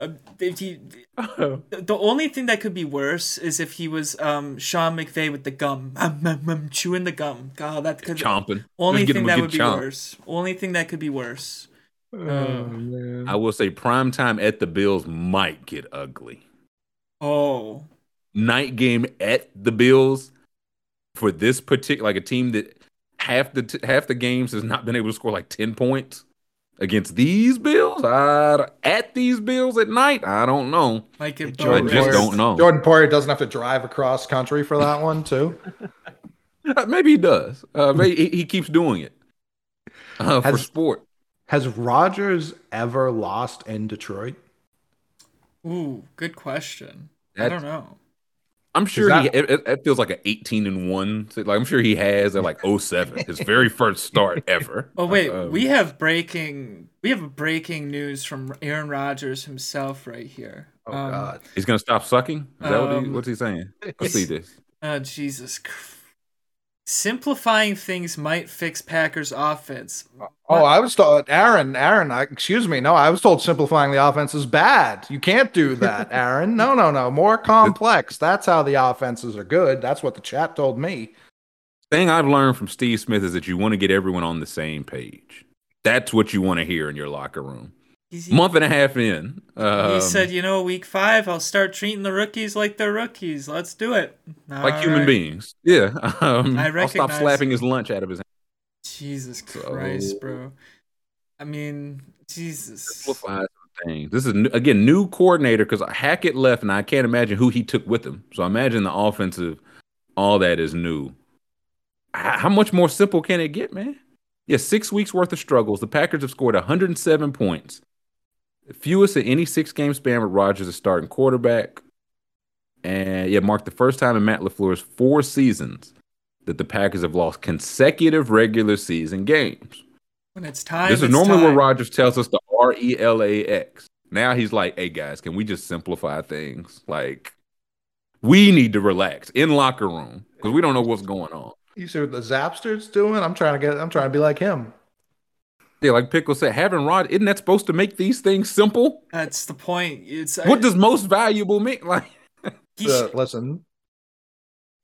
Uh, if he, the the only thing that could be worse is if he was um Sean McVay with the gum, um, um, um, chewing the gum. God, that could Chomping. only thing that good would be worse. Only thing that could be worse. Oh, man. I will say prime time at the Bills might get ugly. Oh, Night game at the Bills for this particular like a team that half the t- half the games has not been able to score like 10 points against these Bills. I, at these Bills at night, I don't know. Like get I Jordan boned. just Poyer- don't know. Jordan Poyer doesn't have to drive across country for that one too. Uh, Maybe he does. Uh, maybe he, he keeps doing it uh, for sport. Has Rodgers ever lost in Detroit? Ooh, good question. I don't know. I'm sure that- he. It, it- it feels like an 18 and one. Like I'm sure he has at like 07, his very first start ever. Oh wait, Um, we have breaking. We have breaking news from Aaron Rodgers himself right here. Oh Um, God. He's gonna stop sucking. Is that what he, Um, what's he saying? Let's see this. Oh Jesus. Christ. Simplifying things might fix Packers offense. Oh, I was told Aaron. Aaron, I, excuse me. No, I was told simplifying the offense is bad. You can't do that, Aaron. No, no, no. More complex. That's how the offenses are good. That's what the chat told me. Thing I've learned from Steve Smith is that you want to get everyone on the same page. That's what you want to hear in your locker room. He's- month and a half in. He Um, said, you know, week five, I'll start treating the rookies like they're rookies. Let's do it. like human right. beings. Yeah. Um, I I'll stop slapping his lunch out of his hand. Jesus So- Christ, bro. I mean, Jesus. Things. This is again new coordinator because Hackett left, and I can't imagine who he took with him. So I imagine the offensive, all that is new. How much more simple can it get, man? Yeah, six weeks worth of struggles. The Packers have scored 107 points, fewest in any six game span with Rodgers as starting quarterback. And yeah, marked the first time in Matt LaFleur's four seasons that the Packers have lost consecutive regular season games. When it's time, This is it's normally time. what Rodgers tells us the R E L A X. Now he's like, hey guys, can we just simplify things? Like, we need to relax in locker room because we don't know what's going on. You see what the Zapster's doing? I'm trying to get. I'm trying to be like him. Yeah, like Pickle said, having Rod, isn't that supposed to make these things simple? That's the point. It's What does most valuable mean? Like, he, Uh, sh- listen.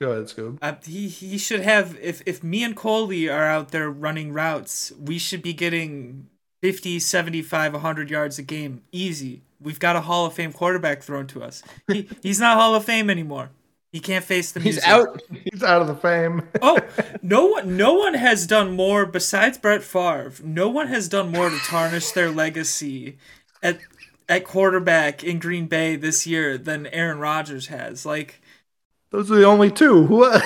Go ahead, Scoob. uh, he he should have if if me and Coley are out there running routes, we should be getting 50, 75, 100 yards a game easy. We've got a Hall of Fame quarterback thrown to us. He, he's not Hall of Fame anymore. He can't face the He's music. out. He's out of the fame. Oh, no one no one has done more besides Brett Favre. No one has done more to tarnish their legacy at at quarterback in Green Bay this year than Aaron Rodgers has. Like Those are the only two. What?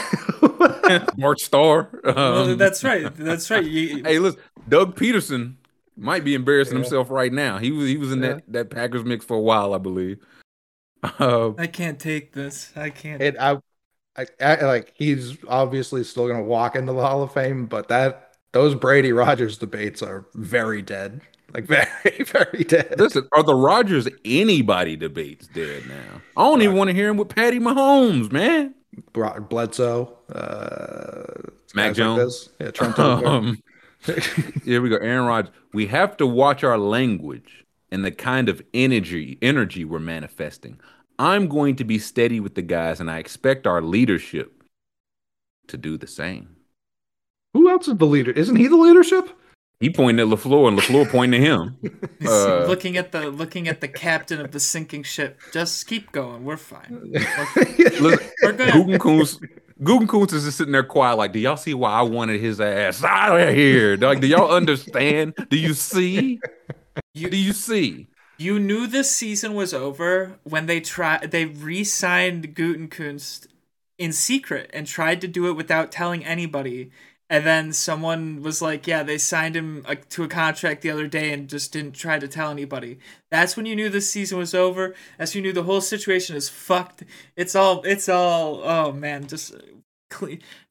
Mark Starr. well, Um, that's right. That's right. You, hey, listen, Doug Pederson might be embarrassing Yeah. himself right now. He was he was in Yeah. that, that Packers mix for a while, I believe. Uh, I can't take this. I can't. it, I, I, I, like he's obviously still gonna walk into the Hall of Fame, but that those Brady Rodgers debates are very dead. Like very, very dead. Listen, are the Rodgers anybody debates dead now? I don't even want to hear him with Patty Mahomes, man. Bro- Bledsoe, uh, Mac guys like Jones. yeah, Trump. Um, here we go, Aaron Rodgers. We have to watch our language and the kind of energy energy we're manifesting. I'm going to be steady with the guys, and I expect our leadership to do the same. Who else is the leader? Isn't he the leadership? He pointed at Lafleur, and Lafleur pointed to him. Uh, looking at the looking at the captain of the sinking ship. Just keep going. We're fine. Listen, We're good. Gutekunst, Gutekunst is just sitting there quiet, like, do y'all see why I wanted his ass out of here? Like, do y'all understand? Do you see? You- do you see? You knew this season was over when they tried they re-signed Gutekunst in secret and tried to do it without telling anybody. And then someone was like, "Yeah, they signed him uh, to a contract the other day and just didn't try to tell anybody." That's when you knew this season was over. That's when you knew the whole situation is fucked. It's all it's all oh man, just.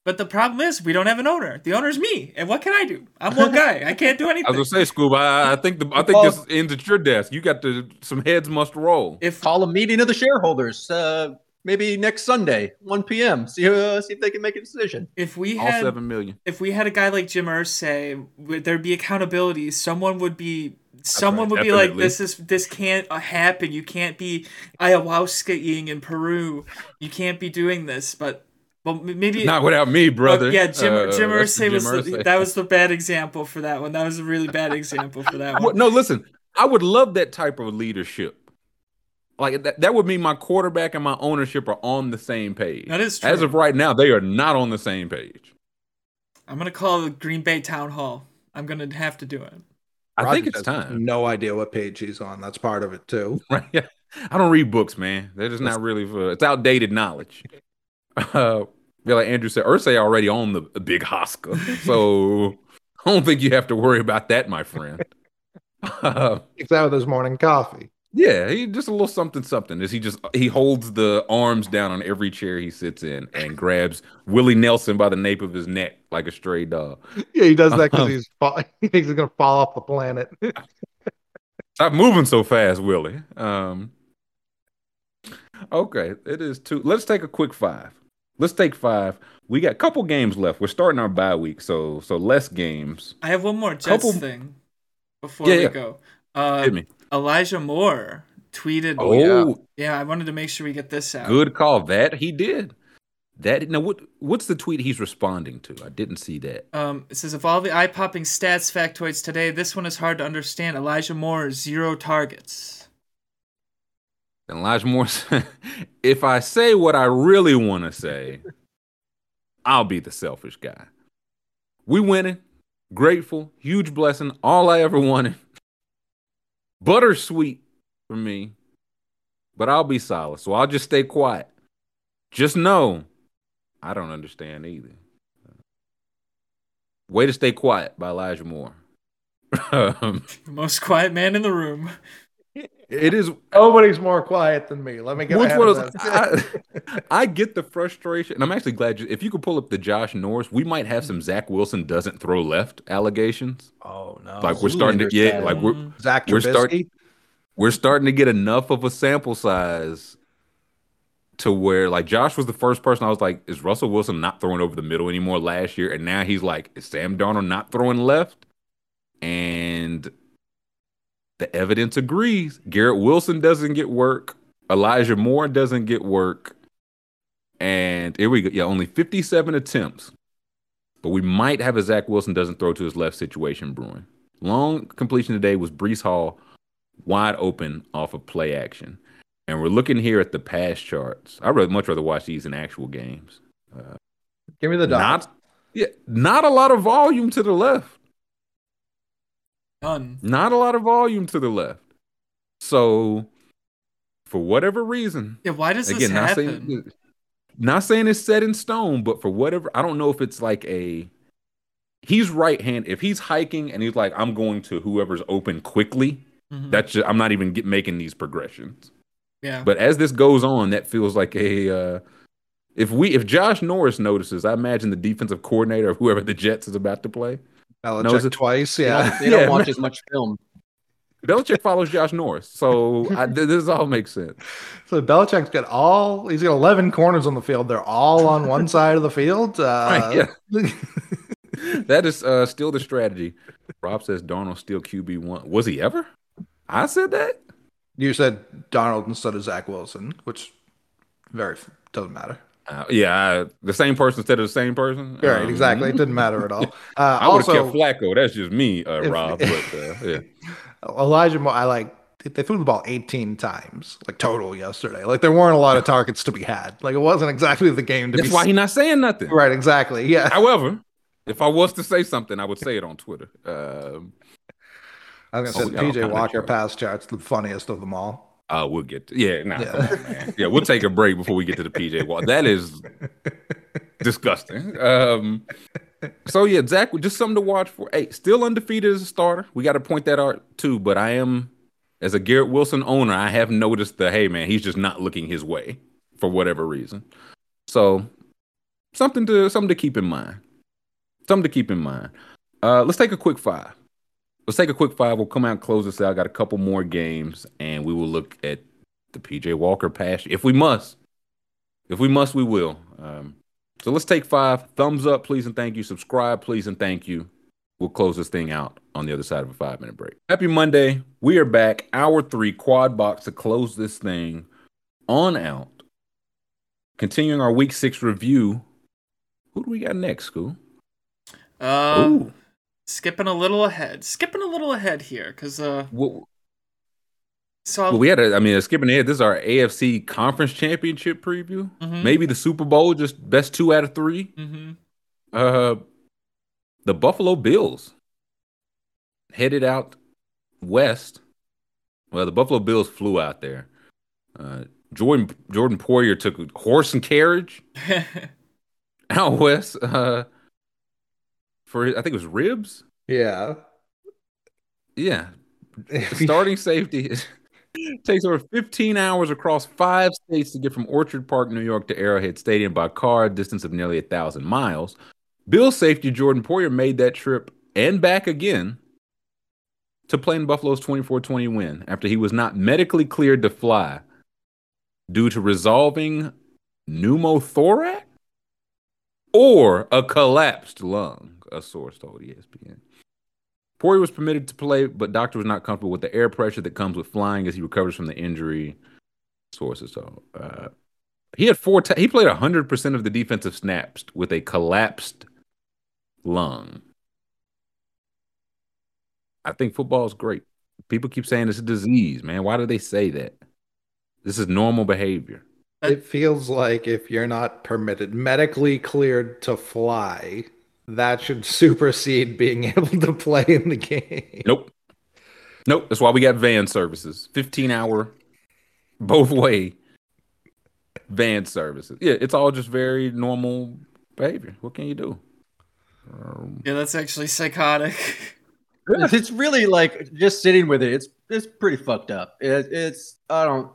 But the problem is we don't have an owner. The owner's me. And what can I do? I'm one guy. I can't do anything. I anything. was gonna say, Scoob, I, I think the I think Well- this ends at your desk. You got to some heads must roll. If Call a meeting of the shareholders. Uh, maybe next Sunday, 1 p.m. See uh, see if they can make a decision. if we All had seven million. if we had a guy like Jim Irsay, would there be accountability? Someone would be someone right, would be like, "This is this can't uh, happen. You can't be ayahuasca-ing in Peru. You can't be doing this." But well, maybe Not without me, brother. Yeah, Jim Uh, Jim that's Irsay was Jim the, that was the bad example for that one. That was a really bad example for that one. No, listen, I would love that type of leadership. Like that, that would mean my quarterback and my ownership are on the same page. That is true. As of right now, they are not on the same page. I'm gonna call the Green Bay Town Hall. I'm gonna have to do it. I think it's time. No idea what page he's on. That's part of it too. Right? Yeah. I don't read books, man. They're just not really for. It's outdated knowledge. Uh, yeah, like Andrew said, Irsay already on the big Oscar, so I don't think you have to worry about that, my friend. Uh, He's out with his morning coffee. Yeah, he just a little something something. Is he just he holds the arms down on every chair he sits in and grabs Willie Nelson by the nape of his neck like a stray dog. Yeah, he does that because Uh-huh. he's he thinks he's gonna fall off the planet. Stop moving so fast, Willie. Um Okay, it is two. Let's take a quick five. Let's take five. We got a couple games left. We're starting our bye week, so so less games. I have one more Jets Couple- thing before Yeah, we yeah. go. Uh, Hit me. Elijah Moore tweeted. Oh, yeah, I wanted to make sure we get this out. good call. That he did. That now what what's the tweet he's responding to? I didn't see that. Um, it says of all the eye-popping stats factoids today, this one is hard to understand. Elijah Moore zero targets. And Elijah Moore said, if I say what I really want to say, I'll be the selfish guy. We winning, grateful, huge blessing, all I ever wanted. Buttersweet for me, but I'll be solid. So I'll just stay quiet. Just know I don't understand either. Way to stay quiet by Elijah Moore. um, The most quiet man in the room. It is Nobody's more quiet than me. Let me get Which one of this. I, I get the frustration, and I'm actually glad you, if you could pull up the Josh Norris, we might have some Zach Wilson doesn't throw left allegations. oh no! Like we're starting to yeah, like we're Mm, Zach we're Trubisky. start- we're starting to get enough of a sample size to where like Josh was the first person I was like, is Russell Wilson not throwing over the middle anymore last year? And now he's like, is Sam Darnold not throwing left? And the evidence agrees. Garrett Wilson doesn't get work. Elijah Moore doesn't get work. And here we go. Yeah, only 57 attempts. But we might have a Zach Wilson doesn't throw to his left situation brewing. Long completion today was Breece Hall wide open off of play action. And we're looking here at the pass charts. I'd rather, much rather watch these in actual games. Uh, Give me the dot. Not, yeah, not a lot of volume to the left. None. Not a lot of volume to the left. So, for whatever reason, Yeah, why does this again, not happen? saying, not saying it's set in stone, but for whatever, I don't know if it's like a. He's right hand. If he's hiking and he's like, I'm going to whoever's open quickly. Mhm. That's just, I'm not even get, making these progressions. yeah. But as this goes on, that feels like a. Uh, if we if Josh Norris notices, I imagine the defensive coordinator of whoever the Jets is about to play. Belichick knows it- twice. They Yeah. don't, they don't Yeah, watch as much film. Belichick follows Josh Norris, so I, this all makes sense. So Belichick's got all. He's got eleven corners on the field. They're all on one side of the field. Uh, Right, That is uh, still the strategy. Rob says Darnold still QB one. Was he ever? I said that. You said Darnold instead of Zach Wilson, which very doesn't matter. Uh, yeah, I, the same person instead of the same person. Right, Um, exactly. It didn't matter at all. Uh, I would have kept Flacco. That's just me, uh, If- Rob. But uh, yeah, Elijah Moore, I like they threw the ball 18 times, like total yesterday. Like there weren't a lot of targets to be had. Like it wasn't exactly the game to that's be. That's why he's not saying nothing. right, exactly. Yeah. However, if I was to say something, I would say it on Twitter. Um, I was Oh, gonna say got PJ Walker pass charts, the funniest of them all. Uh, we'll get to, yeah, nah, Yeah. on, man. Yeah, we'll take a break before we get to the PJ Wall. That is disgusting. Um, so yeah, Zach, just something to watch for. Hey, still undefeated as a starter. We got to point that out too. But I am, as a Garrett Wilson owner, I have noticed the hey man, he's just not looking his way for whatever reason. So something to something to keep in mind. Something to keep in mind. Uh, let's take a quick five. Let's take a quick five. We'll come out and close this out. Got a couple more games, and we will look at the PJ Walker pass if we must. If we must, we will. Um, so let's take five. Thumbs up, please, and thank you. Subscribe, please, and thank you. We'll close this thing out on the other side of a five minute break. Happy Monday. We are back. Hour three, quad box to close this thing on out. Continuing our week six review. Who do we got next, School? Uh, Ooh. Skipping a little ahead. Skipping a little ahead here, because uh, What, so Well, we had a, I mean, skipping ahead, this is our AFC conference championship preview. Mhm. Maybe the Super Bowl, just best two out of 3 hmm Uh, the Buffalo Bills headed out west. Well, the Buffalo Bills flew out there. Uh, Jordan Jordan Poyer took horse and carriage out west uh, for I think it was ribs. Yeah. Yeah, starting safety takes over 15 hours across five states to get from Orchard Park, New York to Arrowhead Stadium by car, a distance of nearly a thousand miles. Bill safety Jordan Poyer made that trip and back again to play in Buffalo's 24-20 win after he was not medically cleared to fly due to resolving pneumothorax or a collapsed lung, a source told ESPN. Poyer was permitted to play, but doctor was not comfortable with the air pressure that comes with flying as he recovers from the injury. Sources so. Uh, He had four. He played hundred percent of the defensive snaps with a collapsed lung. I think football is great. People keep saying it's a disease, man. Why do they say that? This is normal behavior. It feels like if you're not permitted, medically cleared to fly, that should supersede being able to play in the game. Nope. Nope. That's why we got van services. 15 hour both way van services. Yeah, it's all just very normal behavior. What can you do? Um, Yeah, that's actually psychotic. It's really like just sitting with it. It's it's pretty fucked up. It, it's I don't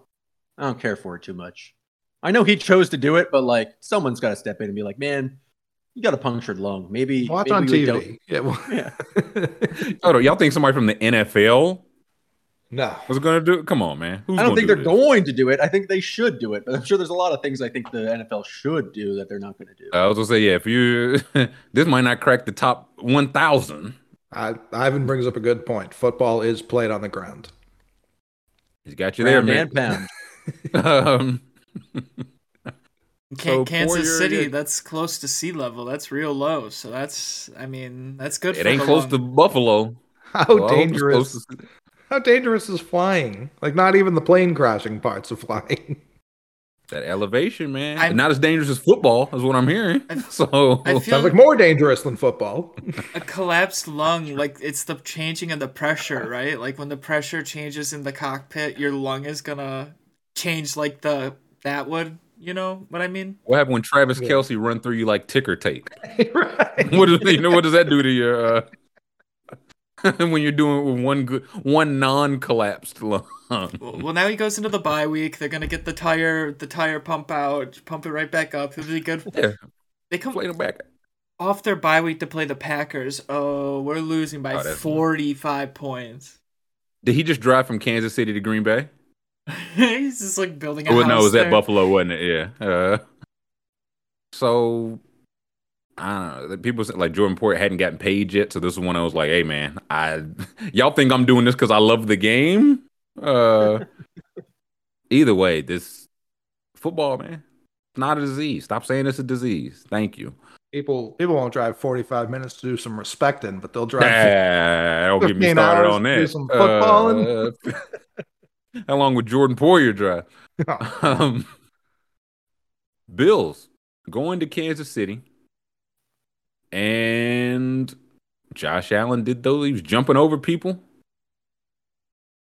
I don't care for it too much. I know he chose to do it, but like someone's got to step in and be like, man, you got a punctured lung. Maybe Watch maybe on we don't- TV. Yeah, well, Yeah. hold on, y'all think somebody from the NFL no. was going to do it? Come on, man. Who's I don't think do they're this? going to do it. I think they should do it. But I'm sure there's a lot of things I think the NFL should do that they're not going to do. I was gonna say, yeah. If you, this might not crack the top one thousand. Ivan brings up a good point. Football is played on the ground. He's got you there, Round man. and pound. um, Can- So Kansas Poyer- City, that's close to sea level. That's real low. So that's, I mean, that's good. it for ain't the close lung. to Buffalo. How Well, I hope it's dangerous? to- How dangerous is flying? Like not even the plane crashing parts of flying. that elevation, man. I'm- not as dangerous as football, is what I'm hearing. I- so I feel Sounds like more dangerous than football. a collapsed lung, like it's the changing of the pressure, right? Like when the pressure changes in the cockpit, your lung is gonna change like the that would, you know what I mean? what happened when Travis Yeah. Kelce run through you like ticker tape? right. What does you know? What does that do to your? Uh, when you're doing it with one good, one non-collapsed lung. Well, well, now he goes into the bye week. They're gonna get the tire, the tire pump out, pump it right back up. It'll be good. Yeah, They come inflate him back. off their bye week to play the Packers. Oh, we're losing by Oh, that's- 45 points. Did he just drive from Kansas City to Green Bay? He's just like building a house no, it was there. at Buffalo, wasn't it? Yeah. Uh, so I don't know. People said like Jordan Poyer hadn't gotten paid yet, so this is when I was like, "Hey, man, I y'all think I'm doing this because I love the game?" Uh, either way, this football, man, it's not a disease. Stop saying it's a disease. Thank you. People people won't drive 45 minutes to do some respecting, but they'll drive Ah, don't get me 15 started hours on to do some footballing. Uh, how long would Jordan Poyer drive? Um, Bills going to Kansas City, and Josh Allen did those. He was jumping over people.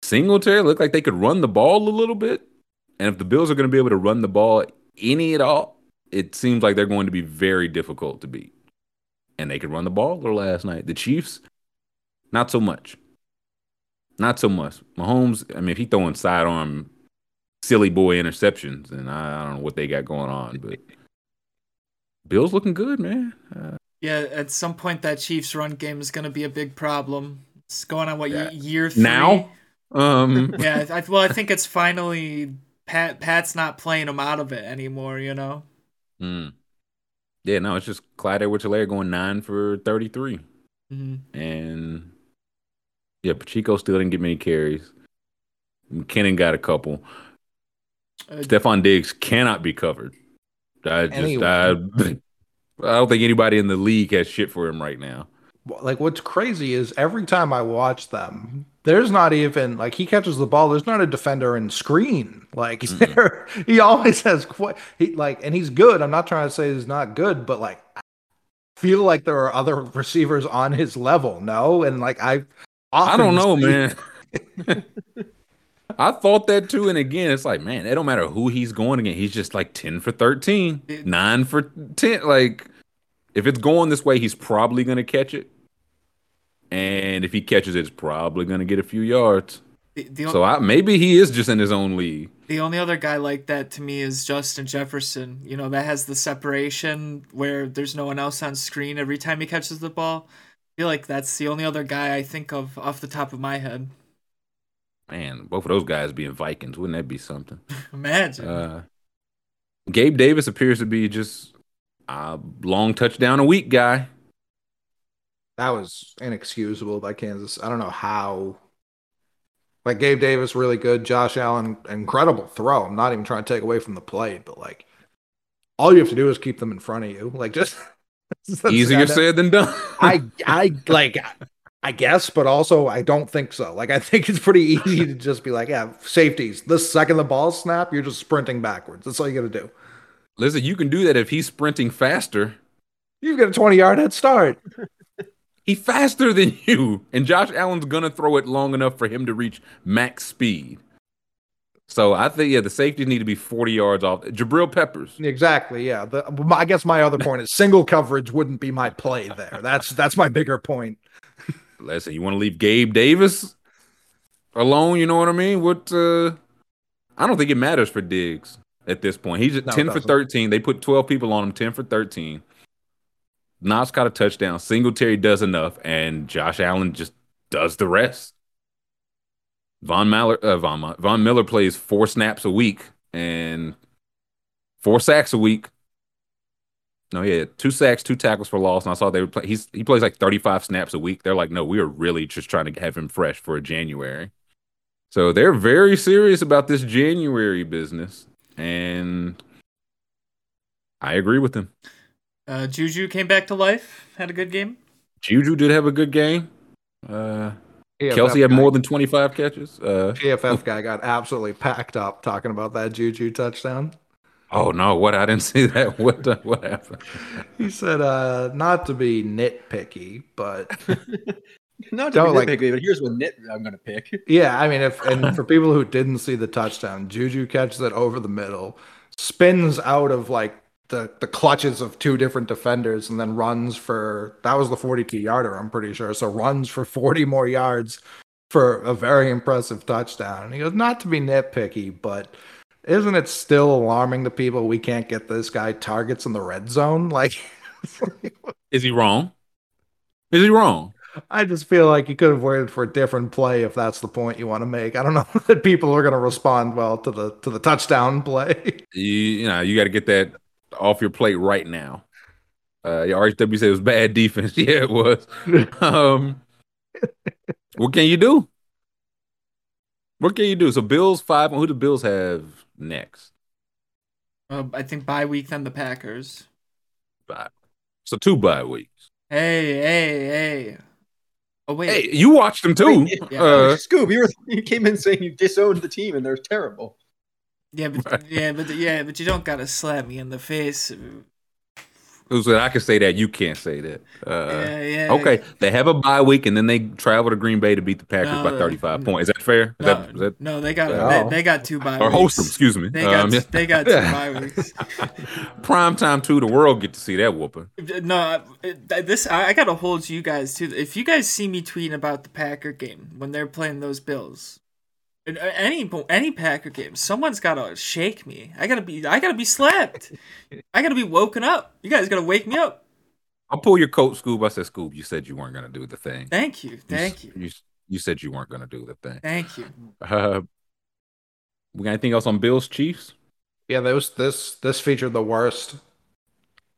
Singletary looked like they could run the ball a little bit, and if the Bills are going to be able to run the ball any at all, it seems like they're going to be very difficult to beat. And they could run the ball last night. The Chiefs, not so much. Not so much. Mahomes, I mean, if he throwing sidearm silly boy interceptions, and I, I don't know what they got going on, but Bills looking good, man. Uh, Yeah, at some point that Chiefs run game is going to be a big problem. It's going on what Yeah. year three Now? um, yeah, I, well, I think it's finally Pat. Pat's not playing him out of it anymore. You know. mm. yeah, no, it's just Clyde Edwards-Helaire going nine for thirty-three, hmm and yeah, Pacheco still didn't get many carries. McKinnon got a couple. Uh, Stefon Diggs cannot be covered. I just, Anyway. I, I don't think anybody in the league has shit for him right now. like what's crazy is every time I watch them, there's not even like he catches the ball. There's not a defender in screen. Like there, he always has quite he like, and he's good. I'm not trying to say he's not good, but like I feel like there are other receivers on his level. No, and like I, I don't know, often man. I thought that too, and again, it's like, man, it don't matter who he's going against. He's just like ten for thirteen, It- nine for ten. Like, if it's going this way, he's probably gonna catch it, and if he catches it, it's probably gonna get a few yards. the, the, So I, maybe he is just in his own league. the only other guy like that to me is Justin Jefferson. You know that has the separation where there's no one else on screen every time he catches the ball. I feel like that's the only other guy I think of off the top of my head. Man, both of those guys being Vikings, wouldn't that be something? Imagine. Uh, Gabe Davis appears to be just a long touchdown a week guy. that was inexcusable by Kansas. I don't know how. Like Gabe Davis, really good. Josh Allen, incredible throw. I'm not even trying to take away from the play, but like all you have to do is keep them in front of you. Like just that's Easier said than done. I I like I guess, but also I don't think so. Like I think it's pretty easy to just be like, yeah, safeties. The second the ball snap, you're just sprinting backwards. That's all you got to do. Listen, you can do that if he's sprinting faster. You've got a 20 yard head start. He faster than you, and Josh Allen's gonna throw it long enough for him to reach max speed. So I think yeah, the safeties need to be 40 yards off. Jabril Peppers. Exactly. Yeah. The, I guess my other point is single coverage wouldn't be my play there. That's that's my bigger point. Listen, you want to leave Gabe Davis alone? You know what I mean? What? uh I don't think it matters for Diggs at this point. He's at No, 10 for 13. They put 12 people on him, 10 for 13. Knox got a touchdown. Singletary does enough, and Josh Allen just does the rest. Von Miller, uh, Von, Von Miller plays four snaps a week and four sacks a week. No, yeah, two sacks, two tackles for loss. And I saw they would play. He's he plays like 35 snaps a week. They're like, no, we are really just trying to have him fresh for January. So they're very serious about this January business, and I agree with them. Uh, Juju came back to life. Had a good game. Juju did have a good game. Uh, PFF Kelce had guy- more than 25 catches. Uh, PFF guy got absolutely packed up talking about that Juju touchdown. oh no, what? I didn't see that. What? the- what happened? He said, uh, not to be nitpicky, but Not to Don't be like- nitpicky, but here's what nit I'm gonna pick. yeah, I mean, if and for people who didn't see the touchdown, Juju catches it over the middle, spins out of like the the clutches of two different defenders, and then runs for that was the 42 yarder, I'm pretty sure. So runs for 40 more yards for a very impressive touchdown. And he goes, not to be nitpicky, but isn't it still alarming to people we can't get this guy targets in the red zone? Like, Is he wrong? Is he wrong? I just feel like you could have waited for a different play if that's the point you want to make. I don't know that people are going to respond well to the to the touchdown play. You, you know, you got to get that off your plate right now. Uh, your RHW said it was bad defense. Yeah, it was. Um, what can you do? What can you do? So Bills five. Who do Bills have next? Uh, I think bye week then the Packers. Five. So two bye weeks. Hey, hey, hey. Oh wait. Hey, you watched them too. Wait, yeah. Uh, Scoob, you, were, you came in saying you disowned the team and they're terrible. Yeah, but yeah, but yeah, but you don't gotta slap me in the face. said I can say that? You can't say that. Uh, yeah, yeah. Okay, they have a bye week and then they travel to Green Bay to beat the Packers No, by 35 no. points. Is that fair? Is No, that, is that no, they got they, they got two bye or weeks. host them? Excuse me. They got Um, yeah. they got two bye weeks. Prime time too. The world get to see that whooping. No, I- this I, gotta hold you guys to. If you guys see me tweeting about the Packer game when they're playing those Bills, any any Packer game, someone's gotta shake me. I gotta be I gotta be slapped. I gotta be woken up. You guys gotta wake me up. I'll pull your coat, Scoob. I said, Scoob, you said you weren't gonna do the thing. Thank you, thank you, You, you said you weren't gonna do the thing. thank you. Uh, we got anything else on Bills Chiefs? Yeah, those this this featured the worst.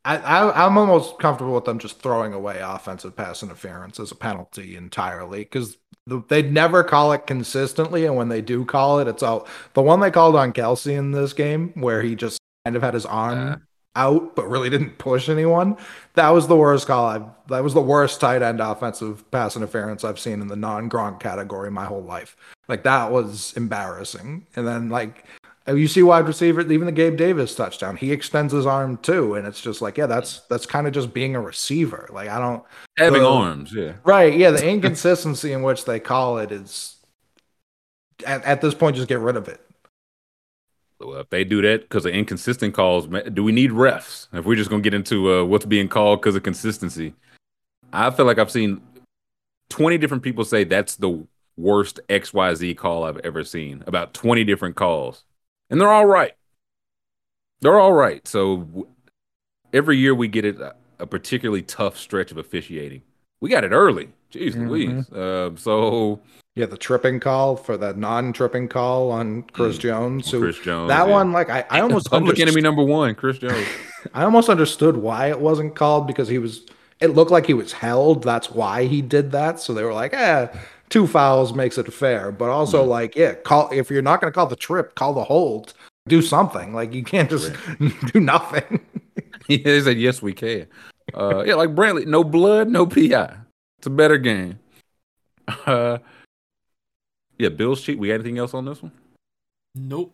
I, I I'm almost comfortable with them just throwing away offensive pass interference as a penalty entirely because they never call it consistently, and when they do call it, it's all the one they called on Kelce in this game where he just kind of had his arm Uh. out but really didn't push anyone. That was the worst call. I've that was the worst tight end offensive pass interference I've seen in the non Gronk category my whole life. Like that was embarrassing. And then like you see wide receiver, even the Gabe Davis touchdown, he extends his arm too, and it's just like, yeah, that's that's kind of just being a receiver. Like I don't Having The- arms, yeah. right, yeah, the inconsistency in which they call it is at, at this point just get rid of it. Well, if they do that because of inconsistent calls, do we need refs? If we're just gonna get into uh, what's being called because of consistency, I feel like I've seen twenty different people say that's the worst X Y Z call I've ever seen. About twenty different calls, and they're all right. They're all right. So every year we get it a, a particularly tough stretch of officiating. We got it early. Jeez Mhm. Louise. Uh, so Yeah, the tripping call for the non-tripping call on Chris Mm, Jones. So Chris Jones, that yeah. one, like I, I almost public understood- enemy number one, Chris Jones. I almost understood why it wasn't called because he was. It looked like he was held. That's why he did that. So they were like, "Eh, two fouls makes it fair." But also, Mhm. like, yeah, call if you're not going to call the trip, call the hold. do something. Like you can't just do nothing. Yeah, they said yes, we can. Uh, yeah, like Brantley, no blood, no PI. It's a better game. Uh, yeah, Bills cheat. We got anything else on this one? Nope.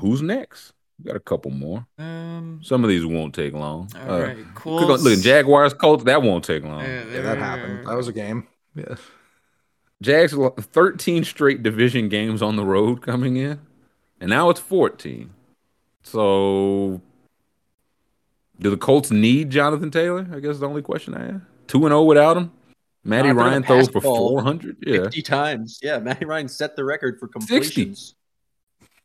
Who's next? We got a couple more. Um. Some of these won't take long. All Uh, right. Cool. look, Jaguars, Colts. That won't take long. Uh, Yeah, that happened. That was a game. Yeah. Jags 13 straight division games on the road coming in, and now it's 14. So, do the Colts need Jonathan Taylor? I guess is the only question I have. Two and zero without him. Matty Not Ryan throws for 400. Yeah, 50 times. Yeah, Matty Ryan set the record for completions.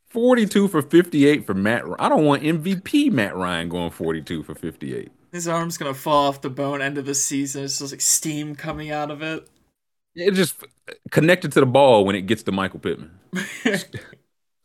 42 for 58 for Matt. Ry- I don't want MVP Matt Ryan going 42 for 58. His arm's gonna fall off the bone end of the season. It's just like steam coming out of it. It just connected to the ball when it gets to Michael Pittman.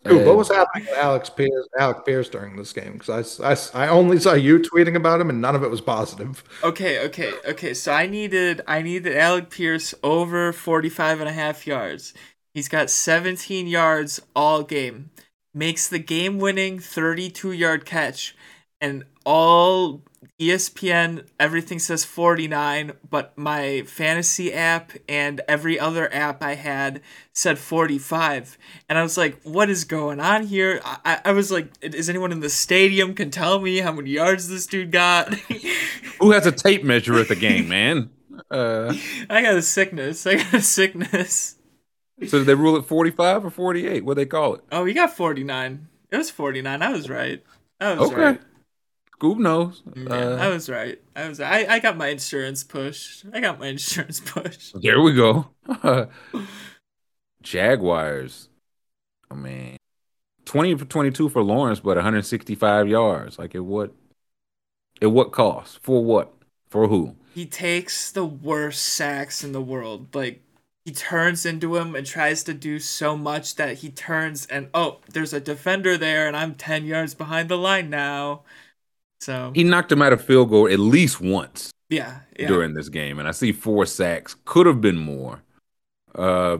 Dude, what was happening with Alex Pierce, Alex Pierce during this game? Because I, I, I only saw you tweeting about him, and none of it was positive. Okay, okay, okay. So I needed I needed Alec Pierce over 45 and a half yards. He's got 17 yards all game. Makes the game-winning 32-yard catch and all ESPN everything says 49, but my fantasy app and every other app I had said 45. And I was like, what is going on here? I, I- was like, is anyone in the stadium can tell me how many yards this dude got? Who has a tape measure at the game, man? Uh, I got a sickness. I got a sickness. so did they rule it 45 or 48? What they call it? Oh, he got 49. It was 49. I was right. I was Okay. right. Scoob knows. Yeah, I Uh, was right. I was I, I got my insurance pushed. I got my insurance pushed. there we go. Jaguars. I mean, 20 for 22 for Lawrence, but 165 yards. Like at what? At what cost? For what? For who? He takes the worst sacks in the world. Like he turns into him and tries to do so much that he turns and oh, there's a defender there and I'm 10 yards behind the line now. So He knocked him out of field goal at least once. yeah, yeah. during this game, and I see four sacks. Could have been more. Uh,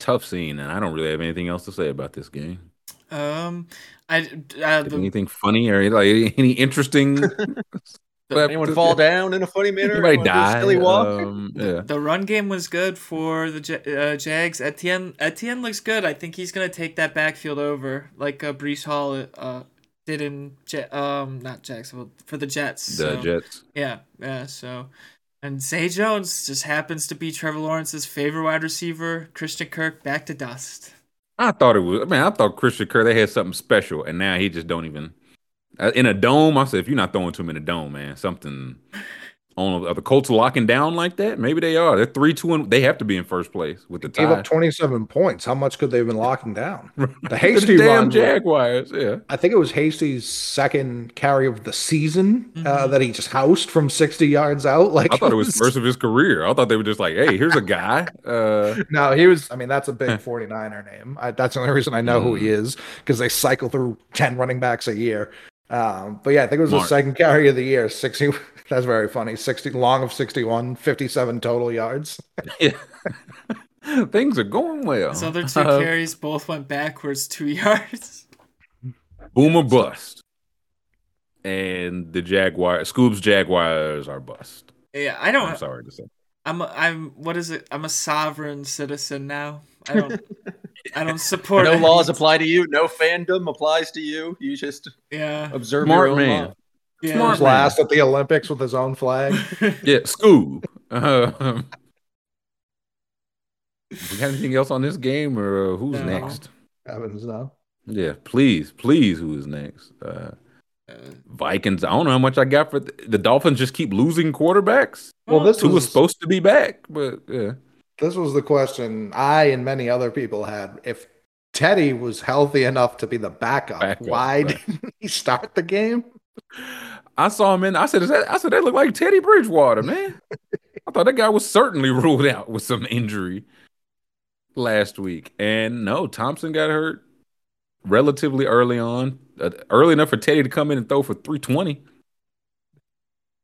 tough scene, and I don't really have anything else to say about this game. Um I uh, the, anything funny or like any interesting? the, Anyone fall down in a funny manner? Anybody Anyone do a die? Silly walk? Um, yeah. The run game was good for the Ja- uh, Jags. Etienne Etienne looks good. I think he's gonna take that backfield over like uh, Breece Hall uh, did in um not Jacksonville for the Jets. The so, Jets. Yeah, yeah. So and Zay Jones just happens to be Trevor Lawrence's favorite wide receiver. Christian Kirk back to dust. I thought it was. I mean, I thought Christian Kirk they had something special, and now he just don't even. Uh, in a dome, I said, if you're not throwing to him in a dome, man, something. On are the Colts locking down like that? Maybe they are. They're three, two, and they have to be in first place with the Gave tie. up 27 points. How much could they have been locking down? The the hasty damn run. Jaguars, yeah. I think it was Hasty's second carry of the season uh, Mhm. that he just housed from 60 yards out. Like I thought it was first of his career. I thought they were just like, hey, here's a guy. Uh, No, he was. I mean, that's a big 49er name. I, that's the only reason I know who he is because they cycle through 10 running backs a year. Um, but yeah, I think it was the second carry of the year. 60. That's very funny. 60 long of 61, 57 total yards. yeah. Things are going well. His other two Uh, carries both went backwards two yards. Boom Boomer bust. And the Jaguar, Scoob's Jaguars are bust. Yeah, I don't. I'm sorry to say. I'm a, I'm what is it? I'm a sovereign citizen now. I don't I don't support No any- laws apply to you. No fandom applies to you. You just Yeah. observe Smart your own man. law. Yeah. Smart Who's last at the Olympics with his own flag. Yeah, Scoob. Um, we got anything else on this game or uh, who's No. next? Evans, no. Yeah, please, please, who is next? Uh, Uh, Vikings. I don't know how much I got for the, the Dolphins. Just keep losing quarterbacks. Well, this Two was was supposed to be back, but yeah. This was the question I and many other people had. If Teddy was healthy enough to be the backup, Backup, why right. didn't he start the game? I saw him in. I said, Is that, I said that looked like Teddy Bridgewater, man. I thought that guy was certainly ruled out with some injury last week, and no, Thompson got hurt relatively early on, uh, early enough for Teddy to come in and throw for three twenty.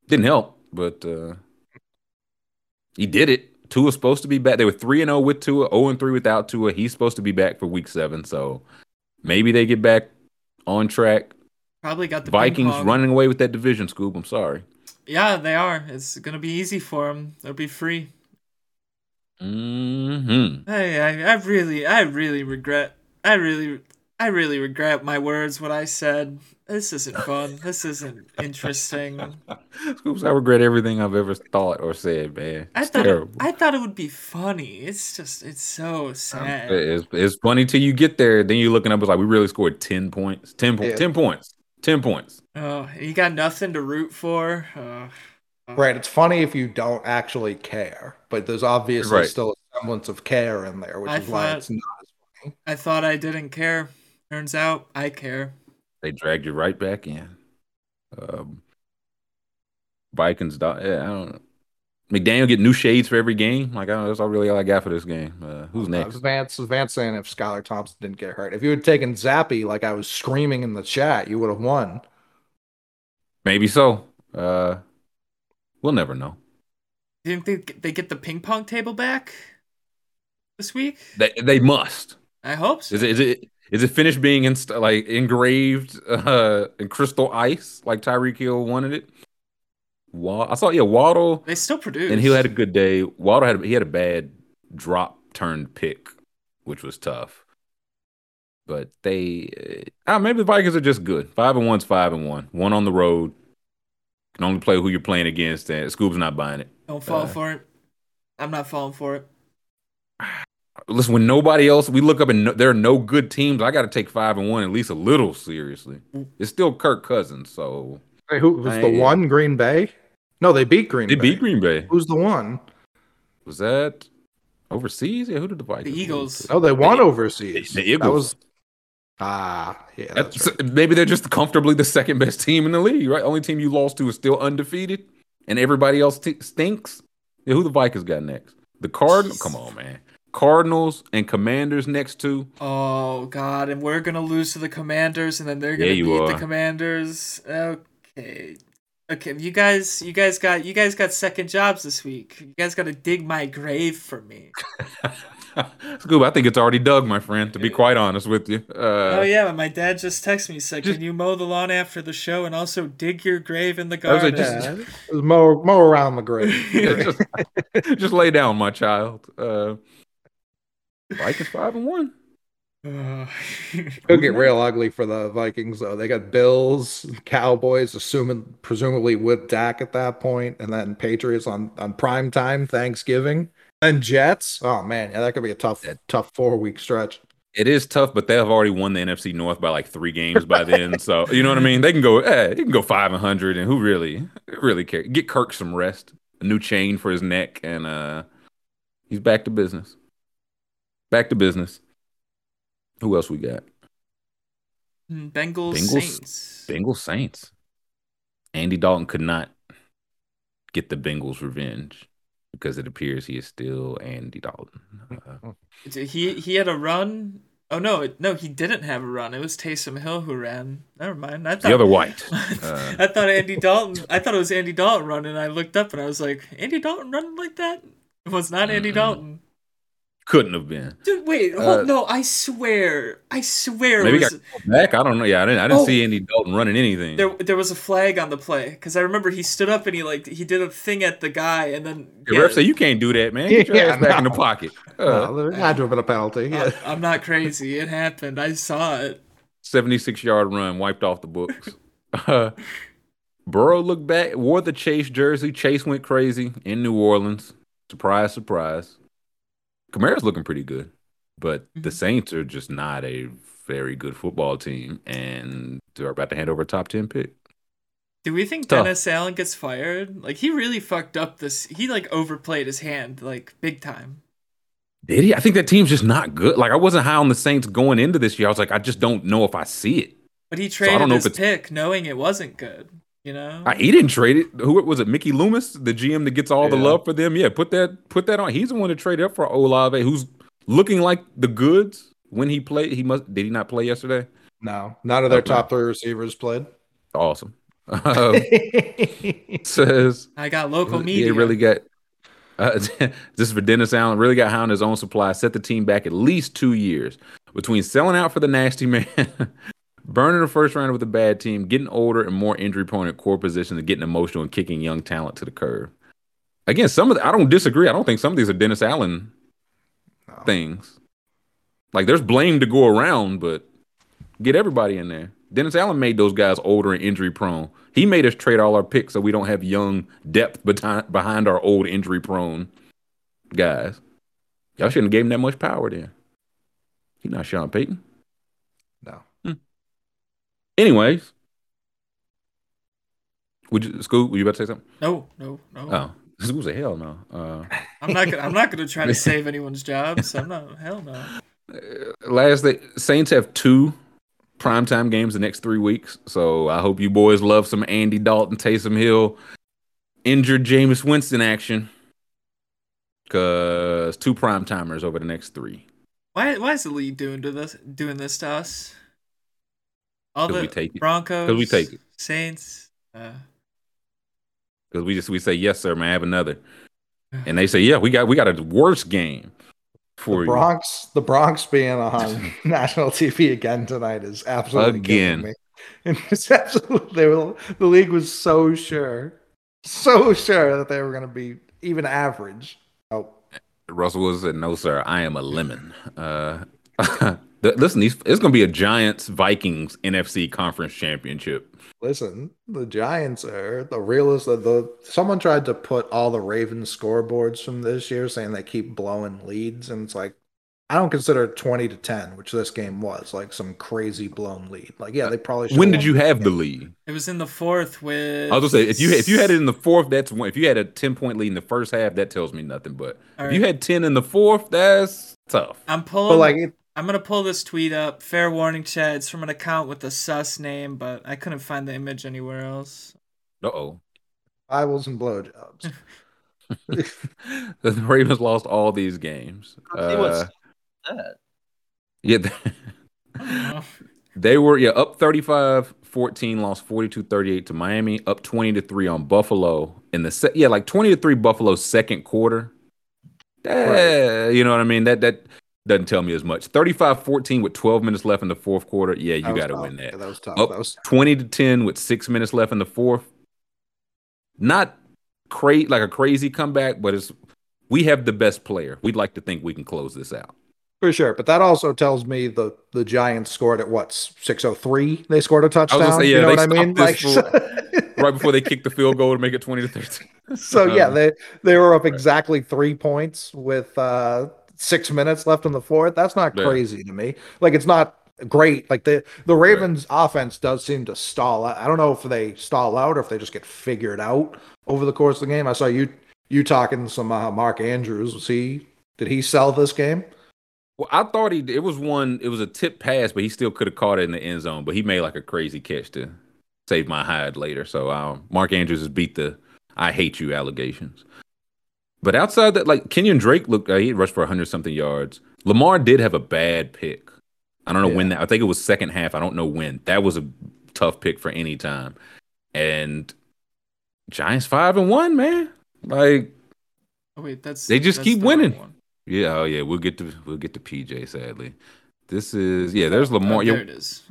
Didn't help, but uh, he did it. Tua's supposed to be back. They were three and zero with Tua, zero and three without Tua. He's supposed to be back for Week Seven, so maybe they get back on track. Probably got the Vikings running away with that division, Scoob. I'm sorry. Yeah, they are. It's gonna be easy for them. They'll be free. hmm I, I, I really, I really regret. I really, I really regret my words. What I said. This isn't fun. This isn't interesting. Scoops, I regret everything I've ever thought or said, man. I It's thought, it. I thought it would be funny. It's just, it's so sad. It's, it's funny till you get there. Then you're looking up. It's like we really scored ten points. Ten, points. Yeah. 10 points. Ten points. Oh, you got nothing to root for. Oh, oh. Right. It's funny if you don't actually care, but there's obviously Right. still a semblance of care in there, which I is why it's not. I thought I didn't care. Turns out I care. They dragged you right back in. Um, Vikings. do- Yeah, I don't know. McDaniel get new shades for every game. Like I don't, that's all really all I got for this game. Uh, who's Uh, next? Vance, Vance saying if Skylar Thompson didn't get hurt, if you had taken Zappe like I was screaming in the chat, you would have won. Maybe so. Uh, we'll never know. Do you think they, they get the ping pong table back this week? They they must. I hope so. Is it is it is it finished being inst- like engraved uh, in crystal ice like Tyreek Hill wanted it? Wa- I saw yeah Waddle They still produce. and Hill had a good day. Waddle had he had a bad drop turned pick, which was tough. But they, uh, maybe the Vikings are just good. Five and one's five and one. One on the road. Can only play who you're playing against, and Scoob's not buying it. Don't fall uh, for it. I'm not falling for it. Listen, when nobody else, we look up and no, there are no good teams. I got to take five and one at least a little seriously. It's still Kirk Cousins, so Hey, who was the one? Green Bay? No, they beat Green they Bay. beat Green Bay. Who's the one? Was that overseas? Yeah, who did the Vikings? The Eagles. Oh, they won The- overseas. the Eagles. That was ah, yeah. That's That's, right. Maybe they're just comfortably the second best team in the league, right? Only team you lost to is still undefeated, and everybody else t- stinks. Yeah, who the Vikings got next? The Cardinals. Come on, man. Cardinals and Commanders next two. Oh God, and we're gonna lose to the Commanders, and then they're gonna Yeah, you beat the. Commanders. Okay, okay. You guys, you guys got, you guys got second jobs this week. You guys got to dig my grave for me. Scoob, I think it's already dug, my friend. To be quite honest with you. Uh, oh yeah, my dad just texted me said, just- "Can you mow the lawn after the show and also dig your grave in the I was like, garden?" just- mow, mow around the grave. yeah, just, just lay down, my child. Uh, Vikings five and one. Uh, It'll get real ugly for the Vikings though. They got Bills, Cowboys, assuming presumably with Dak at that point, and then Patriots on on prime time Thanksgiving, and Jets. Oh man, yeah, that could be a tough tough four week stretch. It is tough, but they have already won the NFC North by like three games by then. So you know what I mean. They can go, eh, he can go five and hundred, and who really, really care? Get Kirk some rest, a new chain for his neck, and uh, he's back to business. Back to business. Who else we got? Hmm, Bengals, Bengals? Saints. Bengals Saints. Andy Dalton could not get the Bengals revenge because it appears he is still Andy Dalton. Uh, He he had a run. Oh no, it, no, he didn't have a run. It was Taysom Hill who ran. Never mind. I thought the other white. Uh, I thought Andy Dalton. I thought it was Andy Dalton running. I looked up and I was like, Andy Dalton running like that? It was not Andy Mm-mm. Dalton. Couldn't have been. Dude, wait, Uh, hold, no, I swear, I swear, Maybe it was, got back. I don't know. Yeah, I didn't. I didn't Oh. see Andy Dalton running anything. there there was a flag on the play because I remember he stood up and he like he did a thing at the guy and then The yeah, ref said, "You can't do that, man. Get your Yeah, ass back in the pocket." Uh, No, there had to have been a penalty. Yeah. I- I'm not crazy. It happened. I saw it. Seventy-six yard run wiped off the books. Uh, Burrow looked back, wore the Chase jersey. Chase went crazy in New Orleans. Surprise, surprise. Kamara's looking pretty good, but the Mhm. Saints are just not a very good football team, and they're about to hand over a top ten pick. Do we think Tough. Dennis Allen gets fired? Like he really fucked up this. He like overplayed his hand like big time. Did he? I think that team's just not good. Like I wasn't high on the Saints going into this year. I was like, I just don't know if I see it. But he traded know his pick knowing it wasn't good. You know. I, he didn't trade it. Who was it? Mickey Loomis, the GM that gets all the love for them. Yeah, put that put that on. He's the one to trade up for Olave, who's looking like the goods when he played. He must did he not play yesterday? No, none of their Okay. top three receivers played. Awesome. Um, says I got local he media. really got Uh, this is for Dennis Allen. Really got high on his own supply. Set the team back at least two years between selling out for the nasty man, burning the first round with a bad team, getting older and more injury prone at core positions, and getting emotional and kicking young talent to the curb. Again, some of the, I don't disagree. I don't think some of these are Dennis Allen No. things. Like there's blame to go around, but get everybody in there. Dennis Allen made those guys older and injury prone. He made us trade all our picks so we don't have young depth behind behind our old injury prone guys. Y'all shouldn't have gave him that much power then. He's not Sean Payton. Anyways. Would you school? Were you about to say something? No, no, no. Oh, school said hell no. Uh, I'm not gonna. I'm not gonna try to save anyone's jobs. I'm not. Hell no. last they Saints have two primetime games the next three weeks. So I hope you boys love some Andy Dalton, Taysom Hill, injured Jameis Winston action. Cause two prime timers over the next three. Why? Why is the league doing to this? Doing this to us? All 'Cause the we take it. Broncos. 'Cause we take it. Saints. Uh, Because we just we say yes sir, man, have another, and they say yeah, we got we got a worse game for The you. Bronx, the Bronx being on national TV again tonight is absolutely Again. me. And it's absolutely they were, the league was so sure, so sure that they were going to be even average. Oh, Russell Wilson said, "No, sir, I am a lemon." Uh, th- listen, these it's going to be a Giants Vikings NFC Conference Championship. listen, the Giants are the realest. The, the someone tried to put all the Ravens scoreboards from this year, saying they keep blowing leads, and it's like I don't consider twenty to ten, which this game was like some crazy blown lead. Like, yeah, uh, they probably. When did you won have the lead? it was in the fourth with. I was gonna say if you if you had it in the fourth, that's one. If you had a ten point lead in the first half, that tells me nothing. But All if you had ten in the fourth, that's tough. I'm pulling. But like, it, I'm gonna pull this tweet up. Fair warning, Chad. It's from an account with a sus name, but I couldn't find the image anywhere else. Uh oh. Bibles and blowjobs. the Ravens lost all these games. See Uh, yeah, I they were yeah up 35-14, lost 42-38 to Miami, up 20 to 3 on Buffalo in the se- yeah, like 20 to 3 Buffalo second quarter. Eh, you know what I mean? That that doesn't tell me as much. 35-14 with 12 minutes left in the fourth quarter. Yeah, you got to win that. Yeah, that was tough. Up That was 20 to 10 with six minutes left in the fourth. Not cra- like a crazy comeback, but it's we have the best player. We'd like to think we can close this out. for sure. But that also tells me the the Giants scored at what six oh three. They scored a touchdown. say, yeah, you know what I mean? this Right before they kicked the field goal to make it 20 to 13. So yeah, Um, they they were up exactly three points with uh six minutes left in the fourth. That's not Yeah. crazy to me. Like it's not great. Like the the Ravens offense does seem to stall out. I don't know if they stall out or if they just get figured out over the course of the game. I saw you you talking some uh, Mark Andrews. Was he did he sell this game? Well, I thought he it was one it was a tip pass, but he still could have caught it in the end zone, but he made like a crazy catch to save my hide later. So um, Mark Andrews has beat the I hate you allegations. But outside that, like Kenyan Drake looked, uh, he rushed for 100 something yards. Lamar did have a bad pick. I don't know when that, I think it was second half. I don't know when. That was a tough pick for any time. And Giants five and one, man. Like, Oh wait, that's They just that's keep the winning. yeah, oh yeah, we'll get to we'll get to PJ sadly. This is yeah, there's Oh, Lamar. there it is.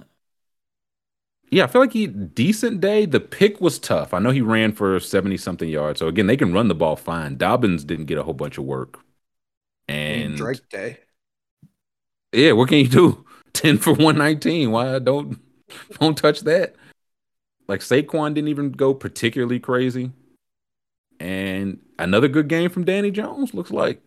Yeah, I feel like he decent day. The pick was tough. I know he ran for 70 something yards. So again, they can run the ball fine. Dobbins didn't get a whole bunch of work. And Drake Day. yeah, what can you do? 10 for 119. Why don't don't touch that? Like Saquon didn't even go particularly crazy. And another good game from Danny Jones looks like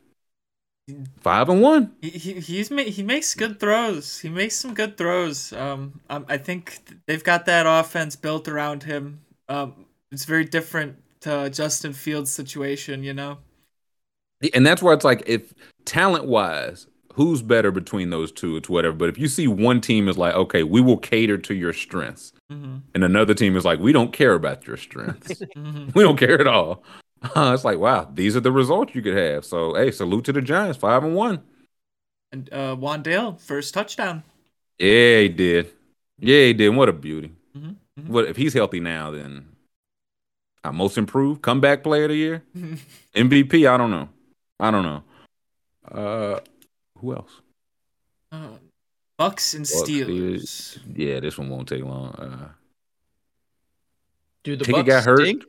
five and one. He, he he's ma- he makes good throws. He makes some good throws. Um, um, I think they've got that offense built around him. Um, it's very different to Justin Fields' situation, you know. And that's where it's like, if talent wise, who's better between those two? It's whatever. But if you see one team is like, okay, we will cater to your strengths, hmm and another team is like, we don't care about your strengths, hmm we don't care at all. Uh, it's like, wow, these are the results you could have. So, hey, salute to the Giants, five and one. And uh, Wan'Dale first touchdown. Yeah, he did. Yeah, he did. What a beauty. Mhm, mhm. What if he's healthy now? Then Uh, most improved, comeback player of the year, MVP. I don't know. I don't know. Uh, who else? Uh, Bucs and Bucs, Steelers. Yeah, this one won't take long. Uh, Do the Pickett Bucs got hurt. stink?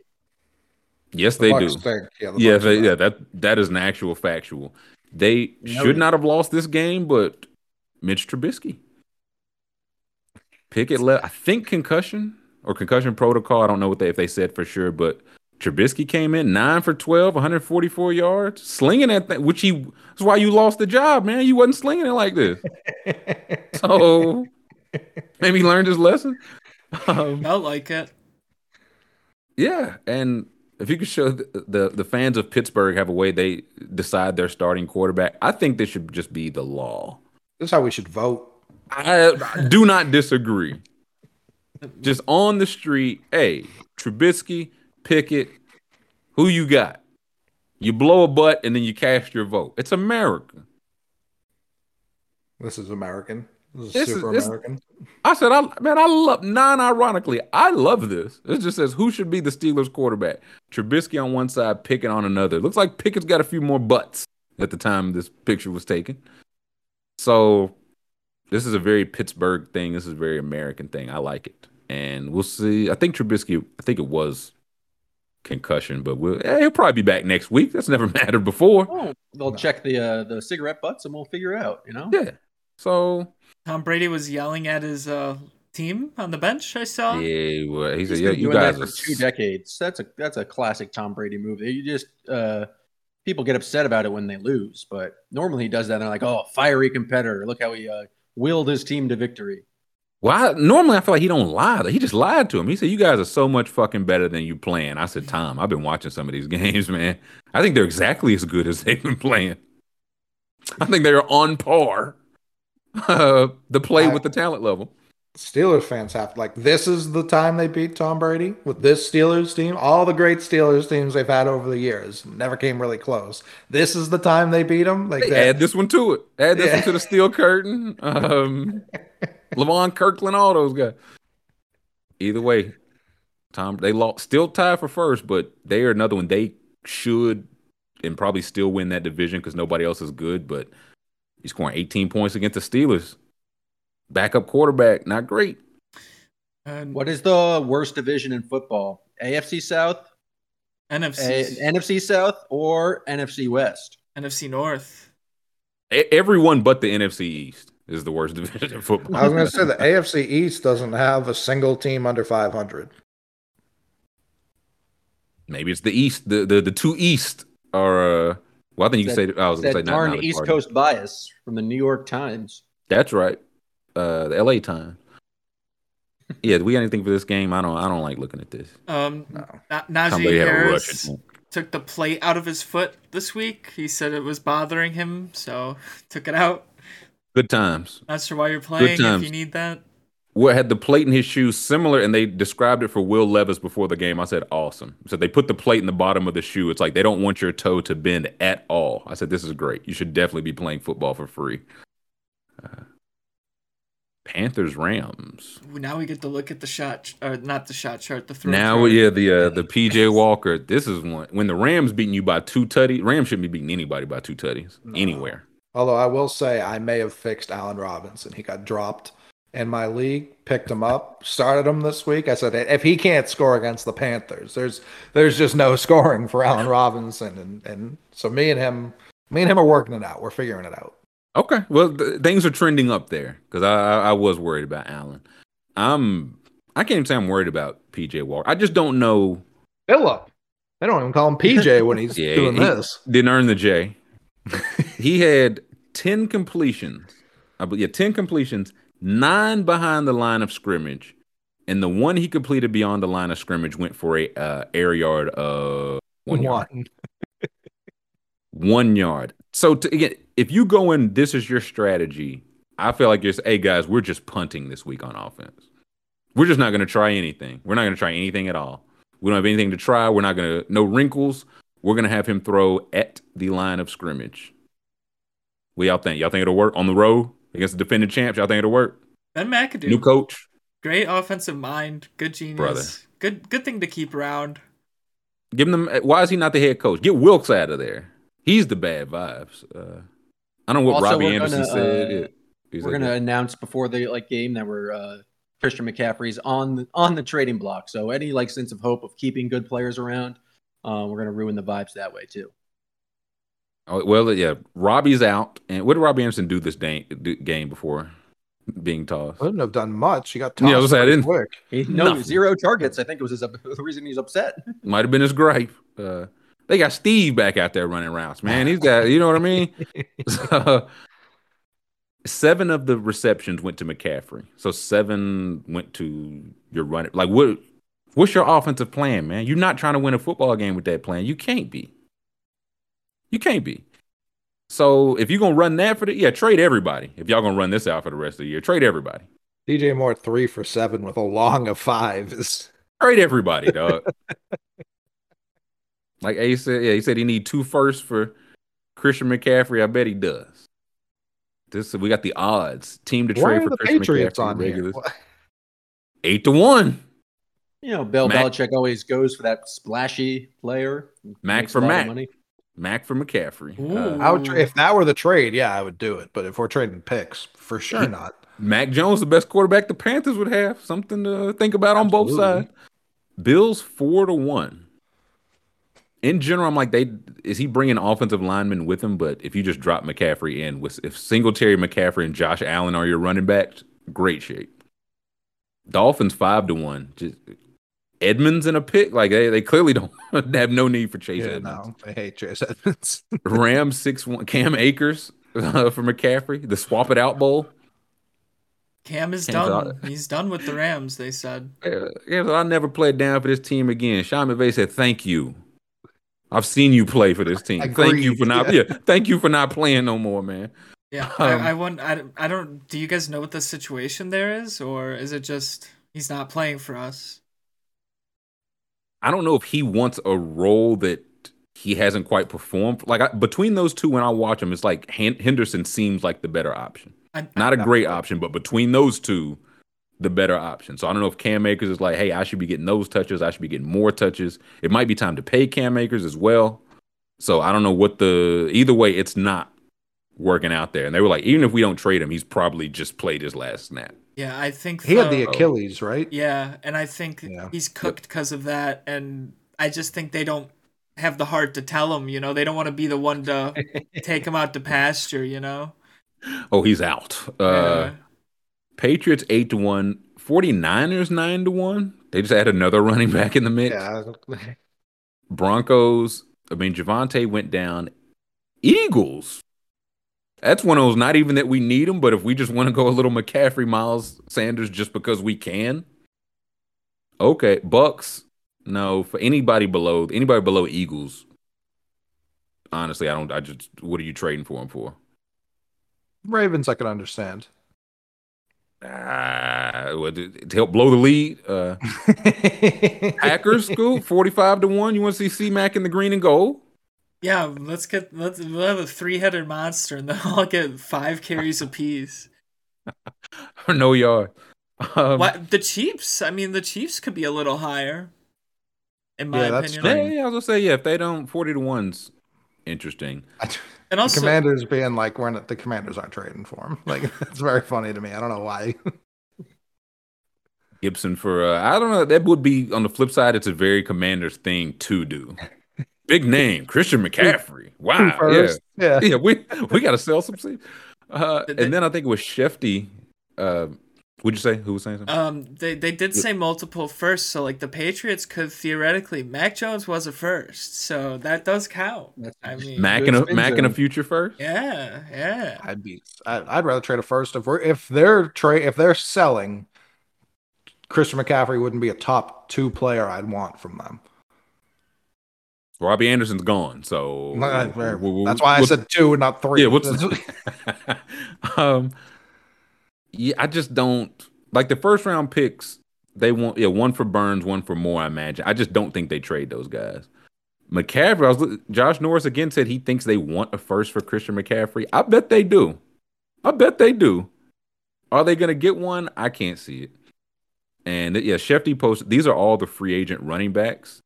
Yes, The they Bucs do. stink. Yeah, the Yeah, they, yeah. That that is an actual factual. They should not have lost this game, but Mitch Trubisky. Pickett left. I think concussion or concussion protocol. I don't know what they if they said for sure, but Trubisky came in nine for 12, 144 yards, slinging at that. Which he that's why you lost the job, man. You wasn't slinging it like this. So maybe he learned his lesson. Um, Felt like it. yeah, and if you could show the, the the fans of Pittsburgh have a way they decide their starting quarterback, I think this should just be the law. This is how we should vote. I, I do not disagree. Just on the street, hey, Trubisky, Pickett, who you got? You blow a butt and then you cast your vote. It's America. This is American. This is This is- super this- American. I said, I man, I love non-ironically, I love this. It just says who should be the Steelers quarterback. Trubisky on one side, Pickett on another. Looks like Pickett's got a few more butts at the time this picture was taken. So this is a very Pittsburgh thing. This is a very American thing. I like it. And we'll see. I think Trubisky, I think it was concussion, but we'll he'll probably be back next week. That's never mattered before. Oh, they'll check the uh, the cigarette butts and we'll figure it out. You know. Yeah. So Tom Brady was yelling at his uh, team on the bench. I saw. yeah, well, he He's said, been you doing guys that are for two decades. That's a that's a classic Tom Brady move. You just uh, people get upset about it when they lose, but normally he does that. and they're like, "Oh, fiery competitor! Look how he uh, willed his team to victory." Well, I, normally I feel like he don't lie. He just lied to him. He said, "You guys are so much fucking better than you playing." I said, "Tom, I've been watching some of these games, man. I think they're exactly as good as they've been playing. I think they're on par. Uh, the play I- with the talent level. Steelers fans have like this is the time they beat Tom Brady with this Steelers team. All the great Steelers teams they've had over the years never came really close. This is the time they beat them. Like add this one to it. Add this Yeah. one to the steel curtain. Um, Levon Kirkland, all those guys. Either way, Tom, they lost, still tied for first, but they are another one. They should and probably still win that division because nobody else is good. But he's scoring 18 points against the Steelers. Backup quarterback, not great. And What is the worst division in football? AFC South, NFC, A- NFC South, or NFC West? NFC North. E- Everyone but the NFC East is the worst division in football. I was going to say the AFC East doesn't have a single team under 500. Maybe it's the East. The the, the two East are. Uh, well, I think you That- can say. I was going to say not, darn not the East Cardinals. Coast bias from the New York Times. That's right. Uh, the LA time. Yeah, do we got anything for this game? I don't. I don't like looking at this. Um, No. Na- Tom Najee Brady had a rush. Harris took the plate out of his foot this week. He said it was bothering him, so took it out. Good times. Not sure why you're playing if you need that. What had the plate in his shoes similar, and they described it for Will Levis before the game. I said, awesome. So they put the plate in the bottom of the shoe. It's like they don't want your toe to bend at all. I said, this is great. You should definitely be playing football for free. Uh, Panthers Rams. Now we get to look at the shot, or not the shot chart, the throw. Now, chart. yeah, the uh, the PJ Walker. This is one when the Rams beating you by two tutties. Rams shouldn't be beating anybody by two tutties anywhere. Although I will say I may have fixed Allen Robinson. He got dropped in my league, picked him up, started him this week. I said if he can't score against the Panthers, there's there's just no scoring for Allen Robinson, and and so me and him, me and him are working it out. We're figuring it out. Okay, well, th- things are trending up there because I, I was worried about Allen. I'm I can't even say I'm worried about PJ Walker. I just don't know. Philip, they don't even call him PJ when he's Yeah, doing he- this. Didn't earn the J. he had ten completions. I believe yeah, ten completions, nine behind the line of scrimmage, and the one he completed beyond the line of scrimmage went for a uh, air yard of one yard. One. yard. So to, again, if you go in, this is your strategy. I feel like you're, saying, hey guys, we're just punting this week on offense. We're just not going to try anything. We're not going to try anything at all. We don't have anything to try. We're not going to no wrinkles. We're going to have him throw at the line of scrimmage. What y'all think? Y'all think it'll work on the road against the defending champs? Y'all think it'll work? Ben McAdoo, New coach. great offensive mind, good genius, Brother. good good thing to keep around. Give him. The, Why is he not the head coach? Get Wilks out of there. He's the bad vibes. Uh, I don't know what Also, Robbie Anderson gonna, said. uh, Yeah, he's We're like, gonna announce before the like game that we're uh, Christian McCaffrey's on the, on the trading block. So any like sense of hope of keeping good players around, uh, we're gonna ruin the vibes that way too. Oh, well, yeah. Robbie's out, and what did Robbie Anderson do this day, do, game before being tossed? Wouldn't have done much. He got Yeah, I tossed was saying, I didn't- quick. He no Nothing. zero targets. I think it was his, the reason he's upset. Might have been his gripe. Uh, they got Steve back out there running routes, man. He's got, you know what I mean? So, seven of the receptions went to McCaffrey. So seven went to your running. Like, what? What's your offensive plan, man? You're not trying to win a football game with that plan. You can't be. You can't be. So if you're gonna run that for the yeah, trade everybody. If y'all gonna run this out for the rest of the year, trade everybody. DJ Moore three for seven with a long of five is Trade everybody, dog. like A said, yeah, he said he need two firsts for Christian McCaffrey. I bet he does. This we got the odds. Team to trade for the Christian Patriots McCaffrey on here? regular- Eight to one. You know, Bill Mac- Belichick always goes for that splashy player. Mac for a Mac. money. Mac for McCaffrey. Uh, I would tra- if that were the trade, yeah, I would do it. But if we're trading picks, for sure not. Mac Jones, the best quarterback the Panthers would have. Something to think about on both sides. Bills four to one. In general, I'm like, they is he bringing offensive linemen with him? But if you just drop McCaffrey in with if Singletary, McCaffrey, and Josh Allen are your running backs, great shape. Dolphins five to one. Just Edmonds in a pick, like they, they clearly don't have no need for Chase Yeah, Edmonds. no, I hate Chase Edmonds. Rams six one. Cam Akers uh, for McCaffrey. The swap it out bowl. Cam is Cam's done. out. He's done with the Rams. They said. Yeah, yeah, so I never played down for this team again. Sean McVay said, "Thank you. I've seen you play for this team. Thank you for not. yeah. Yeah. thank you for not playing no more, man." Yeah, Um, I, I want. I, I don't. Do you guys know what the situation there is, or is it just he's not playing for us? I don't know if he wants a role that he hasn't quite performed. Like I, between those two, when I watch him, it's like Hen- Henderson seems like the better option. I, Not a great option, but between those two, the better option. So I don't know if Cam Akers is like, hey, I should be getting those touches. I should be getting more touches. It might be time to pay Cam Akers as well. So I don't know what the either way, it's not working out there. And they were like, even if we don't trade him, he's probably just played his last snap. Yeah, I think he had the the- Achilles, right? Yeah, and I think Yeah. he's cooked because of that, and I just think they don't have the heart to tell him. You know, they don't want to be the one to take him out to pasture. You know. Oh, he's out. Uh Patriots eight to one. 49ers nine to one. They just add another running back in the mix. Yeah. Broncos. I mean, Javonte went down. Eagles. That's one of those. Not even that we need them, but if we just want to go a little McCaffrey, Miles Sanders, just because we can. Okay, Bucks. No, for anybody below anybody below Eagles. Honestly, I don't. I just. What are you trading for him for? Ravens, I can understand. Ah, what, to help blow the lead. Uh, Packers, school forty-five to one. You want to see C Mac in the green and gold? Yeah, let's get let's we'll have a three-headed monster, and then I'll get five carries apiece. Or no yard. Um, what the Chiefs? I mean, the Chiefs could be a little higher, in my Yeah, that's opinion. Yeah, yeah, I was gonna say yeah. If they don't, forty to one's interesting. And The also, commanders being like, we're not, the commanders aren't trading for him. Like, it's very funny to me. I don't know why. Gibson for uh, I don't know. That would be on the flip side. It's a very Commanders thing to do. Big name, Christian McCaffrey. Wow, yeah, yeah. yeah. We we got to sell some seats. Uh, Did they- and then I think it was Shefty. Uh, would you say who was saying something? um, they they did say multiple firsts, so like the Patriots could theoretically. Mac Jones was a first, so that does count. I mean, Mac good and a Mac and a future first. yeah, yeah. I'd be. I, I'd rather trade a first if we're if they're trade if they're selling. Christian McCaffrey wouldn't be a top two player I'd want from them. Robbie Anderson's gone, so That's why I said two and not three. Yeah, what's um yeah, I just don't like the first round picks, they want yeah, one for Burns, one for Moore, I imagine. I just don't think they trade those guys. McCaffrey, I was look- Josh Norris again said he thinks they want a first for Christian McCaffrey. I bet they do. I bet they do. Are they gonna get one? I can't see it. And yeah, Shefty posted these are all the free agent running backs.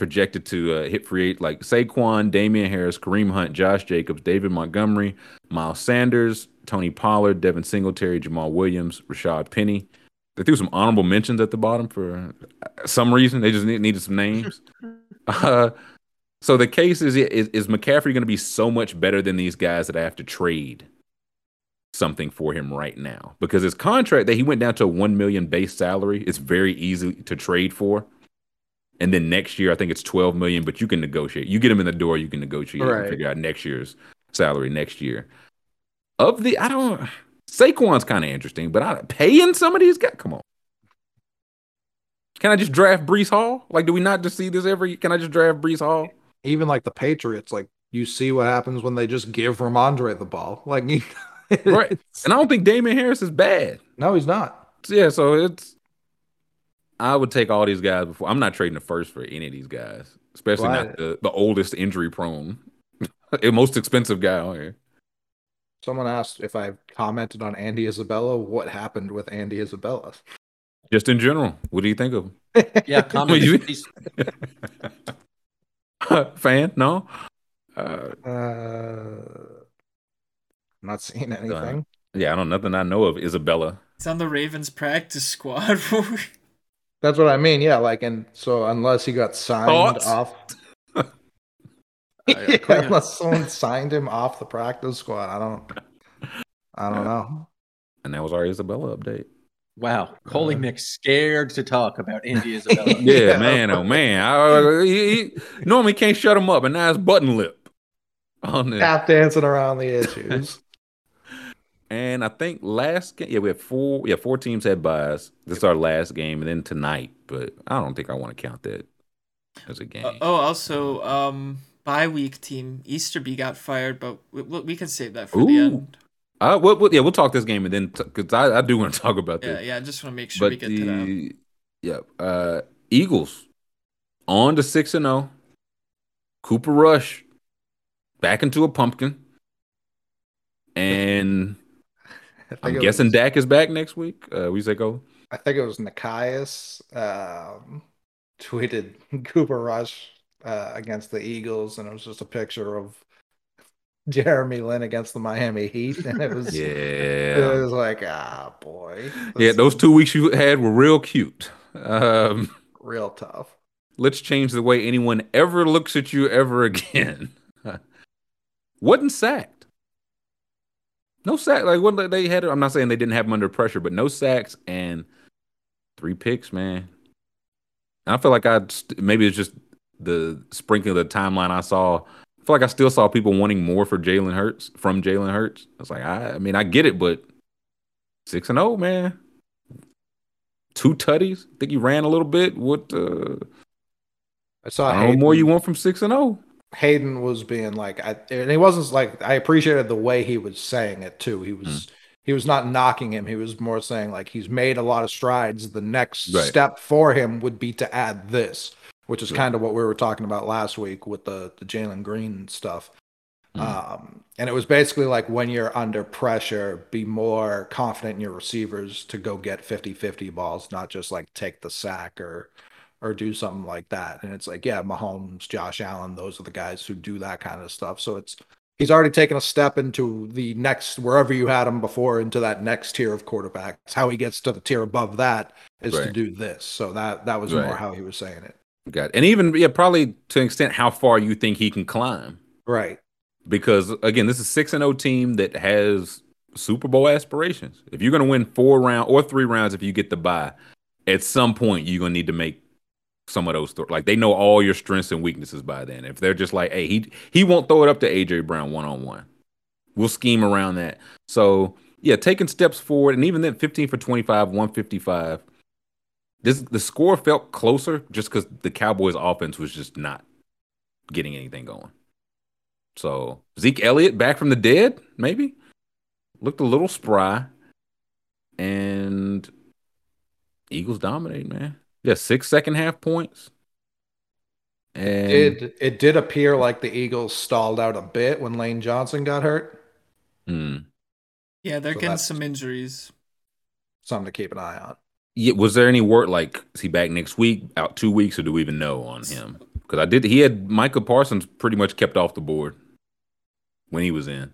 Projected to uh, hit free eight like Saquon, Damien Harris, Kareem Hunt, Josh Jacobs, David Montgomery, Miles Sanders, Tony Pollard, Devin Singletary, Jamaal Williams, Rashaad Penny. They threw some honorable mentions at the bottom for uh, some reason. They just need, needed some names. uh, so the case is, is is McCaffrey going to be so much better than these guys that I have to trade something for him right now because his contract that he went down to a one million base salary. It's very easy to trade for. And then next year, I think it's 12 million, but you can negotiate. You get him in the door, you can negotiate Right. and figure out next year's salary next year. Of the, I don't, Saquon's kind of interesting, but I paying some of these guys, come on. Can I just draft Breece Hall? Like, do we not just see this every? Can I just draft Breece Hall? Even like the Patriots, like you see what happens when they just give Rhamondre the ball. Like, you, Right. And I don't think Damien Harris is bad. no, he's not. Yeah, so it's I would take all these guys before. I'm not trading the first for any of these guys, especially Right. not the, the oldest injury prone, most expensive guy on here. Someone asked if I commented on Andy Isabella. What happened with Andy Isabella? Just in general, what do you think of him? Yeah, comment. you- please. Fan? No. Uh, Uh, not seeing anything. yeah, I don't. Nothing I know of Isabella. It's on the Ravens practice squad. That's what I mean. Yeah, like, and so unless he got signed Thoughts? off, I- I yeah, unless someone signed him off the practice squad, I don't, I don't know. And that was our Isabella update. Wow, Coley Uh, Mick scared to talk about Andy Isabella. Yeah, Yeah. man. Oh man. I, he, he normally can't shut him up, and now it's button lip on this. Tap dancing around the issues. And I think last game, yeah, we had four. Yeah, four teams had buys. This is our last game, and then tonight. But I don't think I want to count that as a game. Uh, oh, also, um, bye week team Easterby got fired, but we, we we can save that for the end. Uh, we'll, we'll- yeah, we'll talk this game, and then because I, I do want to talk about Yeah, this. yeah. I just want to make sure we but get to that. the yeah, uh, Eagles on to six and zero. Cooper Rush back into a pumpkin, and I'm guessing was- Dak is back next week. Uh, we say go. I think it was Nikias um, tweeted Cooper Rush uh, against the Eagles, and it was just a picture of Jeremy Lin against the Miami Heat, and it was yeah, it was like ah boy, yeah. Those two weeks you had were real cute. Um, real tough. let's change the way anyone ever looks at you ever again. Wasn't sacked. No sack. Like what they had. it, I'm not saying they didn't have him under pressure, but no sacks and three picks, man. And I feel like I st- maybe it's just the sprinkling of the timeline I saw. I feel like I still saw people wanting more for Jalen Hurts from Jalen Hurts. I was like, I, I mean, I get it, but six and zero, man. Two tutties. I think you ran a little bit. What? Uh, I saw I don't know more you want from six and oh? Hayden was being like, I, and he wasn't like I appreciated the way he was saying it too. He was he was not knocking him. He was more saying like he's made a lot of strides. The next Right. step for him would be to add this, which is Right. kind of what we were talking about last week with the the Jalen Green stuff. Mhm. Um, and it was basically like when you're under pressure, be more confident in your receivers to go get 50 50 balls, not just like take the sack or or do something like that. And it's like, yeah, Mahomes, Josh Allen, those are the guys who do that kind of stuff. So it's he's already taken a step into the next wherever you had him before into that next tier of quarterbacks. How he gets to the tier above that is to do this. So that that was Right. more how he was saying it. Got it. and even yeah, probably to an extent how far you think he can climb. Right. Because again, this is six and zero team that has Super Bowl aspirations. If you're going to win four round or three rounds, if you get the bye, at some point you're going to need to make some of those. Th- like they know all your strengths and weaknesses by then. If they're just like, hey, he he won't throw it up to AJ Brown one on one. We'll scheme around that. So yeah, taking steps forward, and even then, 15 for 25, 155. This the score felt closer just because the Cowboys' offense was just not getting anything going. So Zeke Elliott back from the dead, maybe looked a little spry, and Eagles dominate, man. Yeah, six second half points. And It it did appear like the Eagles stalled out a bit when Lane Johnson got hurt. Hmm. Yeah, they're So getting some injuries. Something to keep an eye on. yeah, was there any word like is he back next week, out two weeks, or do we even know on him? because I did. He had Michael Parsons pretty much kept off the board when he was in.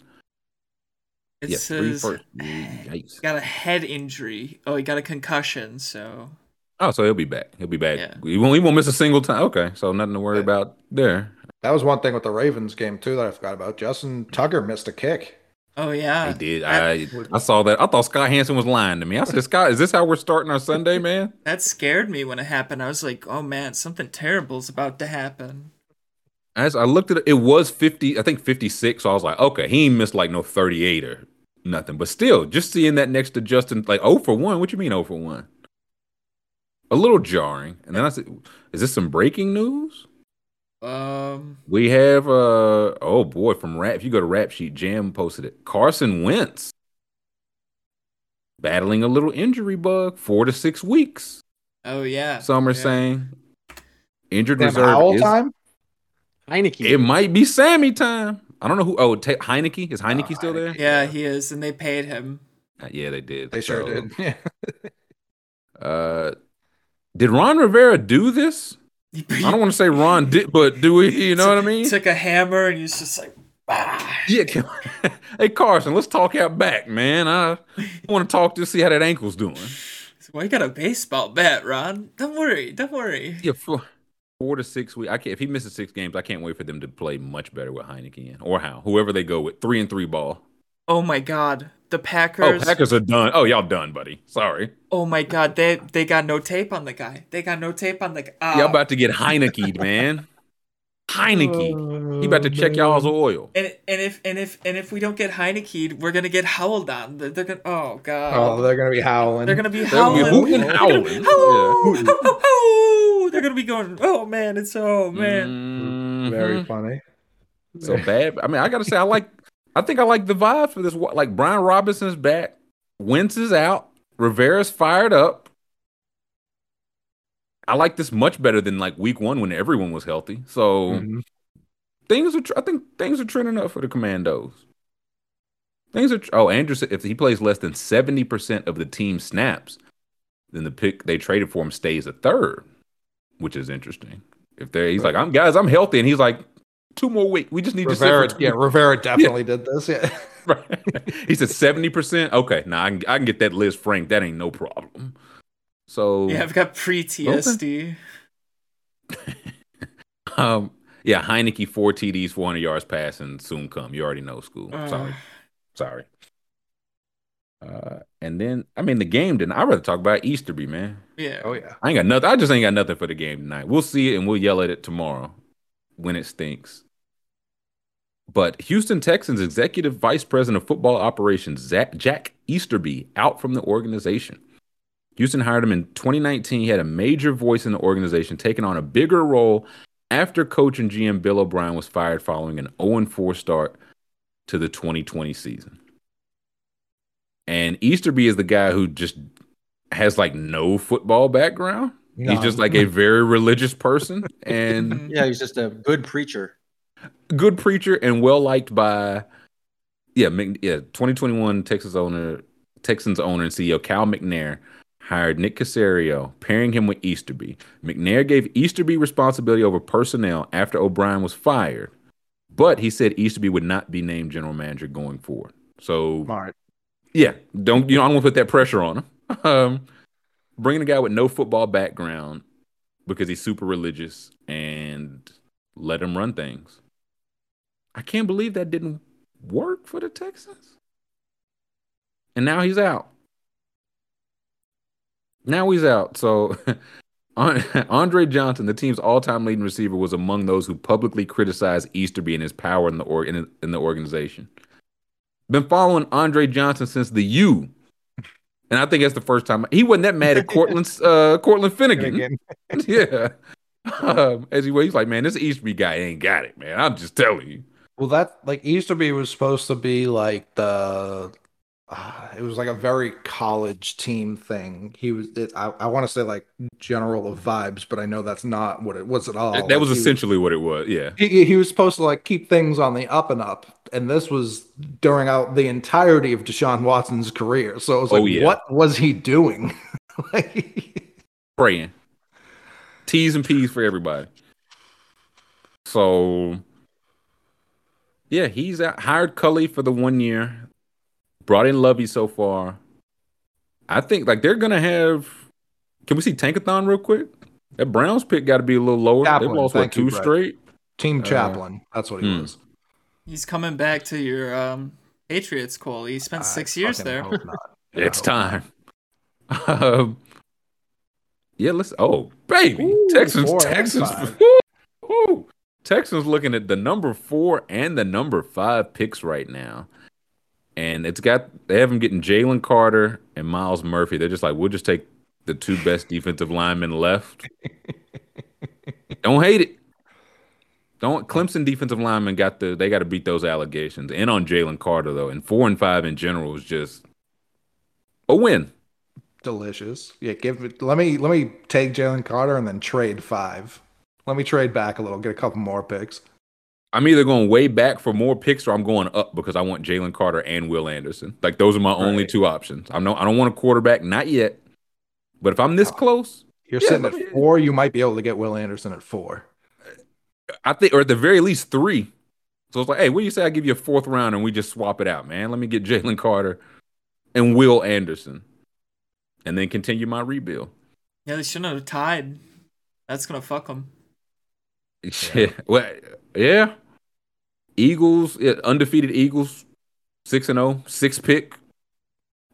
It yeah, says first. Yikes. got a head injury. Oh, he got a concussion. So Oh, so he'll be back. He'll be back. Yeah. He won't. He won't miss a single time. Okay, so nothing to worry Yeah. about there. That was one thing with the Ravens game too that I forgot about. Justin Tucker missed a kick. oh yeah, He did. That, I I saw that. I thought Scott Hanson was lying to me. I said, Scott, is this how we're starting our Sunday, man? that scared me when it happened. I was like, oh man, something terrible is about to happen. As I looked at it, it was 50, I think 56. So I was like, okay, he missed like no 38 or nothing. But still, just seeing that next to Justin, like oh for 1. What you mean 0 for 1? A little jarring. And then I said, is this some breaking news? Um, We have uh oh boy, from rap if you go to Rap Sheet, Jam posted it. Carson Wentz battling a little injury bug, four to six weeks. oh yeah. Some are yeah. saying injured Damn, reserve Howell is time? Heinicke. It might be Sammy time. I don't know who. Oh, Ta Heinicke is Heinicke Oh, still there? Yeah, he is, and they paid him. Uh, yeah, they did. They sure did. Yeah. Uh, did Ron Rivera do this? I don't want to say Ron did, but do we? You know what I mean? Took a hammer and he's just like, ah. Yeah. hey Carson, let's talk out back, man. I want to talk to see how that ankle's doing. Well, you got a baseball bat, Ron. Don't worry, don't worry. Yeah, four, four to six weeks. I can't. If he misses six games, I can't wait for them to play much better with Heineken or how whoever they go with. Three and three ball. Oh my God, the Packers. Oh, Packers. Packers are done. Oh, y'all done, buddy. Sorry. Oh my God, they they got no tape on the guy. They got no tape on the guy. Ah. Y'all about to get Heinicke, man. Heinicke. He about to check y'all's oil. and and if and if and if we don't get Heinicke, we're gonna get howled on. They're, they're gonna. Oh God. Oh, they're gonna be howling. They're gonna be They'll howling. be hooting, They're gonna- howling. Howl, Yeah. howl, howl, howl. They're gonna be going. Oh man, it's oh man. Mhm. Very funny. So bad. I mean, I gotta say, I like. I think I like the vibe for this. Like Brian Robinson's back. Wentz is out. Rivera's fired up. I like this much better than like week one when everyone was healthy. So Mhm. things are. I think things are trending up for the Commandos. Things are. Oh, Andrew said if he plays less than seventy percent of the team snaps, then the pick they traded for him stays a third, which is interesting. If they, he's like, I'm guys, I'm healthy, and he's like, two more weeks. We just need Rivera, to sit for yeah, Rivera definitely did this. Yeah. Right. he said seventy percent. Okay, now I can I can get that list Frank. That ain't no problem. So Yeah, I've got pre TSD. um yeah, Heinicke four TDs, four hundred yards passing, soon come. You already know school. Uh. Sorry, sorry. Uh, and then I mean the game didn't. I'd rather talk about Easterby, man. Yeah. Oh yeah. I ain't got nothing. I just ain't got nothing for the game tonight. We'll see it and we'll yell at it tomorrow when it stinks. But Houston Texans executive vice president of football operations Zach, Jack Easterby out from the organization. Houston hired him in 2019. He had a major voice in the organization, taking on a bigger role after coach and GM Bill O'Brien was fired following an 0-4 start to the 2020 season. And Easterby is the guy who just has like no football background. He's just like a very religious person and Yeah, he's just a good preacher. Good preacher and well liked by yeah, Mc, yeah, 2021 Texas owner Texans owner and CEO Cal McNair hired Nick Caserio, pairing him with Easterby. McNair gave Easterby responsibility over personnel after O'Brien was fired, but he said Easterby would not be named general manager going forward. So Smart. yeah, don't you know? I don't want to put that pressure on him. Um, bringing a guy with no football background because he's super religious and let him run things. I can't believe that didn't work for the Texans. And now he's out. Now he's out. So An- Andre Johnson, the team's all-time leading receiver, was among those who publicly criticized Easterby and his power in the or- in, in the organization. Been following Andre Johnson since the U. And I think that's the first time he wasn't that mad at Cortland uh Cortland Finnegan. Yeah. Um, as he was, he's like, man, this Easterby guy ain't got it, man. I'm just telling you. Well, that like Easterby was supposed to be like the. Uh, it was like a very college team thing. He was. It, I, I want to say like general of vibes, but I know that's not what it was at all. that, that was Like, essentially what it was. Yeah. He, he was supposed to like keep things on the up and up, and this was during out the entirety of Deshaun Watson's career. So it was like, Oh, yeah. what was he doing? like, Praying. T's and P's for everybody. So yeah, he's out, hired Culley for the one year. Brought in Lovie so far. I think like they're gonna have. Can we see Tankathon real quick? That Browns pick got to be a little lower. Chaplin, They've lost what thank you, two straight. Team Uh, Chaplin. That's what he hmm. was. He's coming back to your um, Patriots, Cole. He spent I six years there. not. It's time. Um, yeah, let's. Oh, baby, Ooh, Texans, four and Texans, five. woo, woo. Texans looking at the number four and the number five picks right now, and it's got they have them getting Jalen Carter and Myles Murphy. They're just like, we'll just take the two best defensive linemen left. Don't hate it. Don't Clemson defensive linemen got the they got to beat those allegations. And on Jalen Carter though, and four and five in general is just a win. delicious. Yeah, give it. Let me let me take Jalen Carter and then trade five. Let me trade back a little, get a couple more picks. I'm either going way back for more picks or I'm going up because I want Jalen Carter and Will Anderson. Like those are my only two options. I'm no I don't want a quarterback, not yet. But if I'm this uh, close, You're Yeah, sitting at me- four. You might be able to get Will Anderson at four. I think, or at the very least three. So it's like, hey, what do you say? I give you a fourth round and we just swap it out, man. Let me get Jalen Carter and Will Anderson, and then continue my rebuild. Yeah, they shouldn't have tied. That's gonna fuck them. Yeah. Well, yeah. Eagles, yeah, undefeated Eagles, six and zero, six pick.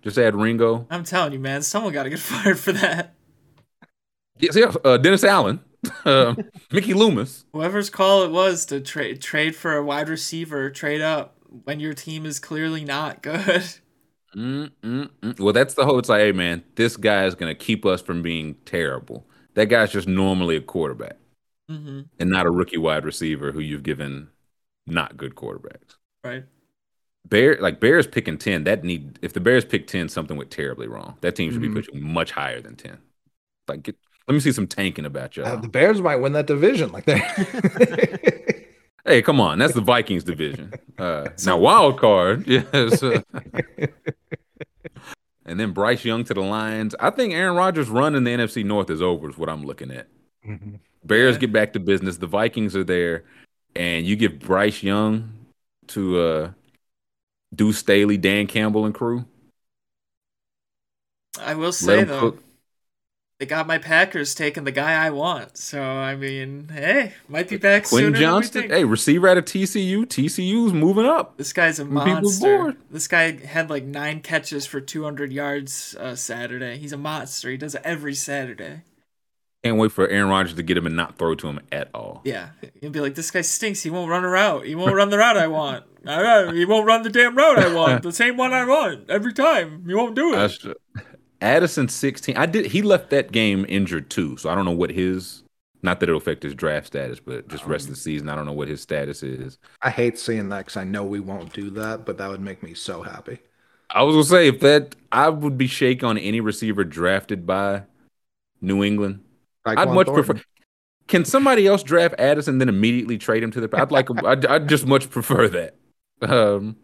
Just add Ringo. I'm telling you, man, someone got to get fired for that. Yes, yeah. Uh, Dennis Allen, uh, Mickey Loomis. Whoever's call it was to trade trade for a wide receiver, trade up when your team is clearly not good. Mm, mm, mm. Well, that's the whole. It's like, hey, man, this guy is gonna keep us from being terrible. That guy's just normally a quarterback hmm and not a rookie wide receiver who you've given not good quarterbacks. Right. Bear like Bears picking ten. That need if the Bears pick ten, something went terribly wrong. That team should Mhm. be pitching much higher than ten. Like, get, let me see some tanking about y'all. Uh, the Bears might win that division. Like they. Hey, come on, that's the Vikings division. Uh, now wild card, yes. uh, and then Bryce Young to the Lions. I think Aaron Rodgers' run in the NFC North is over. Is what I'm looking at. Mhm. Bears get back to business. The Vikings are there, and you give Bryce Young to uh, Deuce Staley, Dan Campbell, and crew. I will say though, cook. they got my Packers taking the guy I want. So I mean, hey, might be back Quinn sooner Johnston, hey, receiver out of TCU. TCU's moving up. This guy's a monster. This guy had like nine catches for 200 yards uh, Saturday. He's a monster. He does it every Saturday. Can't wait for Aaron Rodgers to get him and not throw to him at all. Yeah, he'll be like, this guy stinks. He won't run a route. He won't run the route I want. All right, he won't run the damn route I want. The same one I want every time. He won't do it. Addison 16. I did he left that game injured too, so I don't know what his not that it'll affect his draft status, but just rest of the season, I don't know what his status is. I hate seeing that because I know we won't do that, but that would make me so happy. I was gonna say if that I would be shake on any receiver drafted by New England. I'd much Thornton. prefer. Can somebody else draft Addison then immediately trade him to the? I'd like. I'd, I'd just much prefer that. Um,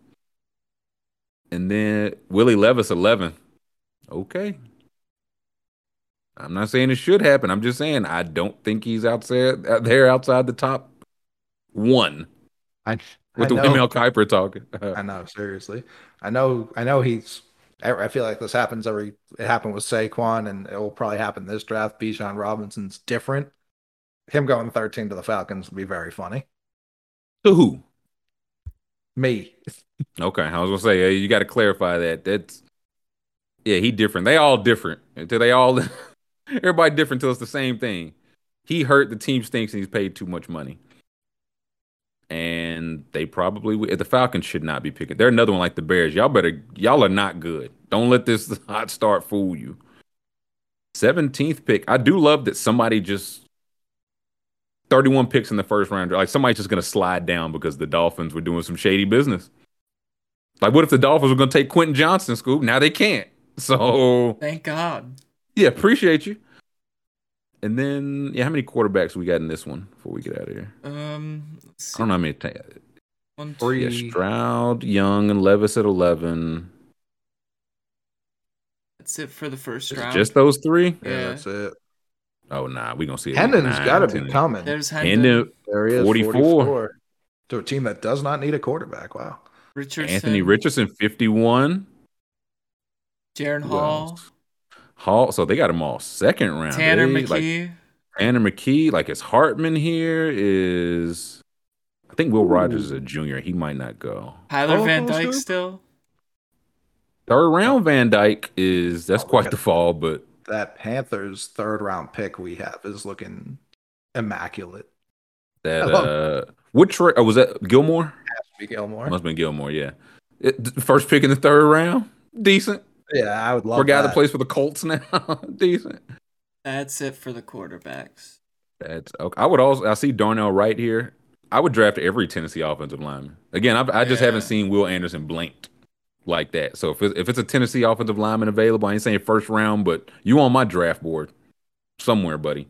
and then Willie Levis eleven. Okay. I'm not saying it should happen. I'm just saying I don't think he's outside out there outside the top one I, with I the know. Mel Kiper talking. I know, seriously. I know. I know he's. I I feel like this happens every. It happened with Saquon, and it will probably happen this draft. Bijan Robinson's different. Him going 13 to the Falcons would be very funny. to who? Me, Okay, I was gonna say you got to clarify that. That's yeah, he different. They all different until they all everybody different till it's the same thing. He hurt the team stinks and he's paid too much money, and they probably the Falcons should not be picking. They're another one like the Bears. Y'all better y'all are not good. Don't let this hot start fool you. Seventeenth pick. I do love that somebody just. 31 picks in the first round. Like somebody's just gonna slide down because the Dolphins were doing some shady business. Like, what if the Dolphins were going to take Quentin Johnston, Scoop? Now they can't. So, Thank God. yeah, appreciate you. And then, yeah, how many quarterbacks we got in this one before we get out of here? Um, I don't know how many. Ta- One, Three. yeah, Stroud, Young, and Levis at 11. That's it for the first Is round. just those three? yeah, Yeah. that's it. Oh nah, we gonna see it. Hendon's Nine, got to 10. be coming. There's Hendon, Hendon, There he is, 44. 44. To a team that does not need a quarterback. Wow. Richardson, Anthony Richardson, fifty-one. Jaren Hall, else? Hall. So they got them all second round. Tanner They, like, McKee. Tanner McKee. Like is Hartman here? Is I think Will Rogers is a junior. He might not go. Tyler Oh, Van Dyke who? still. Third round Van Dyke is that's Oh, quite look the fall, but That Panthers third round pick we have is looking immaculate. that uh which ra- oh, was that Gilmore? Has to be Gilmore. Must have been Gilmore, yeah. It, first pick in the third round. Decent. Yeah, I would love For a guy that. that plays for the Colts now. Decent. That's it for the quarterbacks. That's okay. I would also I see Darnell Wright here. I would draft every Tennessee offensive lineman. Again, I've, I just Yeah. haven't seen Will Anderson blinked like that. So if it's, if it's a Tennessee offensive lineman available, I ain't saying first round, but you on my draft board somewhere, buddy.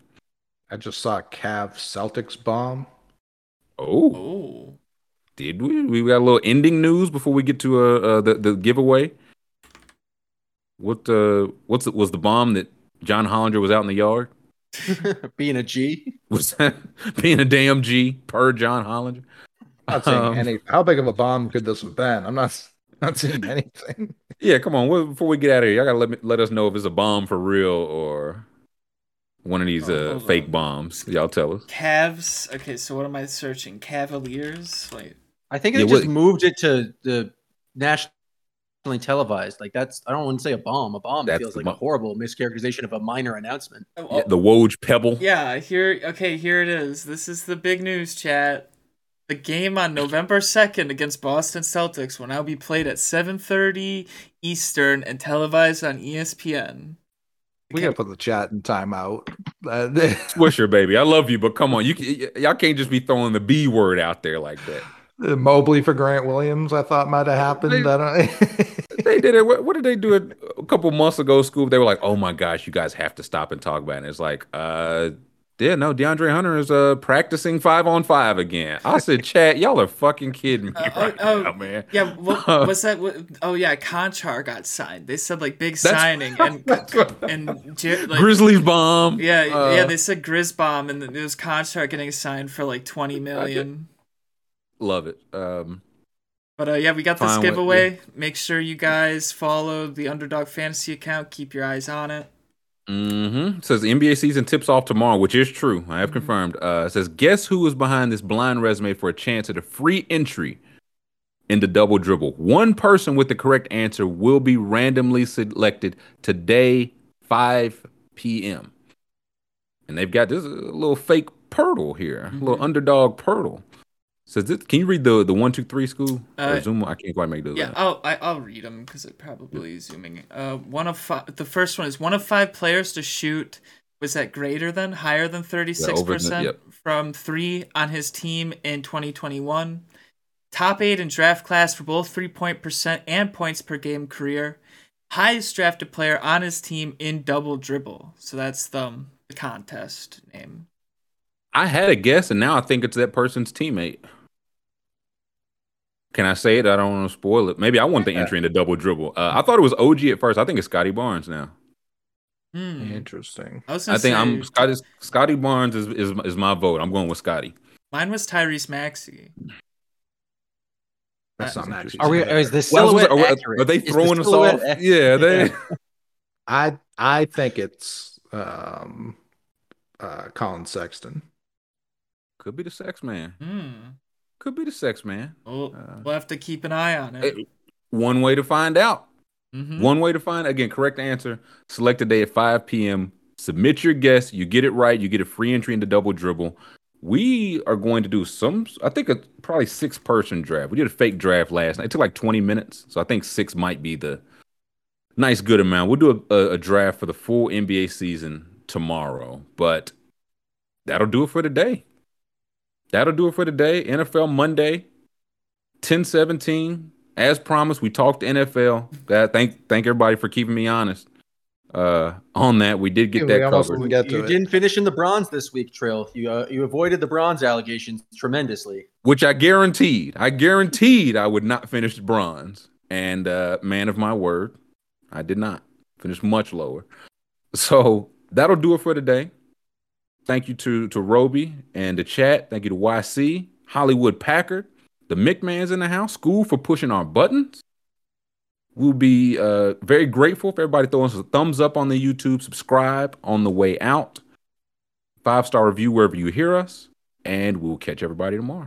I just saw a Cav Celtics bomb. Oh, Oh, did we? We got a little ending news before we get to uh, uh the the giveaway. What uh what's it was the bomb that John Hollinger was out in the yard? Being a G. Was that being a damn G per John Hollinger? Not seeing Um, any. How big of a bomb could this have been? I'm not not seeing anything. Yeah, come on. What, before we get out of here, y'all gotta let me, let us know if it's a bomb for real or one of these Oh, uh, fake on. bombs. Y'all tell us. Cavs. Okay, so what am I searching? Cavaliers. Wait. I think Yeah, they just what- moved it to the nationally televised. Like that's I don't want to say a bomb. A bomb That's feels like bomb. a horrible mischaracterization of a minor announcement. Oh, Yeah, the Woj Pebble. Yeah, here okay, here it is. This is the big news chat. The game on November 2nd against Boston Celtics will now be played at 7:30 Eastern and televised on ESPN. We gotta put the chat in timeout. Uh, Swisher, baby. I love you, but come on. You c- y- y'all can't just be throwing the B word out there like that. Mobley for Grant Williams, I thought might have happened. I don't, They did it. What, what did they do it a couple months ago? School. They were like, "Oh my gosh, you guys have to stop and talk about it." It's like, uh, yeah, no, DeAndre Hunter is uh practicing five on five again. I said, Chad, y'all are fucking kidding me Uh, oh, right oh, now, man. Yeah, what was that? What, oh yeah, Konchar got signed. They said like big That's- signing and and like, Grizzlies bomb. Yeah, yeah, Uh, they said Grizzbomb and it was Konchar getting signed for like 20 million. love it. Um, But uh, yeah, we got this Fine giveaway. Make sure you guys follow the Underdog Fantasy account. Keep your eyes on it. Mm-hmm. Says the NBA season tips off tomorrow, which is true. I have Mhm. confirmed. Uh, it says, guess who is behind this blind resume for a chance at a free entry in the double dribble? One person with the correct answer will be randomly selected today, 5 p.m. And they've got this uh, little fake Purtle here, a little underdog Purtle. Says, this, can you read the the one two three school Uh, Zoom? I can't quite make those. Yeah, out. I'll I, I'll read them because it probably is zooming. Uh, one of five. The first one is one of five players to shoot. Was that greater than, higher than thirty six percent from three on his team in twenty twenty one? Top eight in draft class for both three point percent and points per game career. Highest drafted player on his team in double dribble. So that's the, the contest name. I had a guess, and now I think it's that person's teammate. Can I say it? I don't want to spoil it. Maybe I want the Yeah. entry into double dribble. Uh, I thought it was OG at first. I think it's Scotty Barnes now. Hmm. Interesting. I I think say, I'm Scotty. Scotty Barnes is, is is my vote. I'm going with Scotty. Mine was Tyrese Maxey. That's not actually. Are we? fair. Is the Well, was- silhouette are, are- accurate? are they Is the throwing us silhouette off? ac- Yeah, they. I I think it's um uh Collin Sexton. Could be the sex man. Hmm. Could be the sex man. We'll, Uh, we'll have to keep an eye on it. One way to find out. Mhm. One way to find again correct answer. Select a day at 5 p.m. Submit your guess. You get it right. You get a free entry into double dribble. We are going to do some. I think a probably six person draft. We did a fake draft last night. It took like 20 minutes, so I think six might be the nice good amount. We'll do a, a, a draft for the full NBA season tomorrow, but that'll do it for today. That'll do it for today. NFL Monday, 10 17. As promised, we talked NFL. God, thank thank everybody for keeping me honest. Uh, on that, we did get We that covered. didn't get You it. didn't finish in the bronze this week, Trill. You uh, you avoided the bronze allegations tremendously. which I guaranteed. I guaranteed I would not finish bronze. And uh, man of my word, I did not finish much lower. So that'll do it for today. Thank you to to Roby and the chat. Thank you to YC, Hollywood Packard, the McMahons in the house, school for pushing our buttons. We'll be uh, very grateful if everybody throws us a thumbs up on the YouTube, subscribe on the way out, five star review wherever you hear us, and we'll catch everybody tomorrow.